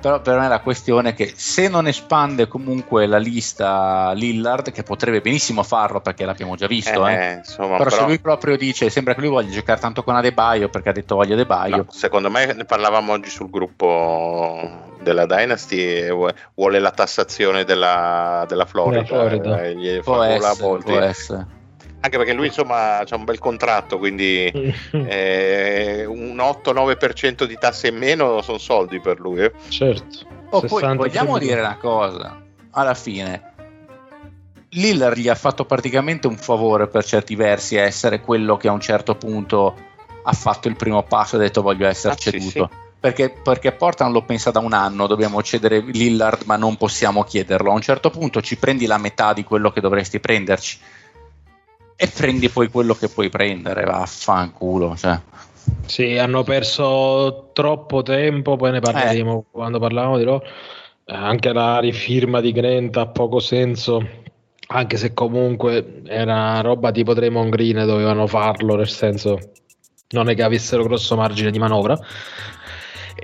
Però per me la questione è che se non espande comunque la lista Lillard, che potrebbe benissimo farlo perché l'abbiamo già visto, eh, Eh, insomma, però, però, se lui proprio dice, sembra che lui voglia giocare tanto con Adebayo perché ha detto voglio Adebayo, no, secondo me ne parlavamo oggi sul gruppo della Dynasty. e vu- Vuole la tassazione della, della Florida. Florida. eh, gli può essere, molti. può essere. Anche perché lui, insomma, ha un bel contratto, quindi eh, un 8-9% di tasse in meno sono soldi per lui. eh. certo. Oh, poi 60 vogliamo dire una cosa, alla fine Lillard gli ha fatto praticamente un favore per certi versi a essere quello che a un certo punto ha fatto il primo passo e ha detto voglio essere Ah, sì, ceduto. Perché, perché Portland lo pensa da un anno, dobbiamo cedere Lillard ma non possiamo chiederlo. A un certo punto ci prendi la metà di quello che dovresti prenderci e prendi poi quello che puoi prendere, vaffanculo. Cioè. Sì, hanno perso troppo tempo, poi ne Eh. parleremo quando parlavamo di loro. Eh, Anche la rifirma di Grant ha poco senso, anche se comunque era roba tipo Draymond Green, dovevano farlo, nel senso non è che avessero grosso margine di manovra.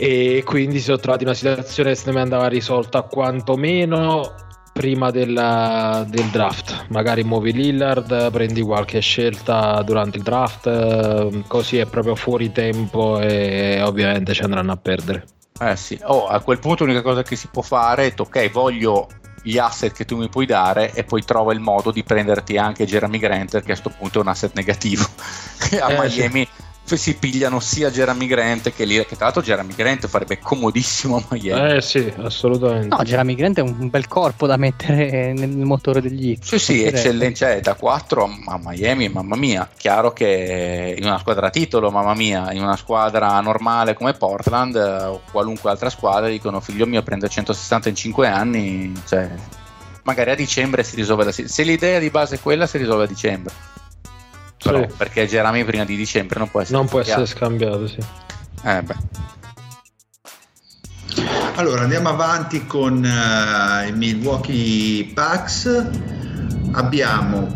E quindi si sono trovati in una situazione che secondo me andava risolta quantomeno prima della- del draft. Magari muovi Lillard, prendi qualche scelta durante il draft, eh, così è proprio fuori tempo e ovviamente ci andranno a perdere. Eh sì, oh, a quel punto l'unica cosa che si può fare è ok, voglio gli asset che tu mi puoi dare e poi trova il modo di prenderti anche Jeremy Grant che a questo punto è un asset negativo. a Eh, Miami f- si pigliano sia Jeremy Grant che lì, che tra l'altro Jeremy Grant farebbe comodissimo a Miami. Eh sì, assolutamente. No, Jeremy Grant è un bel corpo da mettere nel motore degli Heat. Sì, sì, eccellenza cioè, da 4 a a Miami, mamma mia. Chiaro che in una squadra a titolo, mamma mia, in una squadra normale come Portland eh, o qualunque altra squadra dicono figlio mio prende 160 in 5 anni, cioè magari a dicembre si risolve la se l'idea di base è quella si risolve a dicembre. Però, Sì. perché Jeremy prima di dicembre non può essere Non può essere scambiato. scambiato, sì. Eh beh. Allora andiamo avanti con eh, i Milwaukee Bucks. Abbiamo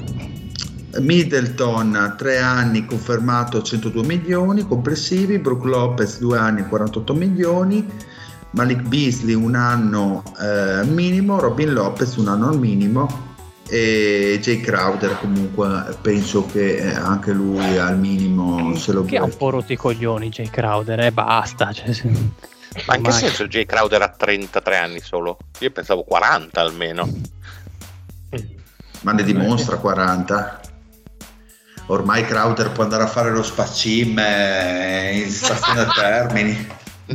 Middleton 3 anni confermato 102 milioni complessivi, Brook Lopez 2 anni 48 milioni, Malik Beasley un anno eh, minimo, Robin Lopez un anno al minimo e Jay Crowder comunque penso che eh, anche lui al minimo se lo Che ha un po' rotto i coglioni Jay Crowder e basta. Cioè, se- Ma in che senso Jay Crowder ha 33 anni solo? Io pensavo 40 almeno. ma ne dimostra 40 ormai Crowder può andare a fare lo spacim eh, in stazione a termini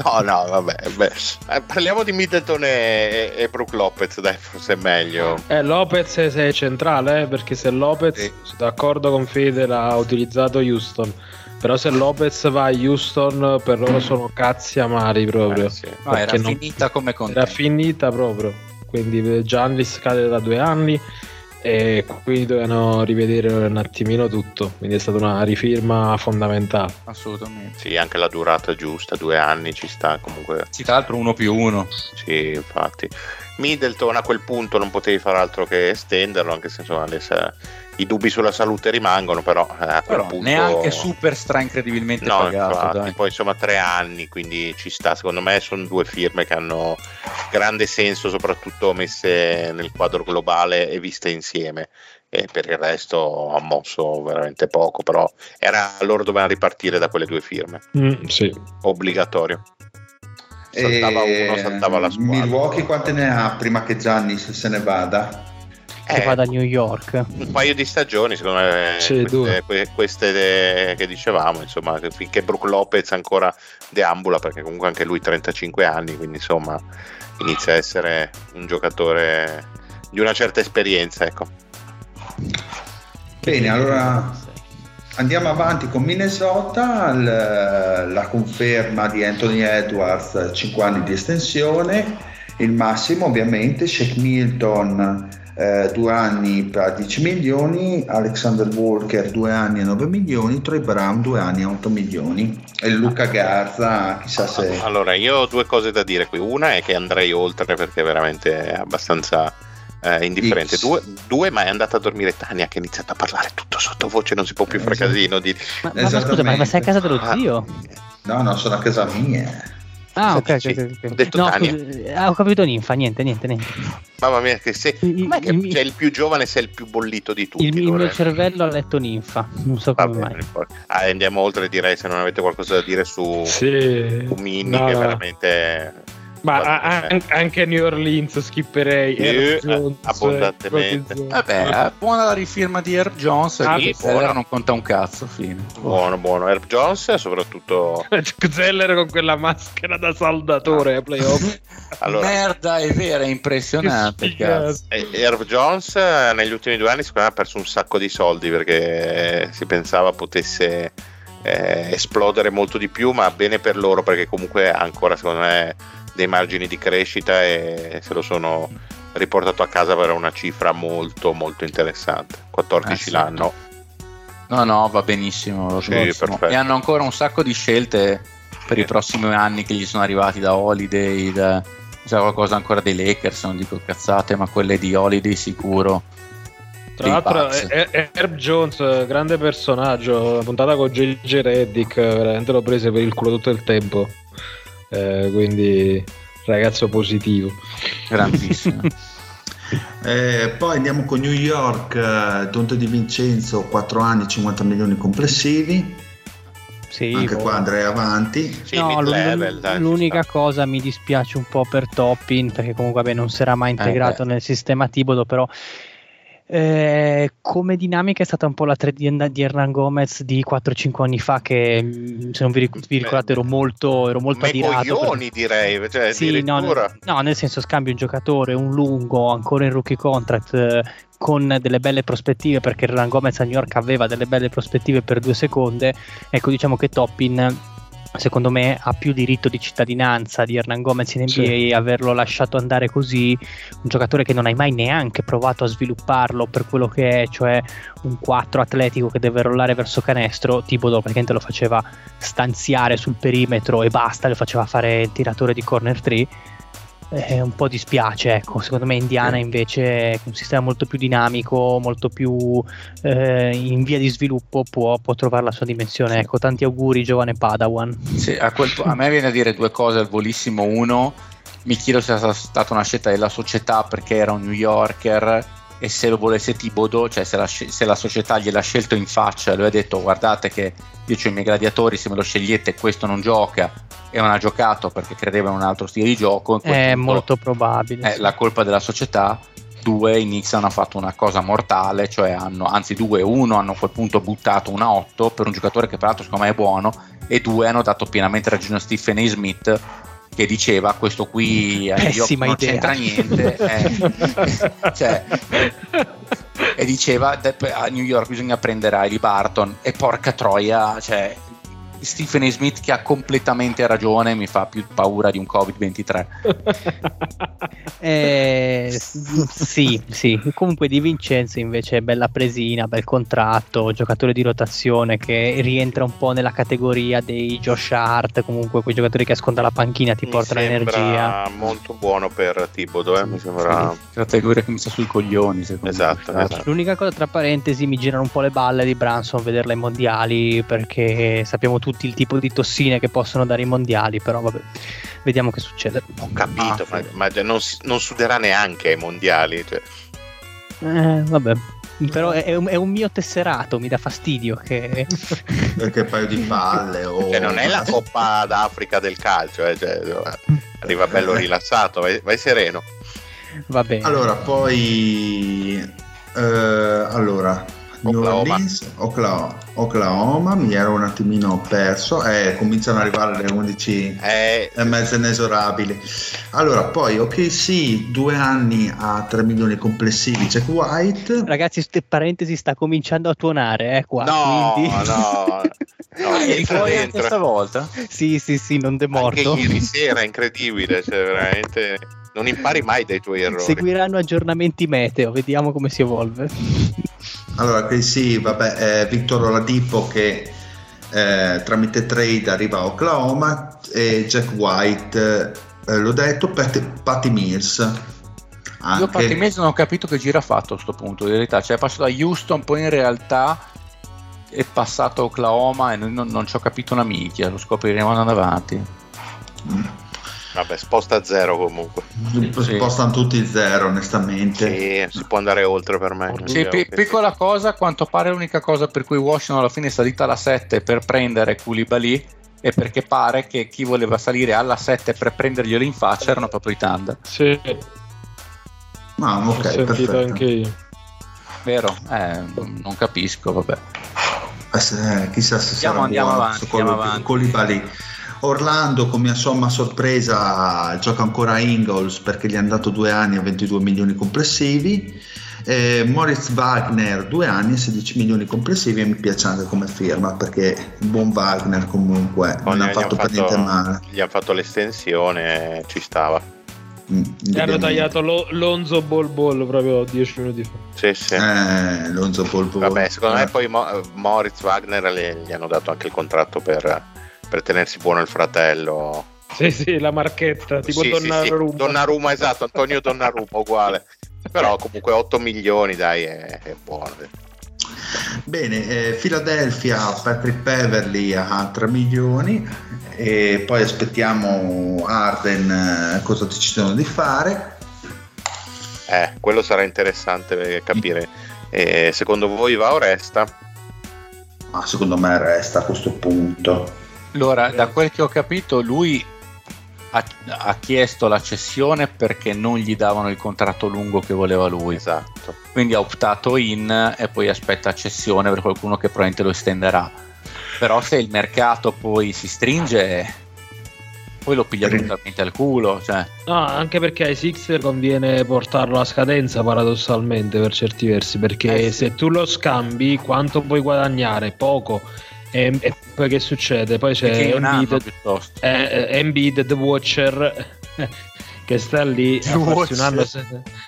No, no, vabbè. beh. Eh, parliamo di Middleton e, e Brook Lopez, dai, forse è meglio. Eh, Lopez è è centrale, eh, perché se Lopez, Sì. d'accordo con Fede, l'ha utilizzato Houston. Però se Lopez va a Houston, per loro sono cazzi amari proprio. Eh, sì. No, era non- finita come con Era finita proprio. Quindi Giannis cade da due anni e quindi dovevano rivedere un attimino tutto. Quindi è stata una rifirma fondamentale. assolutamente. Sì, anche la durata giusta, due anni ci sta comunque. Sì, tra l'altro uno più uno. Sì, infatti. Middleton a quel punto non potevi fare altro che estenderlo, anche se insomma le, i dubbi sulla salute rimangono, però eh, a quel però punto neanche super stra incredibilmente no, pagato. infatti, poi insomma tre anni, quindi ci sta. Secondo me sono due firme che hanno grande senso, soprattutto messe nel quadro globale e viste insieme. E per il resto ha mosso veramente poco, però era loro dovevano ripartire da quelle due firme. Mm, sì. Obbligatorio. Saltava E uno, saltava la squadra. Milwaukee quante ne ha prima che Gianni se, se ne vada? Che Eh, vada a New York. un paio di stagioni, secondo me, Sì, queste, que- queste de- che dicevamo, insomma, finché Brook Lopez ancora deambula, perché comunque anche lui 35 anni, quindi insomma inizia a essere un giocatore di una certa esperienza, ecco. Bene, allora andiamo avanti con Minnesota, l- la conferma di Anthony Edwards, 5 anni di estensione, il massimo ovviamente, Shake Milton eh, due anni per 10 milioni, Alexander Walker due anni a 9 milioni, Troy Brown due anni a 8 milioni e Luca Garza chissà se... Allora, io ho due cose da dire qui. Una è che andrei oltre perché veramente è abbastanza eh, indifferente. Due, due, ma è andata a dormire Tania che ha iniziato a parlare tutto sottovoce, non si può più fare Esatto. casino. Di... Ma, ma- ma scusa, ma, ma sei a casa dello Ah. zio? No, no, sono a casa mia. Ah, ok, Sì, ok, ok, ok. ho detto No, Tania. scusa, ah, ho capito ninfa, niente, niente, niente. Mamma mia, che sei... Il- com'è che il- c'è il più giovane sei il più bollito di tutti? Il, il mio cervello ha letto ninfa, non so come bene, mai. Ah, andiamo oltre, direi, se non avete qualcosa da dire su, Sì. su Mini, No, che veramente... Ma a- eh. an- anche New Orleans skipperei. Herb eh, Jones, abbondantemente. Vabbè, è buona la rifirma di Herb Jones, Ah, che buona. non conta un cazzo, fine. Buono, buono. Herb Jones, soprattutto... Zeller con quella maschera da saldatore ai playoff. Allora, Merda, è vera, è impressionante. Cazzo. Eh, Herb Jones eh, negli ultimi due anni secondo me ha perso un sacco di soldi perché si pensava potesse eh, esplodere molto di più, ma bene per loro perché comunque ha ancora secondo me dei margini di crescita e se lo sono riportato a casa per una cifra molto molto interessante. 14 Eh, sì. l'anno. No, no, va benissimo. Sì. E hanno ancora un sacco di scelte per i prossimi anni che gli sono arrivati da Holiday, da c'è qualcosa ancora dei Lakers, non dico cazzate, ma quelle di Holiday sicuro. Tra l'altro, Herb Jones, grande personaggio. Puntata con JJ Reddick, veramente l'ho presa per il culo tutto il tempo. Eh, quindi, ragazzo positivo. grandissimo. Eh, poi andiamo con New York, eh, Dante Di Vincenzo, 4 anni, 50 milioni complessivi. Sì, Anche boh. qua andrei avanti. Sì, No, l'un- dai, l'unica cosa mi dispiace un po' per Toppin perché comunque vabbè, non sarà mai integrato beh. nel sistema Tibodo però eh, come dinamica è stata un po' la 3 di, Hernan Gomez di 4-5 anni fa che mh, se non vi, ric- vi ricordate ero molto, ero molto adirato coglioni direi, cioè Sì, no, no, nel senso scambi un giocatore, un lungo, ancora in rookie contract, eh, con delle belle prospettive, perché Hernan Gomez a New York aveva delle belle prospettive per due seconde. Ecco, diciamo che Toppin, secondo me, ha più diritto di cittadinanza di Hernan Gomez in NBA, Sì. averlo lasciato andare così, un giocatore che non hai mai neanche provato a svilupparlo per quello che è, cioè un 4 atletico che deve rollare verso canestro, Tibodo praticamente lo faceva stanziare sul perimetro e basta, lo faceva fare il tiratore di corner 3. Eh, un po' dispiace, ecco. Secondo me Indiana invece è un sistema molto più dinamico, molto più eh, in via di sviluppo, può, può trovare la sua dimensione. Ecco, tanti auguri, giovane Padawan. Sì, a, quel a me viene a dire due cose al volissimo. Uno, mi chiedo se sia stata una scelta della società perché era un New Yorker e se lo volesse Tibodo, cioè se la, se la società gliel'ha scelto in faccia, lui ha detto guardate che io ho i miei gladiatori, se me lo scegliete questo non gioca e non ha giocato perché credeva in un altro stile di gioco. È punto molto probabile. È sì. la colpa della società. Due, i Knicks hanno fatto una cosa mortale, cioè hanno, anzi due, uno hanno a quel punto buttato una 8 per un giocatore che peraltro secondo me è buono e due hanno dato pienamente ragione a Stephen A. Smith che diceva questo qui Pessima non idea. c'entra niente eh. Cioè, e diceva "De- a New York bisogna prendere Riley Barton e porca troia cioè, Stephen A. Smith che ha completamente ragione mi fa più paura di un Covid-23. eh, sì, sì. Comunque Di Vincenzo invece è bella presina, bel contratto, giocatore di rotazione che rientra un po' nella categoria dei Josh Hart, comunque quei giocatori che asconda la panchina ti mi portano energia. molto buono per Tibodo, eh? mi sembra... Sì, categoria che mi sta sui coglioni, secondo esatto, me. Esatto. L'unica cosa, tra parentesi, mi girano un po' le balle di Branson vederla ai mondiali perché sappiamo tutti il tipo di tossine che possono dare i mondiali, però vabbè, vediamo che succede. Ho capito, Ah, ma, ma non, non suderà neanche ai mondiali. Cioè. Eh, vabbè. Però è, è un, è un mio tesserato, mi dà fastidio che... Perché un paio di palle o... Cioè, non è la Coppa d'Africa del calcio, eh, cioè, arriva bello rilassato, vai, vai sereno. Va bene. Allora, poi... eh, allora, New Oklahoma. Orleans, Oklahoma, Oklahoma, mi ero un attimino perso, eh, cominciano ad arrivare le 11 Eh, e mezza inesorabili. Allora, poi OKC, due anni a 3 milioni complessivi, Jack White. Ragazzi, ste parentesi sta cominciando a tuonare, eh, qua. no, quindi... no, no, Ah, entra fuori anche dentro. stavolta? sì, sì, sì, non Anche demorto. ieri sera, incredibile, cioè, veramente non impari mai dai tuoi errori. Seguiranno aggiornamenti meteo, vediamo come si evolve. Allora, OKC, vabbè, eh, Victor Oladipo che eh, tramite trade arriva a Oklahoma e Jack White, eh, l'ho detto, Pat, Patty Mills. Io Anche, Patty Mills non ho capito che gira ha fatto a sto punto, in realtà, cioè è passato da Houston, poi in realtà è passato a Oklahoma e non, non ci ho capito una minchia, lo scopriremo andando avanti. Vabbè, sposta a zero comunque. Sì. Spostano tutti zero, onestamente. Sì, si può andare oltre per me. Sì, pi- piccola cosa, a quanto pare l'unica cosa per cui Washington alla fine è salita alla 7 per prendere Koulibaly è perché pare che chi voleva salire alla 7 per prenderglielo in faccia erano proprio i Thunder. Sì, Ah, ho ok, sentito perfetto. anche io. Vero? Eh, non capisco, vabbè. Eh, se- chissà se Andiamo- sarà andiamo avanti, andiamo di avanti. Koulibaly. Orlando come a somma sorpresa gioca ancora a Ingles perché gli hanno dato due anni a 22 milioni complessivi Eh, Moritz Wagner due anni e 16 milioni complessivi e mi piace anche come firma perché il buon Wagner comunque Poi non ha fatto per niente male Gli hanno fatto l'estensione, ci stava. Mm, E hanno tagliato lo- Lonzo Ball Ball proprio 10 minuti fa. Sì, sì. eh, Lonzo Polpo Vabbè, secondo Eh. me poi Mo- Moritz Wagner le- gli hanno dato anche il contratto per, per tenersi buono il fratello. Sì, sì, la marchetta, tipo Sì, sì, sì. Donnarumma. Donnarumma, esatto, Antonio Donnarumma, uguale. Però comunque 8 milioni, dai, è, è buono. Bene, eh, Philadelphia, Patrick Beverly a 3 milioni e poi aspettiamo Arden eh, cosa decidono di fare. Eh, quello sarà interessante capire. Eh, secondo voi va o resta? Ma secondo me resta a questo punto. Allora, da quel che ho capito, lui ha, ha chiesto la cessione perché non gli davano il contratto lungo che voleva lui. Esatto. Quindi ha optato in e poi aspetta cessione per qualcuno che probabilmente lo estenderà. Però se il mercato poi si stringe, poi lo piglia totalmente al culo. Cioè, No, anche perché ai Sixer conviene portarlo a scadenza paradossalmente per certi versi, perché Eh, sì. se tu lo scambi quanto puoi guadagnare? Poco. E, e poi che succede? Poi c'è Embiid, piuttosto. eh, eh, Embiid, The Watcher, che sta lì The Watcher.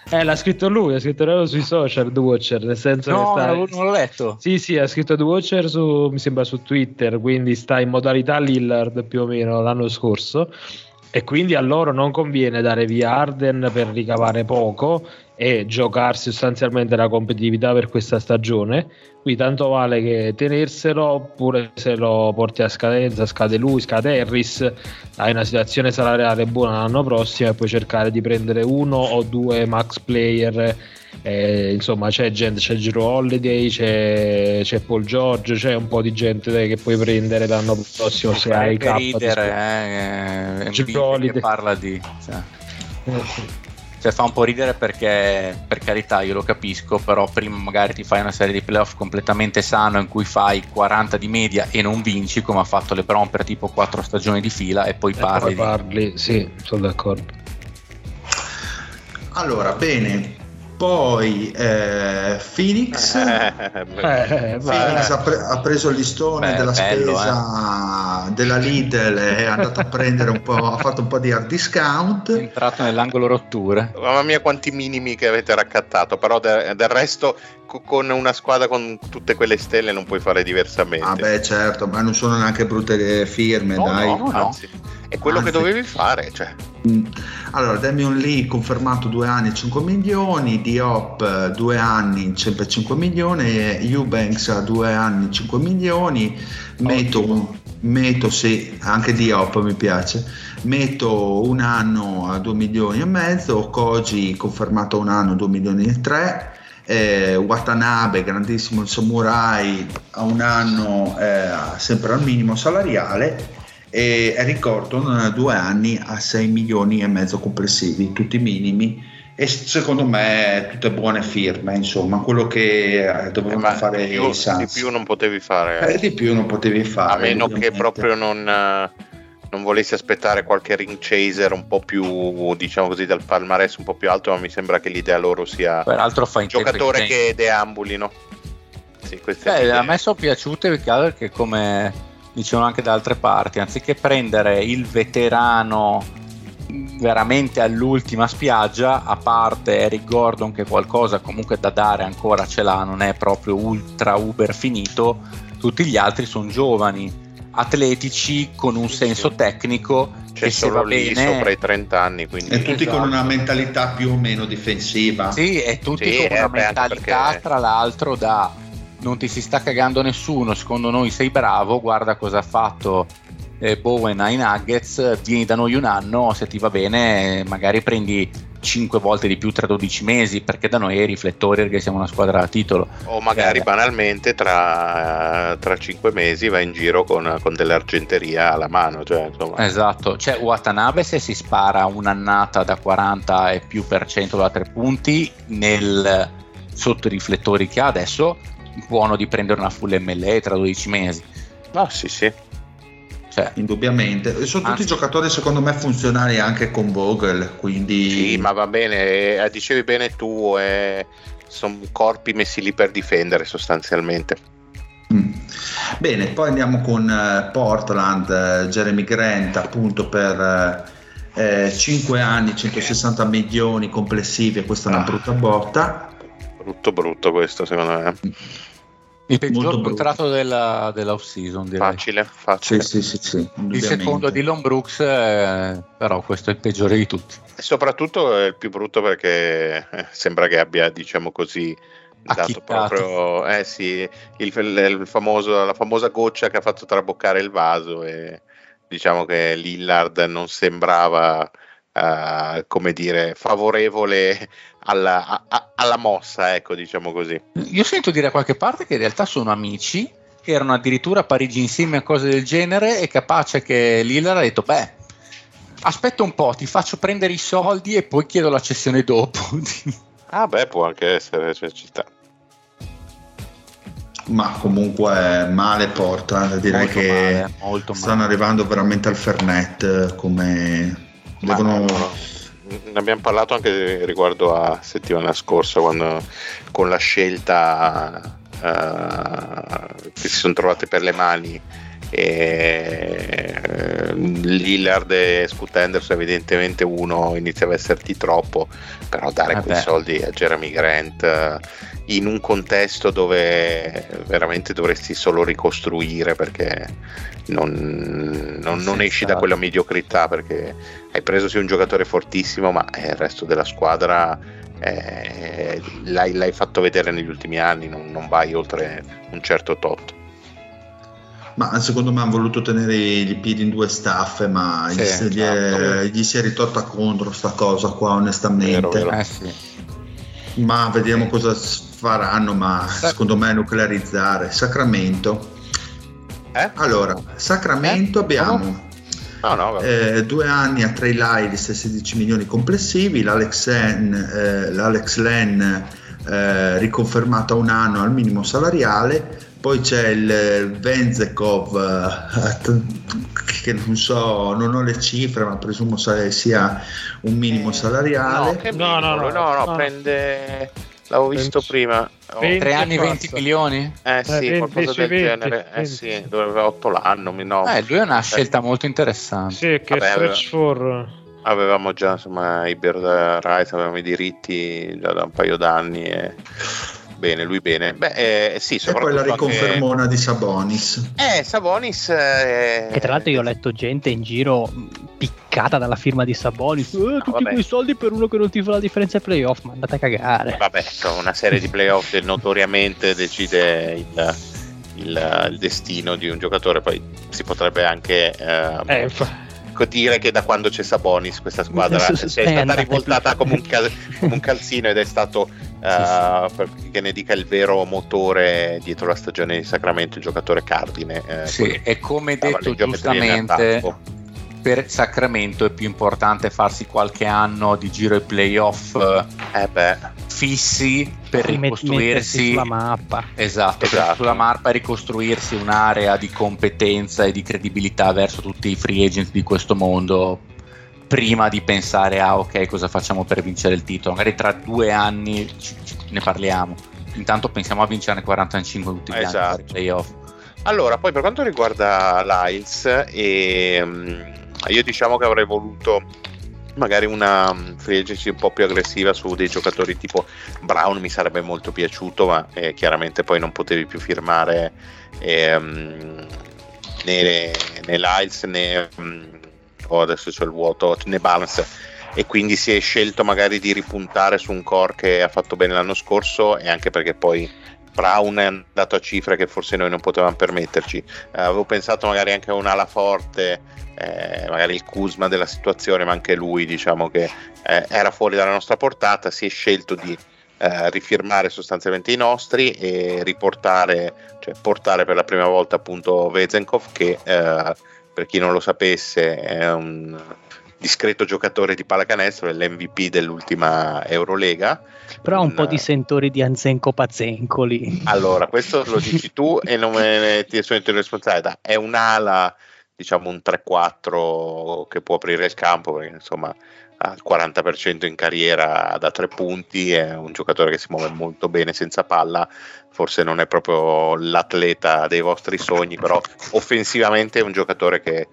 Eh, l'ha scritto lui, ha scritto lui sui social, The Watcher, nel senso No, che sta... non non l'ho letto. Sì, sì, ha scritto The Watcher su, mi sembra su Twitter, quindi sta in modalità Lillard più o meno l'anno scorso e quindi a loro non conviene dare via Arden per ricavare poco e giocarsi sostanzialmente la competitività per questa stagione. Qui tanto vale che tenerselo oppure se lo porti a scadenza, scade lui, scade Harris, hai una situazione salariale buona l'anno prossimo e puoi cercare di prendere uno o due max player eh, insomma c'è gente, c'è Giro Holiday, c'è, c'è Paul George, c'è un po' di gente che puoi prendere l'anno prossimo se hai cap ridere, eh, eh, Embiid Holiday. parla di... Cioè. Cioè, fa un po' ridere perché, per carità, io lo capisco, però prima magari ti fai una serie di playoff completamente sano in cui fai 40 di media e non vinci, come ha fatto LeBron per tipo 4 stagioni di fila, e poi e parli. poi parli, sì, sono d'accordo. Allora, bene, poi eh, Phoenix, Eh, Eh, Phoenix ha, pre- ha preso il listone Beh, della bello, spesa della Lidl e è andato a prendere un po', ha fatto un po' di hard È discount. entrato nell'angolo rotture. Mamma mia quanti minimi che avete raccattato, però de- del resto con una squadra con tutte quelle stelle non puoi fare diversamente. Ah beh certo, ma non sono neanche brutte firme, No, dai. no, no. anzi, è quello che Anzi. dovevi fare, cioè. Mm. Allora, Damian Lee confermato due anni 5 milioni, Diop eh, due anni sempre 5 milioni, Eubanks a due anni 5 milioni, Meto, Meto sì, anche Diop mi piace, Meto un anno a 2 milioni e mezzo, Koji confermato un anno 2 milioni e 3, eh, Watanabe, grandissimo il samurai, a un anno eh, sempre al minimo salariale e Eric Gordon eh, due anni a 6 milioni e mezzo complessivi, tutti minimi e secondo me tutte buone firme, insomma, quello che eh, Eh, dovevano ma fare di, più, di più non potevi fare. Eh, di più non potevi fare. a meno che ovviamente. proprio non, eh, non volessi aspettare qualche ring chaser un po' più, diciamo così, dal palmarès un po' più alto, ma mi sembra che l'idea loro sia Peraltro fa un giocatore che deambuli, no? Sì, Beh, a me sono piaciute perché perché come dicevano anche da altre parti, anziché prendere il veterano veramente all'ultima spiaggia, a parte Eric Gordon che qualcosa comunque da dare ancora ce l'ha, non è proprio ultra uber finito, tutti gli altri sono giovani, atletici con un senso tecnico C'è che se solo va lì bene sopra i 30 anni, quindi E tutti con Esatto. una mentalità più o meno difensiva. Sì, e tutti Sì, con una eh, beh, mentalità, perché- tra l'altro, da non ti si sta cagando nessuno, secondo noi sei bravo, guarda cosa ha fatto eh, Bowen ai Nuggets, vieni da noi un anno, se ti va bene magari prendi 5 volte di più tra 12 mesi, perché da noi è i riflettori perché siamo una squadra a titolo. o magari Eh. banalmente tra, tra 5 mesi vai in giro con, con dell'argenteria alla mano, cioè Esatto, cioè Watanabe se si spara un'annata da 40 e più per cento da tre punti nel sotto i riflettori che ha adesso, buono di prendere una full MLE tra 12 mesi. ah sì sì, Cioè, Indubbiamente, sono tutti Anzi. giocatori secondo me funzionali anche con Vogel, quindi sì ma va bene, eh, dicevi bene tu, eh, sono corpi messi lì per difendere sostanzialmente. Mm. Bene, poi andiamo con eh, Portland, eh, Jeremy Grant appunto per eh, 5 anni, 160 milioni complessivi questa è una Ah. brutta botta. Brutto brutto questo secondo me, il peggior contratto della, dell'off season direi. facile, facile. Sì, sì, sì, sì, Il secondo è Dylan Brooks, eh, però questo è il peggiore di tutti. E soprattutto è il più brutto perché eh, sembra che abbia, diciamo così, dato proprio eh sì, il, il famoso, la famosa goccia che ha fatto traboccare il vaso e diciamo che Lillard non sembrava eh, come dire favorevole alla, a- a- alla mossa, ecco, diciamo così. Io sento dire a qualche parte che in realtà sono amici, erano addirittura a Parigi insieme a cose del genere, è capace che Lillard ha detto, beh, aspetta un po', ti faccio prendere i soldi e poi chiedo la cessione dopo. Ah, beh, può anche essere, cioè, ci sta. Ma comunque male Portland, direi Molto che male, molto stanno male. arrivando veramente al Fernet eh, come devono... no, ne abbiamo parlato anche riguardo a settimana scorsa quando con la scelta eh, che si sono trovate per le mani e eh, Lillard e Scoot Henderson evidentemente uno iniziava a esserti troppo però dare Eh quei soldi a Jeremy Grant in un contesto dove veramente dovresti solo ricostruire perché non, non- non esci da certo. quella mediocrità perché hai preso sì un giocatore fortissimo ma eh, il resto della squadra eh, l'hai, l'hai fatto vedere negli ultimi anni non, non vai oltre un certo tot Ma secondo me hanno voluto tenere i piedi in due staffe, ma Sì, gli, si- gli è, certo. gli si è ritorta contro sta cosa qua, onestamente. Vero, vero. Eh sì. Ma vediamo cosa s- faranno, ma secondo me nuclearizzare. Sacramento. eh? Allora, Sacramento Eh? abbiamo no no vabbè. eh, due anni a Trey Lyles e 16 milioni complessivi, l'Alex Len, eh, l'Alex Len eh, riconfermato a un anno al minimo salariale, poi c'è il Venzekov eh, che non so, non ho le cifre, ma presumo sia un minimo salariale. No, no, no, no, no, prende L'avevo visto 20, prima. 20 3 anni 20 milioni? Eh sì, eh, 20, qualcosa del 20, genere. 20. Eh sì, doveva 8 l'anno. No. Eh, lui è una scelta molto interessante. Sì, che Vabbè, stretch for... Avevamo già insomma i Bird Rights, avevamo i diritti già da un paio d'anni e bene, lui bene. Beh, eh, sì, e poi la riconfermona anche... di Sabonis. Eh, Sabonis... Eh... Che tra l'altro io ho letto gente in giro piccata dalla firma di Sabonis. Eh, no, tutti vabbè. quei soldi per uno che non ti fa la differenza ai playoff, ma andate a cagare. Vabbè, una serie di playoff che notoriamente decide il, il, il, destino di un giocatore, poi si potrebbe anche... Eh, eh, dire che da quando c'è Sabonis questa squadra è stata rivoltata come un, cal- come un, calzino ed è stato uh, per che ne dica il vero motore dietro la stagione di Sacramento il giocatore cardine eh, sì, e come detto giustamente per Sacramento è più importante farsi qualche anno di giro ai playoff eh fissi per ricostruirsi sulla mappa. Esatto, esatto. sulla mappa ricostruirsi un'area di competenza e di credibilità verso tutti i free agent di questo mondo prima di pensare a ok cosa facciamo per vincere il titolo magari tra due anni ci, ci, ne parliamo intanto pensiamo a vincere 45 tutti gli esatto. anni per i playoff allora poi per quanto riguarda l'Iles e, um, io diciamo che avrei voluto magari una mm, free agency un po' più aggressiva su dei giocatori tipo Brown mi sarebbe molto piaciuto ma eh, chiaramente poi non potevi più firmare eh, um, né, né Lyles né um, oh, adesso c'è il vuoto né Barnes. E quindi si è scelto magari di ripuntare su un core che ha fatto bene l'anno scorso e anche perché poi Brown è andato a cifre che forse noi non potevamo permetterci. Eh, avevo pensato magari anche a un'ala forte, eh, magari il Kuzma della situazione, ma anche lui diciamo che eh, era fuori dalla nostra portata, si è scelto di eh, rifirmare sostanzialmente i nostri e riportare, cioè portare per la prima volta appunto Vezenkov che eh, per chi non lo sapesse è un discreto giocatore di pallacanestro, è l'MVP dell'ultima Eurolega. Però ha un, un po' di sentori di Anzenco Pazenco lì. Allora, questo lo dici tu e non me ne ti in responsabilità. È un'ala, diciamo un 3-4 che può aprire il campo, perché insomma al 40% in carriera da tre punti, è un giocatore che si muove molto bene senza palla, forse non è proprio l'atleta dei vostri sogni, però offensivamente è un giocatore che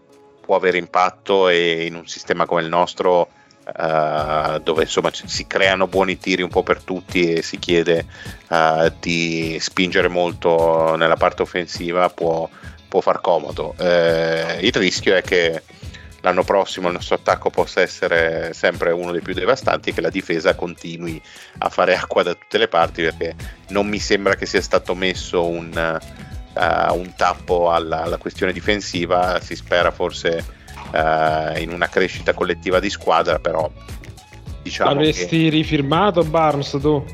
può avere impatto e in un sistema come il nostro uh, dove insomma si creano buoni tiri un po' per tutti e si chiede uh, di spingere molto nella parte offensiva può, può far comodo. Uh, il rischio è che l'anno prossimo il nostro attacco possa essere sempre uno dei più devastanti e che la difesa continui a fare acqua da tutte le parti perché non mi sembra che sia stato messo un uh, un tappo alla, alla, questione difensiva, si spera forse uh, in una crescita collettiva di squadra, però diciamo Avresti che... rifirmato Barnes tu?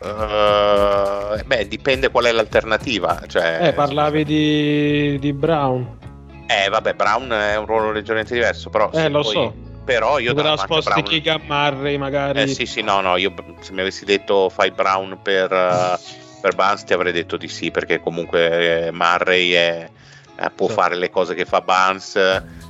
Uh, beh, dipende qual è l'alternativa. Cioè, eh, parlavi di, di, Brown. Eh, vabbè, Brown è un ruolo leggermente diverso, però... Eh, lo poi... so però io da sposti Brown... Kick Murray magari eh sì sì no no io se mi avessi detto fai Brown per uh, per Barnes ti avrei detto di sì perché comunque eh, Murray è, eh, può sì. fare le cose che fa Barnes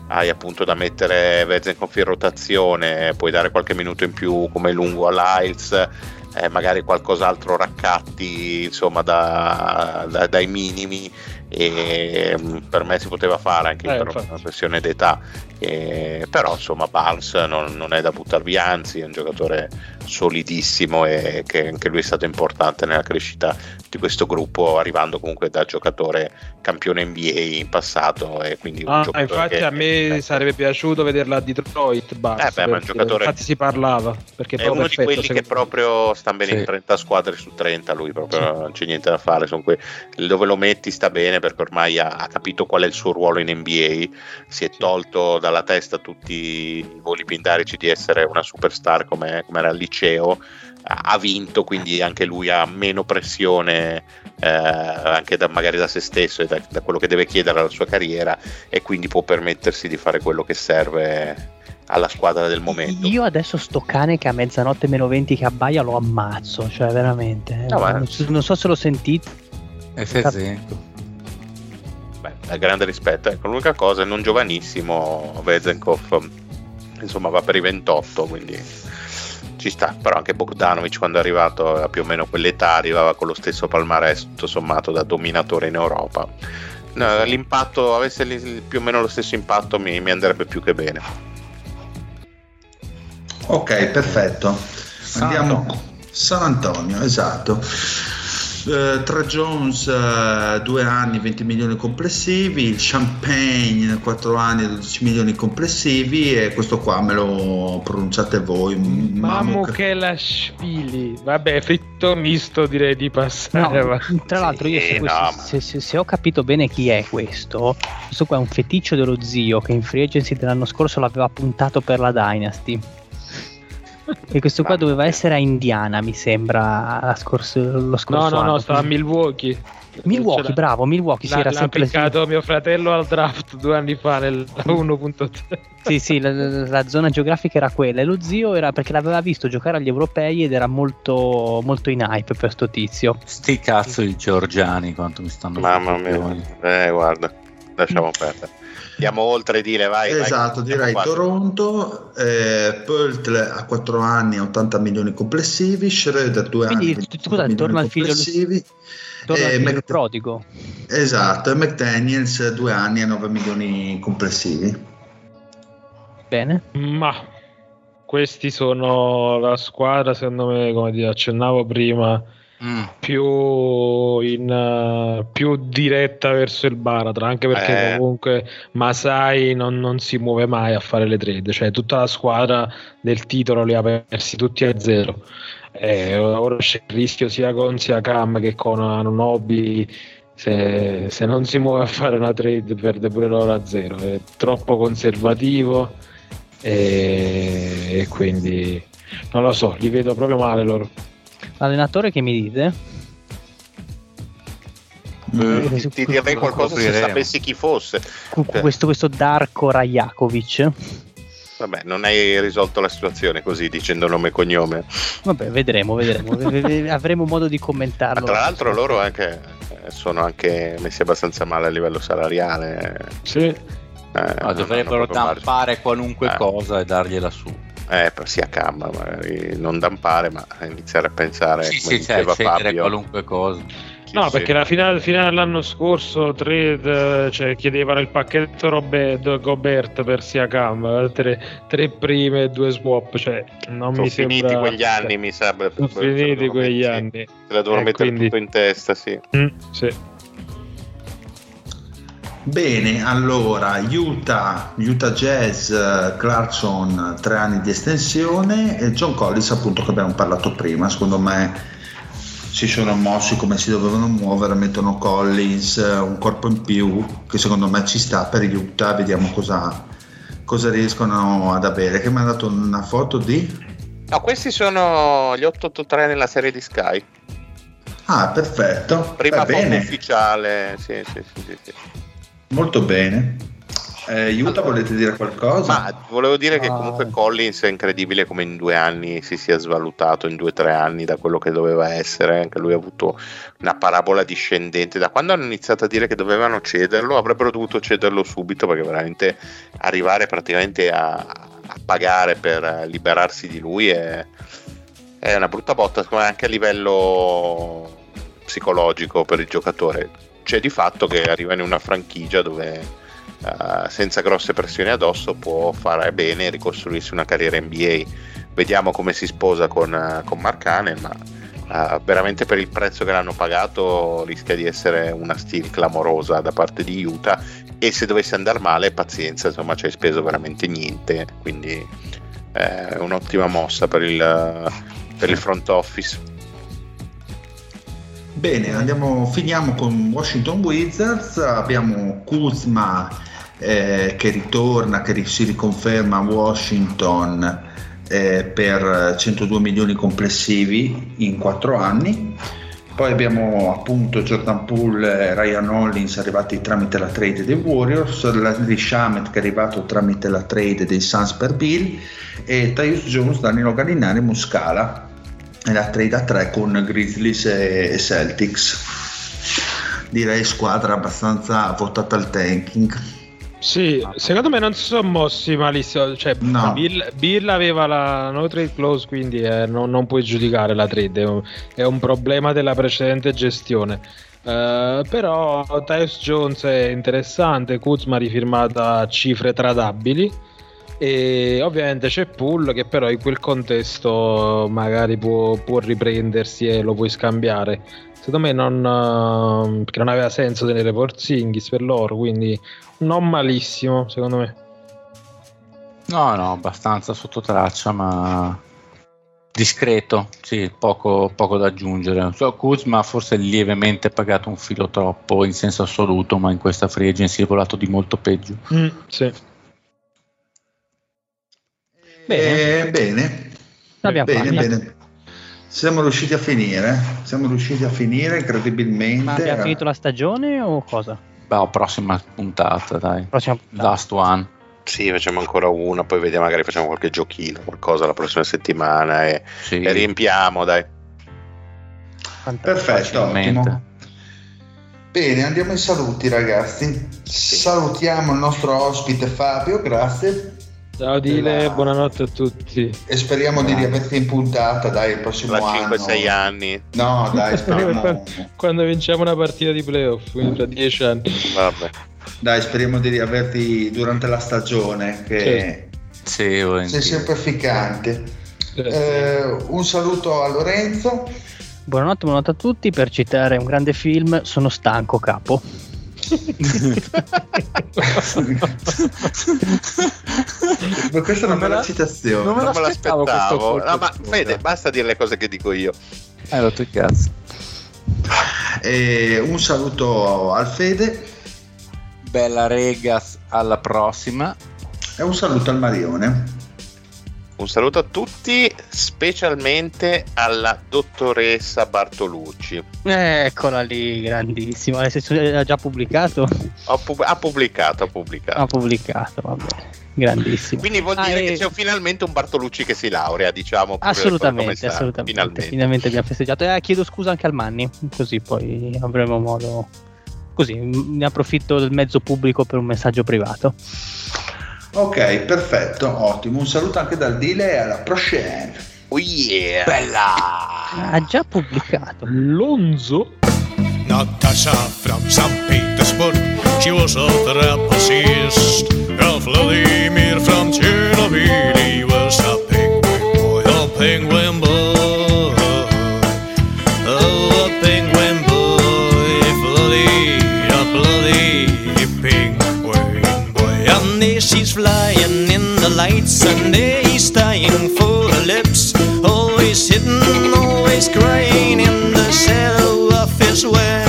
hai appunto da mettere Vezenkov in rotazione puoi dare qualche minuto in più come lungo all'Iles eh, magari qualcos'altro raccatti insomma da, da, dai minimi e mm, per me si poteva fare anche eh, per infatti. una questione d'età eh, però insomma Barnes non, non, è da buttar via anzi è un giocatore solidissimo e che anche lui è stato importante nella crescita di questo gruppo arrivando comunque da giocatore campione NBA in passato e quindi ah, infatti che, a me eh, sarebbe piaciuto vederla a Detroit Barnes, eh beh, ma un giocatore infatti si parlava perché è uno perfetto, di quelli che proprio sta bene sì. in 30 squadre su 30 lui proprio sì. non c'è niente da fare que- dove lo metti sta bene perché ormai ha, ha, capito qual è il suo ruolo in NBA si è tolto dalla testa tutti i voli pindarici di essere una superstar come, come era al liceo ha vinto, quindi anche lui ha meno pressione eh, anche da, magari da se stesso e da, da, quello che deve chiedere alla sua carriera e quindi può permettersi di fare quello che serve alla squadra del momento. Io adesso sto cane che a mezzanotte meno 20 che abbaia lo ammazzo, cioè veramente. Eh. No, non, so, non, so, se lo sentite. F0. Beh, grande rispetto. Ecco, l'unica cosa è non giovanissimo, Vezenkov, insomma va per i 28, quindi ci sta, però anche Bogdanovic quando è arrivato a più o meno quell'età arrivava con lo stesso palmarès tutto sommato da dominatore in Europa. No, l'impatto, avesse più o meno lo stesso impatto mi, mi andrebbe più che bene. Ok, perfetto. San Andiamo Antonio. San Antonio, esatto. Eh, tra Jones eh, due anni 20 milioni complessivi, il Champagne 4 anni 12 milioni complessivi e questo qua me lo pronunciate voi. Mammo Mamuk- che la. Vabbè, fritto misto direi di passare. No, tra l'altro io Sì, se, no, questo- ma- se- se- se ho capito bene chi è questo, questo qua è un feticcio dello zio che in free agency dell'anno scorso l'aveva puntato per la Dynasty. E questo qua doveva essere a Indiana, mi sembra, la scorso- lo No, scorso no, anno. no, stava a Milwaukee. Milwaukee, Ce l'ha- bravo, Milwaukee, sì, L'ha, era l'ha sempre piccato mio fratello al draft due anni fa nel 1.3. Sì, sì, la, la- la zona geografica era quella e lo zio era perché l'aveva visto giocare agli europei ed era molto, molto in hype per sto tizio. Sti cazzo di Giorgiani quanto mi stanno Mamma mia, eh, guarda, lasciamo perdere. Andiamo oltre, dire vai. vai. Esatto, direi Andiamo qua. Toronto, eh, Pöltl a 4 anni 80 milioni complessivi, Schroeder 2 Quindi, anni tu- 25 scusate, milioni torna al figlio- complessivi. Torna al Eh, figlio Mc- prodigo. Esatto, e McDaniels 2 anni e 9 milioni complessivi. Bene. Ma questi sono la squadra, secondo me, come ti accennavo prima, Mm. più, in, eh, più diretta verso il baratro, anche perché Eh. comunque Masai non, non si muove mai a fare le trade, cioè tutta la squadra del titolo li ha persi tutti a zero. Eh, ora c'è il rischio sia con Siakam che con Anunobi se, se non si muove a fare una trade perde pure loro a zero è troppo conservativo e, e quindi non lo so li vedo proprio male loro Allenatore che mi dite? Eh, Ti, ti direi qualcosa se sapessi chi fosse. Cu- Questo, questo Darko Rajakovic. Vabbè, non hai risolto la situazione così dicendo nome e cognome. Vabbè, vedremo, vedremo. Avremo modo di Ma commentarlo. tra l'altro loro anche, eh, sono anche messi abbastanza male a livello salariale. sì eh, dovrebbero dampare qualunque Eh. cosa e dargliela su. Eh, per sia camma, magari non dampare, ma iniziare a pensare sì, come sì, cioè, diceva cedere Fabio. qualunque cosa. Sì, No, sì. perché la finale, fino all'anno scorso trade, cioè, chiedevano il pacchetto Robert, Gobert per Siakam, tre, tre prime e due swap, cioè non sono mi finiti sembra... quegli anni, mi sembra. Sono finiti quegli anni. Se la devono Eh, mettere quindi- tutto in testa, sì. Mm, sì. Bene, allora Utah, Utah Jazz, Clarkson, tre anni di estensione e John Collins appunto che abbiamo parlato prima, secondo me si sono mossi come si dovevano muovere, mettono Collins, un corpo in più che secondo me ci sta per Utah, vediamo cosa, cosa riescono ad avere. Che mi ha dato una foto di... No, questi sono gli 883 nella serie di Sky. Ah, perfetto, Prima foto ufficiale, sì, sì, sì, sì, sì. Molto bene. Eh, Utah volete dire qualcosa? Ma volevo dire che Ah. comunque Collins è incredibile come in due anni si sia svalutato, in due o tre anni da quello che doveva essere. Anche lui ha avuto una parabola discendente. Da quando hanno iniziato a dire che dovevano cederlo, avrebbero dovuto cederlo subito perché veramente arrivare praticamente a, a pagare per liberarsi di lui è, è una brutta botta, secondo me anche a livello psicologico per il giocatore. C'è di fatto che arriva in una franchigia dove eh, senza grosse pressioni addosso può fare bene e ricostruirsi una carriera NBA. Vediamo come si sposa con, eh, con Mark ma eh, veramente per il prezzo che l'hanno pagato rischia di essere una steal clamorosa da parte di Utah e se dovesse andare male pazienza, insomma ci hai speso veramente niente, quindi eh, è un'ottima mossa per il, per il front office. Bene, andiamo, finiamo con Washington Wizards. Abbiamo Kuzma eh, che ritorna, che si riconferma a Washington eh, per 102 milioni complessivi in 4 anni. Poi abbiamo appunto Jordan Poole e Ryan Hollins arrivati tramite la trade dei Warriors, Larry Shamet che è arrivato tramite la trade dei Suns per Bill e Tyus Jones, Danilo Gallinari e Muscala e la trade a 3 con Grizzlies e, e Celtics. direi squadra abbastanza votata al tanking. Sì, secondo me non si sono mossi malissimo. Cioè, No. Bill, Bill aveva la no trade clause, quindi eh, non, non puoi giudicare la trade. È un, è un problema della precedente gestione. Eh, però Tyus Jones è interessante. Kuzma rifirmata a cifre tradabili. E ovviamente c'è Pool che però in quel contesto magari può, può riprendersi e lo puoi scambiare. Secondo me non, eh, perché non aveva senso tenere Porzingis per loro, quindi non malissimo, secondo me. No, no, abbastanza sotto traccia, ma discreto, sì, poco, poco da aggiungere. So, Kuzma forse lievemente pagato un filo troppo in senso assoluto, ma in questa free agency è volato di molto peggio. sì. Bene. Eh, bene. Bene, bene. Siamo riusciti a finire. Siamo riusciti a finire incredibilmente. Ma abbiamo finito la stagione o cosa? Beh, prossima puntata, dai. Prossima puntata. Last one. Sì, facciamo ancora una, poi vediamo, magari facciamo qualche giochino, qualcosa la prossima settimana e, Sì, e riempiamo, dai. Fantastico. Perfetto, ottimo. Bene, andiamo ai saluti ragazzi. Salutiamo il nostro ospite Fabio, grazie. Ciao Dile, Della- buonanotte a tutti. E speriamo di Grazie. riaverti in puntata, dai, il prossimo Tra anno. 5-6 anni, No, dai, speriamo, quando, quando vinciamo una partita di playoff, quindi tra 10 anni. vabbè. dai, speriamo di riaverti durante la stagione, che Sì, sei volentieri. sempre. Grazie. Eh, un saluto a Lorenzo. Buonanotte, buonanotte a tutti. Per citare un grande film, sono stanco, capo. Ma questa è una Non me bella la- citazione. non me Non me l'aspettavo No, ma Fede, basta dire le cose che dico io. Hai rotto il cazzo. E un saluto al Fede Bella Regas, alla prossima. e un saluto al Marione. Un saluto a tutti, specialmente alla dottoressa Bartolucci. Eccola lì, grandissima. Nel senso, Ha già pubblicato? Pub- ha pubblicato, ha pubblicato. Ha pubblicato, va bene. Grandissimo. Quindi vuol Ah, dire e- che c'è finalmente un Bartolucci che si laurea, diciamo. Assolutamente, assolutamente. Finalmente. Finalmente. abbiamo festeggiato. E chiedo scusa anche al Manni, così poi avremo modo. Così ne approfitto del mezzo pubblico per un messaggio privato. Ok, perfetto, ottimo. Un saluto anche dal Dile e alla prochaine. Oh yeah! Bella! Ha già pubblicato. Lonzo? Natasha from St. Petersburg, she was a trapezist. Vladimir from Chernobyl, he was a penguin boy, a penguin lights, and he's dying for her lips. Always hidden, always crying in the shadow of his web.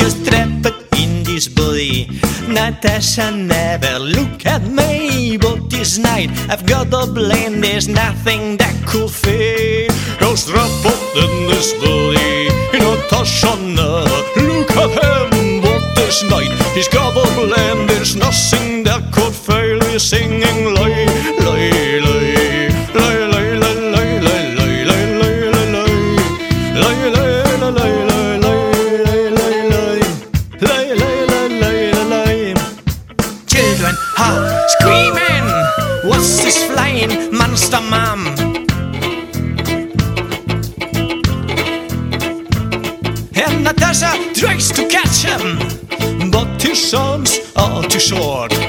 Just trapped in this body. Natasha never look at me, but this night I've got a blame. There's nothing that could fade. Cause trapped in this body. Natasha never look at him, but this night he's got a blame. There's nothing that could fail. Singing lay, lay, lay. Children are screaming. What's this flying monster, mom? And Natasha tries to catch him, but his arms are too short.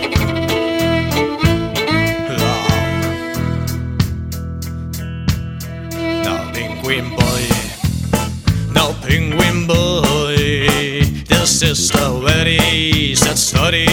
sister where he said study